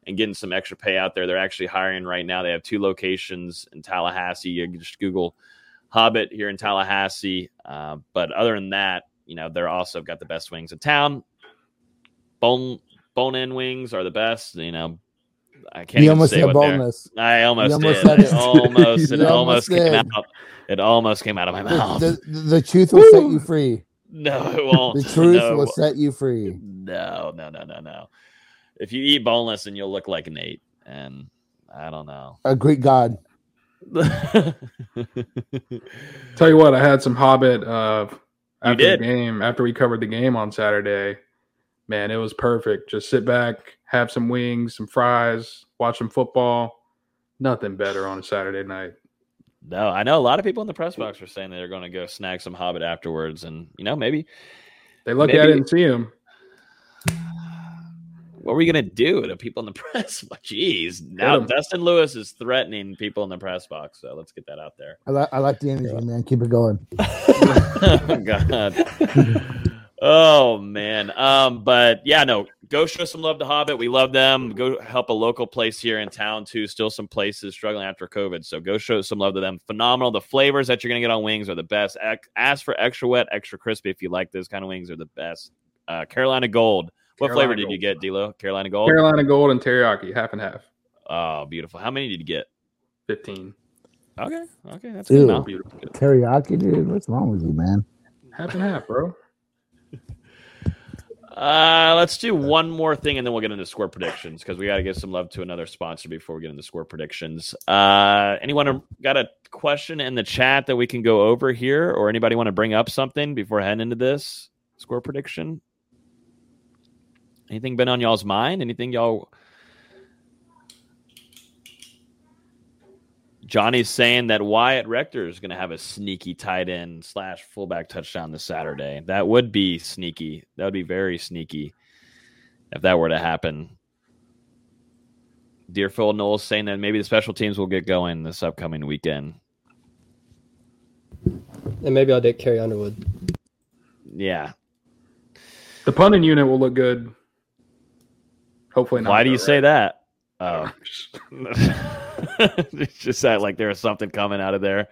in getting some extra pay out there, they're actually hiring right now. They have two locations in Tallahassee. You just Google Hobbit here in Tallahassee. Uh, but other than that, you know, they're also got the best wings in town. Bone bone in wings are the best. You know, I can't You almost say said boneless. I almost almost did. said It it. [LAUGHS] almost, it almost almost came did. out. It almost came out of my mouth. The, the, the truth will set you free. no, it won't. The truth no, will set you free. No, no, no, no, no. If you eat boneless, and you'll look like Nate, and I don't know. A Greek god. [LAUGHS] Tell you what, I had some Hobbit uh, after the game. After we covered the game on Saturday, man, it was perfect. Just sit back, have some wings, some fries, watch some football. Nothing better on a Saturday night. No, I know a lot of people in the press box were saying they're going to go snag some Hobbit afterwards, and you know maybe They look I Maybe- didn't see him. what were you going to do to people in the [LAUGHS] press? Jeez, now 'em. Dustin Lewis is threatening people in the press box, so let's get that out there. I, li- I like the energy, man. Keep it going. [LAUGHS] oh God. [LAUGHS] Oh man. Um, but yeah, no, go show some love to Hobbit. We love them. Go help a local place here in town too. Still some places struggling after COVID. So go show some love to them. Phenomenal. The flavors that you're gonna get on wings are the best. Ac- Ask for extra wet, extra crispy if you like those kind of wings. Are the best. Uh, Carolina Gold. What Carolina flavor did you get, D'Lo? Carolina Gold. Carolina Gold and teriyaki, half and half. Oh, beautiful. How many did you get? 15. Okay. Okay. That's Ew. good. Now. Beautiful. Teriyaki, dude. What's wrong with you, man? Half and half, bro. Uh, let's do one more thing and then we'll get into score predictions because we got to give some love to another sponsor before we get into score predictions. Uh, anyone got a question in the chat that we can go over here, or anybody want to bring up something before heading into this score prediction? Anything been on y'all's mind? Anything y'all? Johnny's saying that Wyatt Rector is going to have a sneaky tight end slash fullback touchdown this Saturday. That would be sneaky. That would be very sneaky if that were to happen. Dear Phil Knowles saying that maybe the special teams will get going this upcoming weekend. And maybe I'll take Carrie Underwood. Yeah. The punting unit will look good. Hopefully not. Why do you though, say that? Oh. [LAUGHS] it's just that like there was something coming out of there.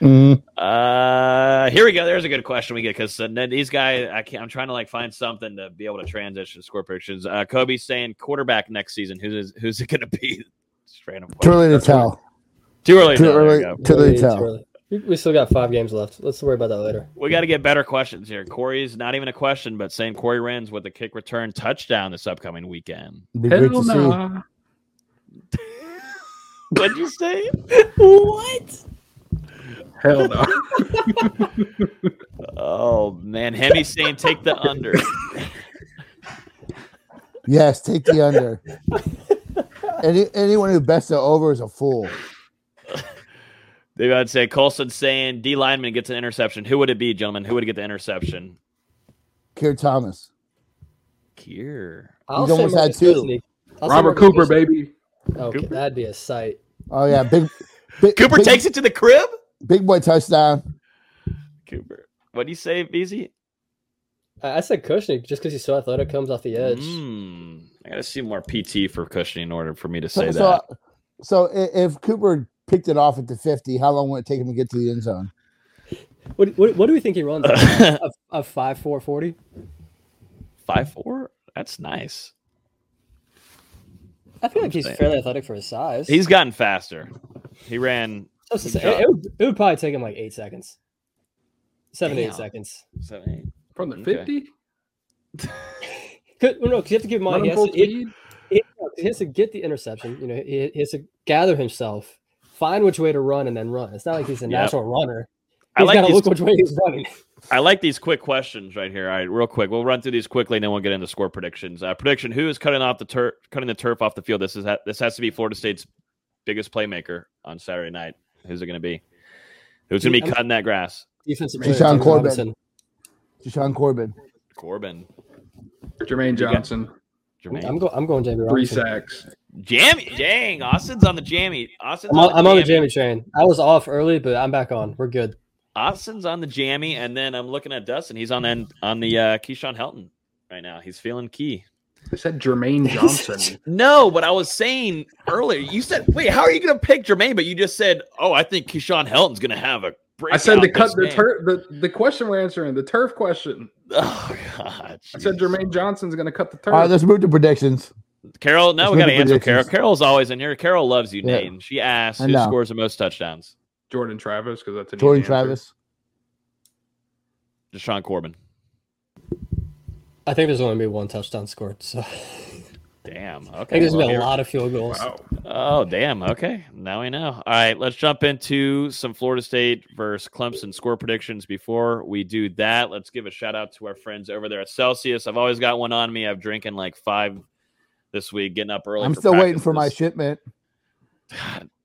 Mhm. Uh, here we go. There's a good question we get because uh, these guys, I can't. I'm trying to like find something to be able to transition to score predictions. Uh, Kobe's saying quarterback next season. Who's who's it going to be? [LAUGHS] Just random Too early to tell. Too early. Too to early. we. Too early to tell. early. We, we still got five games left. Let's worry about that later. We got to get better questions here. Corey's not even a question, but saying Corey Renz with a kick return touchdown this upcoming weekend. Be great Hell to see. nah. [LAUGHS] What'd you say? what? Hell no. [LAUGHS] Oh man, Hemi's saying take the under. [LAUGHS] Yes, take the under. Any anyone who bets the over is a fool. Maybe I'd say Colson saying D lineman gets an interception. Who would it be, gentlemen? Who would get the interception? Keir Thomas. Keir. I'll He's almost had two. Gosney. I'll say Robert Cooper, Gosney. baby. Okay, Cooper? that'd be a sight. Oh yeah, big, [LAUGHS] big Cooper big, takes it to the crib. big boy touchdown. Cooper. What do you say, BZ? I, I said Kushnick just because he's so athletic, comes off the edge. Mm, I got to see more PT for cushioning in order for me to say So, that. so, so if Cooper picked it off at the fifty, how long would it take him to get to the end zone? What, what what do we think he runs? [LAUGHS] a, a five four forty. Five four. That's nice. I feel like he's saying. fairly athletic for his size. He's gotten faster. He ran I was to say, Good it, it would, it would probably take him like eight seconds, seven to eight seconds. Seven, eight. From the Okay. 50? 'Cause- well, no, because you have to give him Let on. He has, to, he, he- he has to get the interception. You know, he, he has to gather himself, find which way to run, and then run. It's not like he's a Yep. natural runner. I like got to these- look which way he's running. I like these quick questions right here. All right, real quick. We'll run through these quickly, and then we'll get into score predictions. Uh, prediction: Who is cutting off the turf? Cutting the turf off the field. This is ha- this has to be Florida State's biggest playmaker on Saturday night. Who's it going to be? Who's going to be I'm- cutting that grass? Defensive Jashaun player, James Corbin. Robinson. Jashaun Corbin. Corbin, Jermaine Johnson, Jermaine, I'm going. I'm going Jammie three sacks. Jammie. Dang, Austin's on the Jammie. Austin's I'm on, I'm on the Jammie. Jammie train. I was off early, but I'm back on. We're good. Austin's on the Jammie, and then I'm looking at Dustin. He's on the on the uh, Keyshawn Helton right now. He's feeling key. I said Jermaine [LAUGHS] Johnson. No, but I was saying earlier, you said, wait, how are you going to pick Jermaine? But you just said, oh, I think Keyshawn Helton's going to have a break. I said the cut the turf the, the question we're answering, the turf question. [LAUGHS] Oh, God. I said jeez. Jermaine Johnson's gonna cut the turf. All right, let's move to predictions. Carol, now Let's we got to answer Carol. Carol's always in here. Carol loves you, Yeah. Nate. She asks who scores the most touchdowns. Jordan Travis, because that's an Jordan easy answer. Travis. Jashaun Corbin. I think there's only gonna be one touchdown scored. So Damn. [LAUGHS] Okay. think there's well, gonna be a lot of field goals. Wow. Oh, damn. Okay. Now we know. All right. Let's jump into some Florida State versus Clemson score predictions. Before we do that, let's give a shout out to our friends over there at Celsius. I've always got one on me. I've drinking like five this week, getting up early. I'm for still waiting for my shipment. [SIGHS]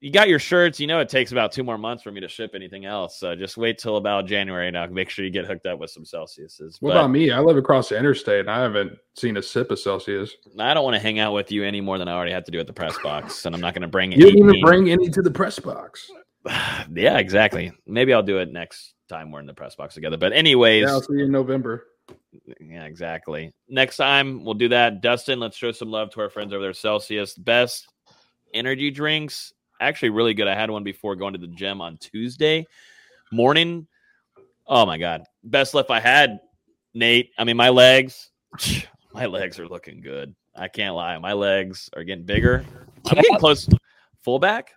You got your shirts. You know it takes about two more months for me to ship anything else. So just wait till about January now. Make sure you get hooked up with some Celsiuses. What But about me? I live across the interstate and I haven't seen a sip of Celsius. I don't want to hang out with you any more than I already have to do at the press box, and I'm not going to bring. You didn't even bring any to the press box. [SIGHS] yeah, exactly. Maybe I'll do it next time we're in the press box together. But anyways, Yeah, I'll see you in November. yeah, exactly. Next time we'll do that. Dustin, let's show some love to our friends over there. Celsius, best energy drinks. Actually, really good. I had one before going to the gym on Tuesday morning. Oh my god, best lift I had, Nate. I mean, my legs, [SIGHS] my legs are looking good. I can't lie. My legs are getting bigger. I'm getting close. Fullback,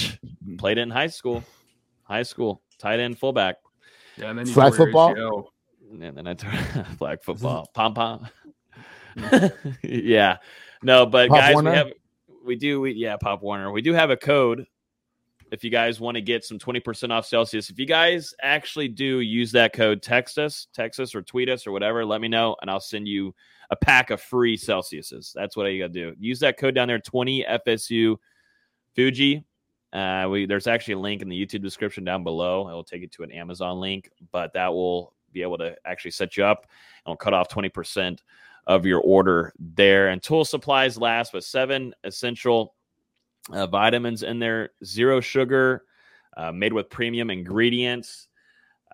[SIGHS] played it in high school. High school, tight end, fullback. Yeah, and then you Flag football? ACL. And then I turned [LAUGHS] flag football, pom pom. Mm. [LAUGHS] yeah, no, but Pop guys, Warner? we have we do we, yeah, Pop Warner. We do have a code. If you guys want to get some twenty percent off Celsius, if you guys actually do use that code, text us, text us, or tweet us, or whatever. Let me know, and I'll send you a pack of free Celsiuses. That's what you got to do. Use that code down there, twenty FSU Fuji. Uh, we there's actually a link in the YouTube description down below. It will take you to an Amazon link, but that will be able to actually set you up and will cut off 20% of your order there. And tool supplies last with seven essential uh, vitamins in there, zero sugar, uh, made with premium ingredients.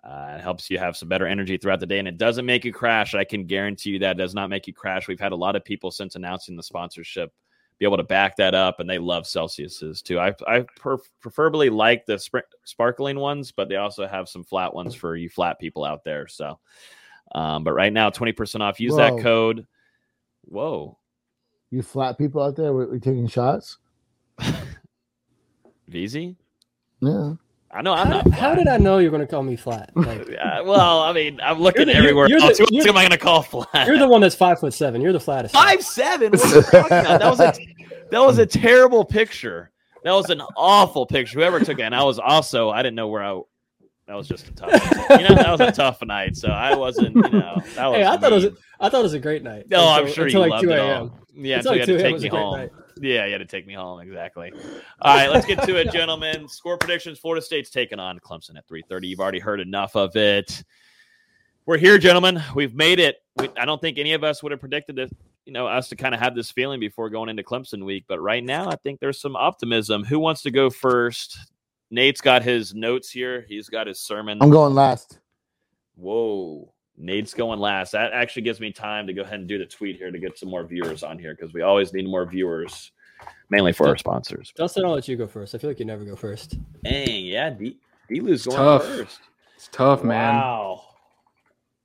Uh, it helps you have some better energy throughout the day, and it doesn't make you crash. I can guarantee you that does not make you crash. We've had a lot of people since announcing the sponsorship be able to back that up, and they love Celsius's too. I I per- preferably like the spr- sparkling ones, but they also have some flat ones for you flat people out there. So, um, but right now, twenty percent off. Use that code. Whoa, You flat people out there, we, we taking shots. [LAUGHS] VZ. Yeah. I know I'm How, not. how did I know you're gonna call me flat? [LAUGHS] Like, Uh, well, I mean, I'm looking You're the- everywhere you're the- else. Who else you're- am I going to call flat? you're the one that's five foot seven. You're the flattest. five seven. What are you talking about? That was a that was a terrible picture. That was an awful picture. Whoever took it, and I was also I didn't know where I. That was just a tough. you know, that was a tough night. So I wasn't. You know, [LAUGHS] that was. Hey, I thought it was. mean. I thought it was a great night. No, I'm Until- sure until you like loved 2 it all. Yeah, Until until you had 2 to take me home. night. Yeah, you had to take me home. Exactly. All right, let's get to it, gentlemen. [LAUGHS] Score predictions: Florida State's taking on Clemson at 3:30. You've already heard enough of it. We're here, gentlemen. We've made it. We, I don't think any of us would have predicted this. You know, us to kind of have this feeling before going into Clemson week. But right now, I think there's some optimism. Who wants to go first? Nate's got his notes here. He's got his sermon. I'm going last. Whoa. Nate's going last. That actually gives me time to go ahead and do the tweet here to get some more viewers on here because we always need more viewers, mainly for our sponsors. Justin, I'll let you go first. I feel like you never go first. Dang, yeah, D- D-Lou's going tough. first. It's tough, man. Wow.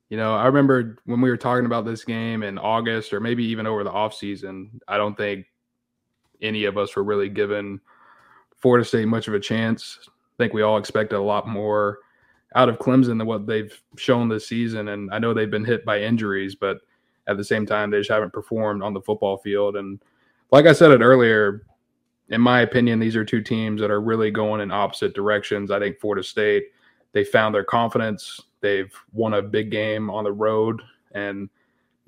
You know, I remember when we were talking about this game in August or maybe even over the offseason, I don't think any of us were really giving Florida State much of a chance. I think we all expected a lot more out of Clemson than what they've shown this season. And I know they've been hit by injuries, but at the same time, they just haven't performed on the football field. And like I said it earlier, in my opinion, these are two teams that are really going in opposite directions. I think Florida State, they found their confidence. They've won a big game on the road, and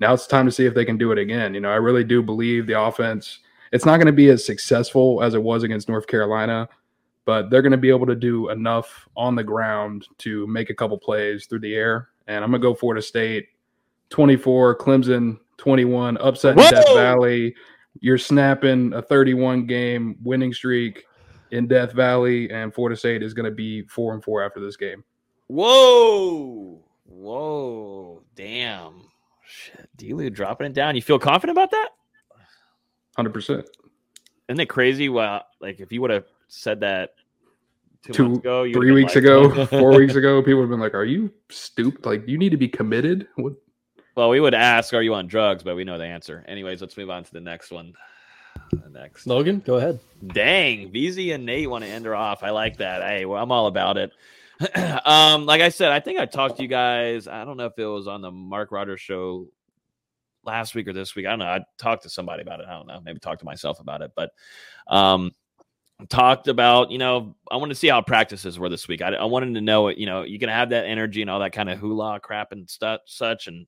now it's time to see if they can do it again. You know, I really do believe the offense. It's not going to be as successful as it was against North Carolina, but they're going to be able to do enough on the ground to make a couple plays through the air. And I'm going to go Florida State 24, Clemson 21, upset in Death Valley. You're snapping a 31 game winning streak in Death Valley, and Florida State is going to be four and four after this game. Whoa, whoa, damn, shit, Delu dropping it down. You feel confident about that? Hundred percent. Isn't it crazy? Well, like if you would have said that two, Two, ago, three weeks like- ago, [LAUGHS] four weeks [LAUGHS] ago, people would have been like, "Are you stupid? Like, you need to be committed." What? Well, we would ask, "Are you on drugs?" But we know the answer. Anyways, let's move on to the next one. The next. Logan, go ahead. Dang, VZ and Nate want to end her off. I like that. Hey, well, I'm all about it. [CLEARS THROAT] um, like I said, I think I talked to you guys. I don't know if it was on the Mark Rogers show last week or this week. I don't know. I talked to somebody about it. I don't know. Maybe talked to myself about it, but um, talked about you know I want to see how practices were this week. I, I wanted to know you know you can have that energy and all that kind of hula crap and stuff such and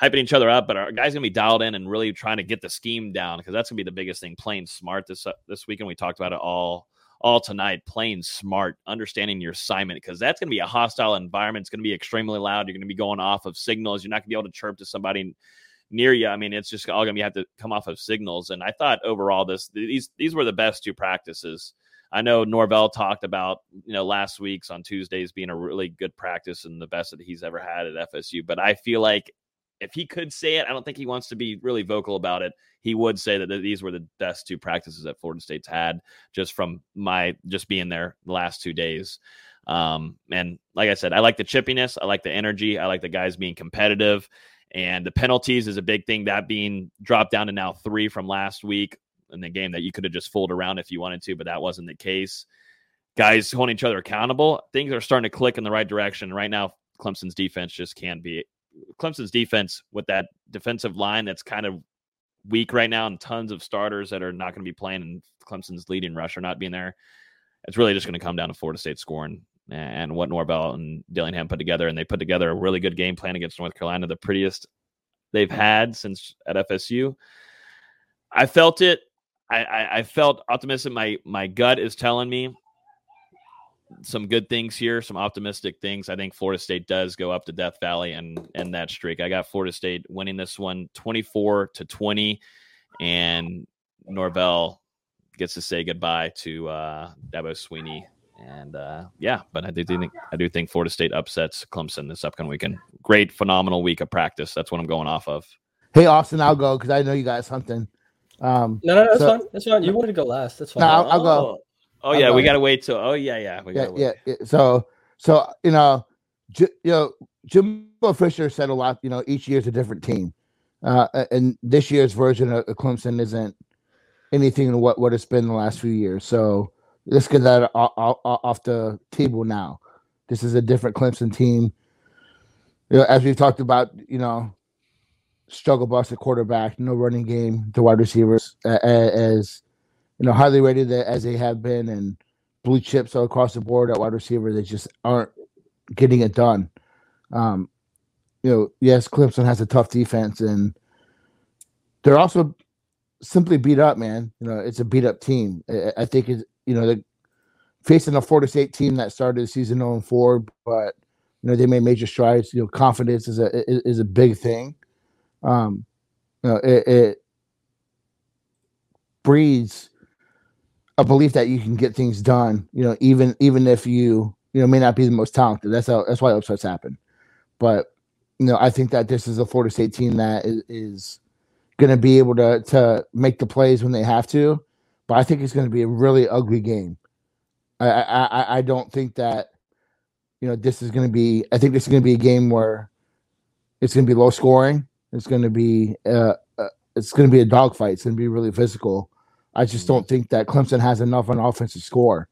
hyping each other up, but our guys gonna be dialed in and really trying to get the scheme down because that's gonna be the biggest thing. Playing smart this uh, this weekend. We talked about it all all tonight. Playing smart, understanding your assignment because that's gonna be a hostile environment. It's gonna be extremely loud. You're gonna be going off of signals. You're not gonna be able to chirp to somebody near you. I mean, it's just all gonna be have to come off of signals. And I thought overall this these these were the best two practices. I know Norvell talked about you know last week's on Tuesdays being a really good practice and the best that he's ever had at FSU. But I feel like if he could say it, I don't think he wants to be really vocal about it. He would say that these were the best two practices that Florida State's had, just from my just being there the last two days. Um, and like I said, I like the chippiness, I like the energy, I like the guys being competitive, and the penalties is a big thing. That being dropped down to now three from last week in the game that you could have just fooled around if you wanted to, but that wasn't the case. Guys holding each other accountable, things are starting to click in the right direction. Right now, Clemson's defense just can't be Clemson's defense with that defensive line that's kind of weak right now, and tons of starters that are not going to be playing, and Clemson's leading rusher not being there. It's really just going to come down to Florida State scoring and what Norvell and Dillingham put together, and they put together a really good game plan against North Carolina, the prettiest they've had since at FSU. I felt it. I, I, I felt optimistic. My my gut is telling me some good things here, some optimistic things. I think Florida State does go up to Death Valley and end that streak. I got Florida State winning this one 24 to 20, and Norvell gets to say goodbye to uh, Dabo Swinney. And uh, yeah, but I do think I do think Florida State upsets Clemson this upcoming weekend. Great, phenomenal week of practice. That's what I'm going off of. Hey, Austin, I'll go because I know you got something. Um, No, no, no, that's so- fine. That's fine. You wanted to go last. That's fine. No, I'll, I'll go. Oh I'll yeah, go. we got to wait till. Oh yeah, yeah, we yeah, wait. yeah, yeah. So, so you know, J- you know, Jimbo Fisher said a lot. You know, each year's a different team, uh, and this year's version of of Clemson isn't anything to what what it's been the last few years. So let's get that off, the table now. This is a different Clemson team. You know, as we've talked about, you know, struggle bus at quarterback, no running game, the wide receivers uh, as you know highly rated as they have been, and blue chips all across the board at wide receiver. They just aren't getting it done. Um, you know, yes, Clemson has a tough defense, and they're also simply beat up. Man, you know, it's a beat up team. I, I think it's you know they're facing a Florida State team that started the season 0 4, but you know they made major strides. You know, confidence is a is a big thing. Um, you know, it, it breeds a belief that you can get things done. You know, even even if you you know may not be the most talented. That's how that's why upsets happen. But you know, I think that this is a Florida State team that is, is going to be able to to make the plays when they have to. But I think it's going to be a really ugly game. I I I- don't think that you know this is going to be. I think this is going to be a game where it's going to be low scoring. It's going to be uh, uh it's going to be a dogfight. It's going to be really physical. I just don't think that Clemson has enough on offense to score.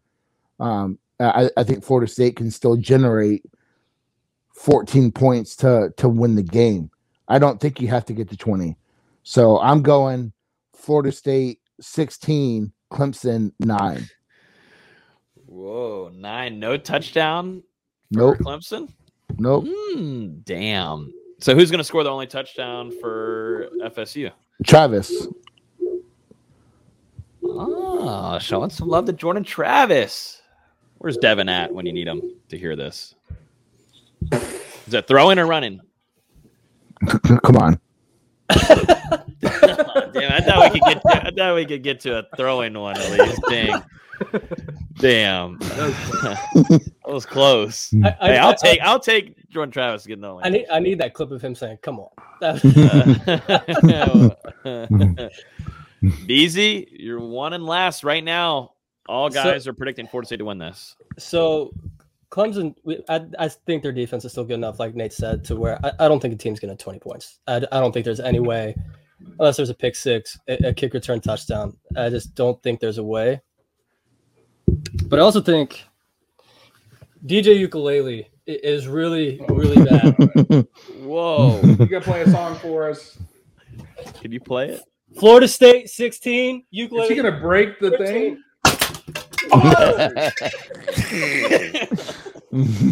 Um, I, I think Florida State can still generate 14 points to to win the game. I don't think you have to get to 20. So I'm going Florida State 16, Clemson 9. Whoa, nine, no touchdown Nope. Clemson. Nope. Hmm, damn. So who's going to score the only touchdown for FSU? Travis. Oh, showing some love to Jordan Travis. Where's Devin at when you need him to hear this? Is that throwing or running? [LAUGHS] Come on. [LAUGHS] Damn, I thought we could get. To, I thought we could get to a throwing one at least. Dang. Damn. that was close. [LAUGHS] Hmm. I, I, hey, I'll I- take. I'll take Jordan Travis getting the only. I need I need that clip of him saying, "Come on." [LAUGHS] That- [LAUGHS] Beezy, you're one and last right now. All So- guys are predicting Florida State to win this. so Clemson, I, I think their defense is still good enough, like Nate said, to where I, I don't think a team's going to 20 points. I, I don't think there's any way, unless there's a pick six, a, a kick return touchdown. I just don't think there's a way. But I also think DJ Ukulele is really, really [LAUGHS] bad. Whoa! You gotta play a song for us. Can you play it? Florida State 16, Is ukulele. he gonna break the 13. thing? [LAUGHS] [LAUGHS] That's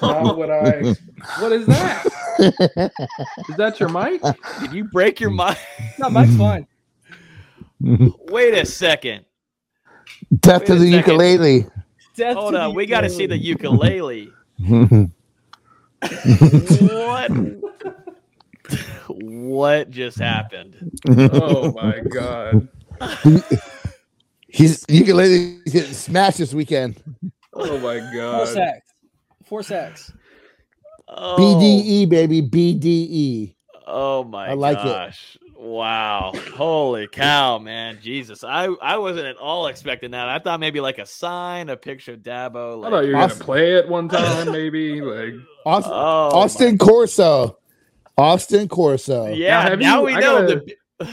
not what I. What is that? Is that your mic? Did you break your mic? No, Mike's fine. Wait a second. Death Wait to the second. ukulele. Death Hold on. We got to see the ukulele. ukulele. [LAUGHS] what? what just happened? Oh my god! [LAUGHS] He's you can ukulele getting smashed this weekend. Oh my god. Four god! sacks. Four sacks. Oh, BDE baby, BDE. Oh my I like it. gosh. Wow. Holy cow, man. Jesus. I, I wasn't at all expecting that. I thought maybe like a sign, a picture of Dabo. I thought you were gonna play it one time, maybe. Like, Austin, oh, Austin Corso. Austin Corso. Yeah, Now, have now you- we I know gotta- the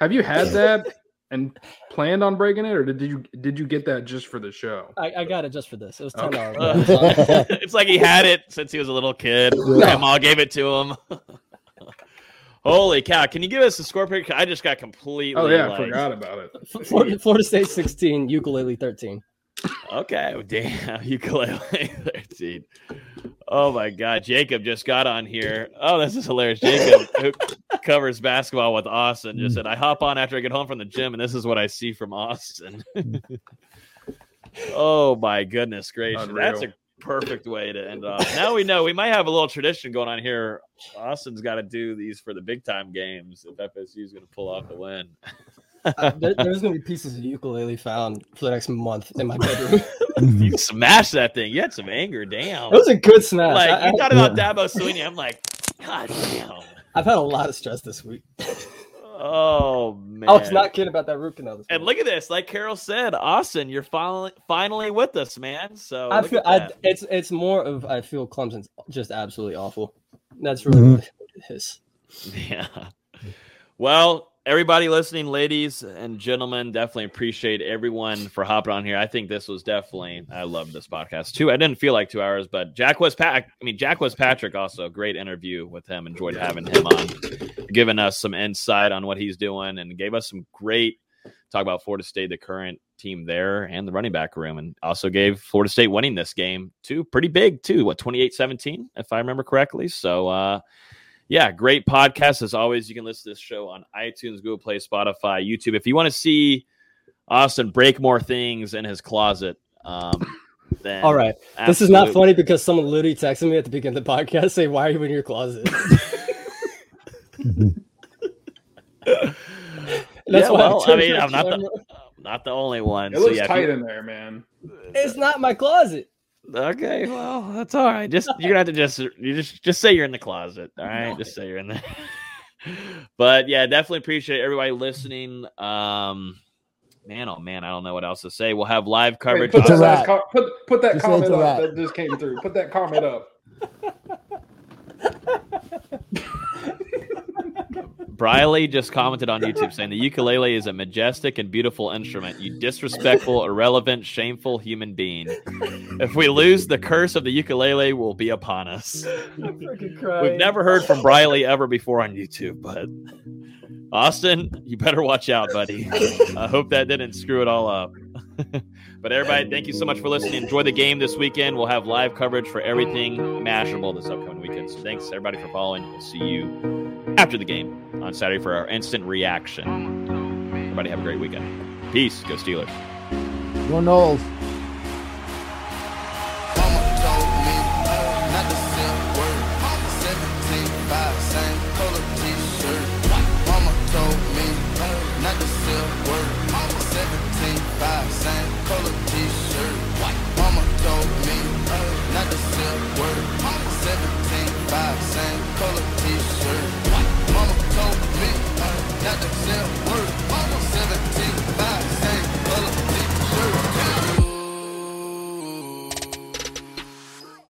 have you had [LAUGHS] that and planned on breaking it, or did you did you get that just for the show? I, I got it just for this. It was ten dollars. Uh, [LAUGHS] it's like he had it since he was a little kid. Grandma gave it to him. [LAUGHS] Holy cow! Can you give us a score pick? I just got completely. Oh yeah, I forgot about it. Florida, Florida State 16, ukulele 13. Okay, oh, damn, [LAUGHS] ukulele [LAUGHS] thirteen. Oh my god, Jacob just got on here. Oh, this is hilarious. Jacob, [LAUGHS] who covers basketball with Austin, just hmm. said, "I hop on after I get home from the gym, and this is what I see from Austin." oh my goodness gracious, that's a perfect way to end off. Now we know we might have a little tradition going on here. Austin's got to do these for the big time games if FSU is going to pull off the win. Uh, there- there's going to be pieces of ukulele found for the next month in my bedroom. [LAUGHS] you smashed that thing. You had some anger. Damn. it was a good smash. like I, you I, thought about Dabo Swinney. I'm like, God damn. I've had a lot of stress this week. Oh man. I was not kidding about that root canal. This And week. look at this, like Carol said, Austin, you're finally finally with us, man. So I feel I, it's it's more of I feel Clemson's just absolutely awful. That's really Mhm. what it is. [LAUGHS] yeah. Well, everybody listening, ladies and gentlemen, definitely appreciate everyone for hopping on here. I think this was definitely I love this podcast too. I didn't feel like two hours, but Jack was Pat. I mean, Jacques Patrick. Also, great interview with him. Enjoyed having him on, giving us some insight on what he's doing, and gave us some great talk about Florida State, the current team there, and the running back room, and also gave Florida State winning this game too, pretty big too. What 28-17, if I remember correctly. So. uh yeah, great podcast as always. You can listen to this show on iTunes, Google Play, Spotify, YouTube. If you want to see Austin break more things in his closet, um, [LAUGHS] then All right, this is not funny because someone literally texted me at the beginning of the podcast saying, "Why are you in your closet?" [LAUGHS] That's yeah, why well, I turned mean, my I'm not the camera- not the only one. It so looks yeah, tight you- in there, man. It's not my closet. Okay, well, that's all right. Just you're gonna have to just you just just say you're in the closet. All right, just say you're in there. [LAUGHS] but yeah, definitely appreciate everybody listening. Um, man, oh man, I don't know what else to say. We'll have live Wait, coverage. put, that last wrap. put put that Just comment up wrap. that just came through. Put that comment up. [LAUGHS] Briley just commented on YouTube saying the ukulele is a majestic and beautiful instrument. You disrespectful, irrelevant, shameful human being. If we lose, the curse of the ukulele will be upon us. We've never heard from Briley ever before on YouTube, but Austin, you better watch out, buddy. I hope that didn't screw it all up. [LAUGHS] but everybody, thank you so much for listening. Enjoy the game this weekend. We'll have live coverage for everything Mashable this upcoming weekend. So thanks everybody for following. We'll see you after the game on Saturday for our instant reaction. Everybody have a great weekend. Peace. Go Steelers. Go Noles. Color t-shirt. Mama told me, not the silk word. 17, 5, same color t-shirt. Mama told me, uh, not the silk word.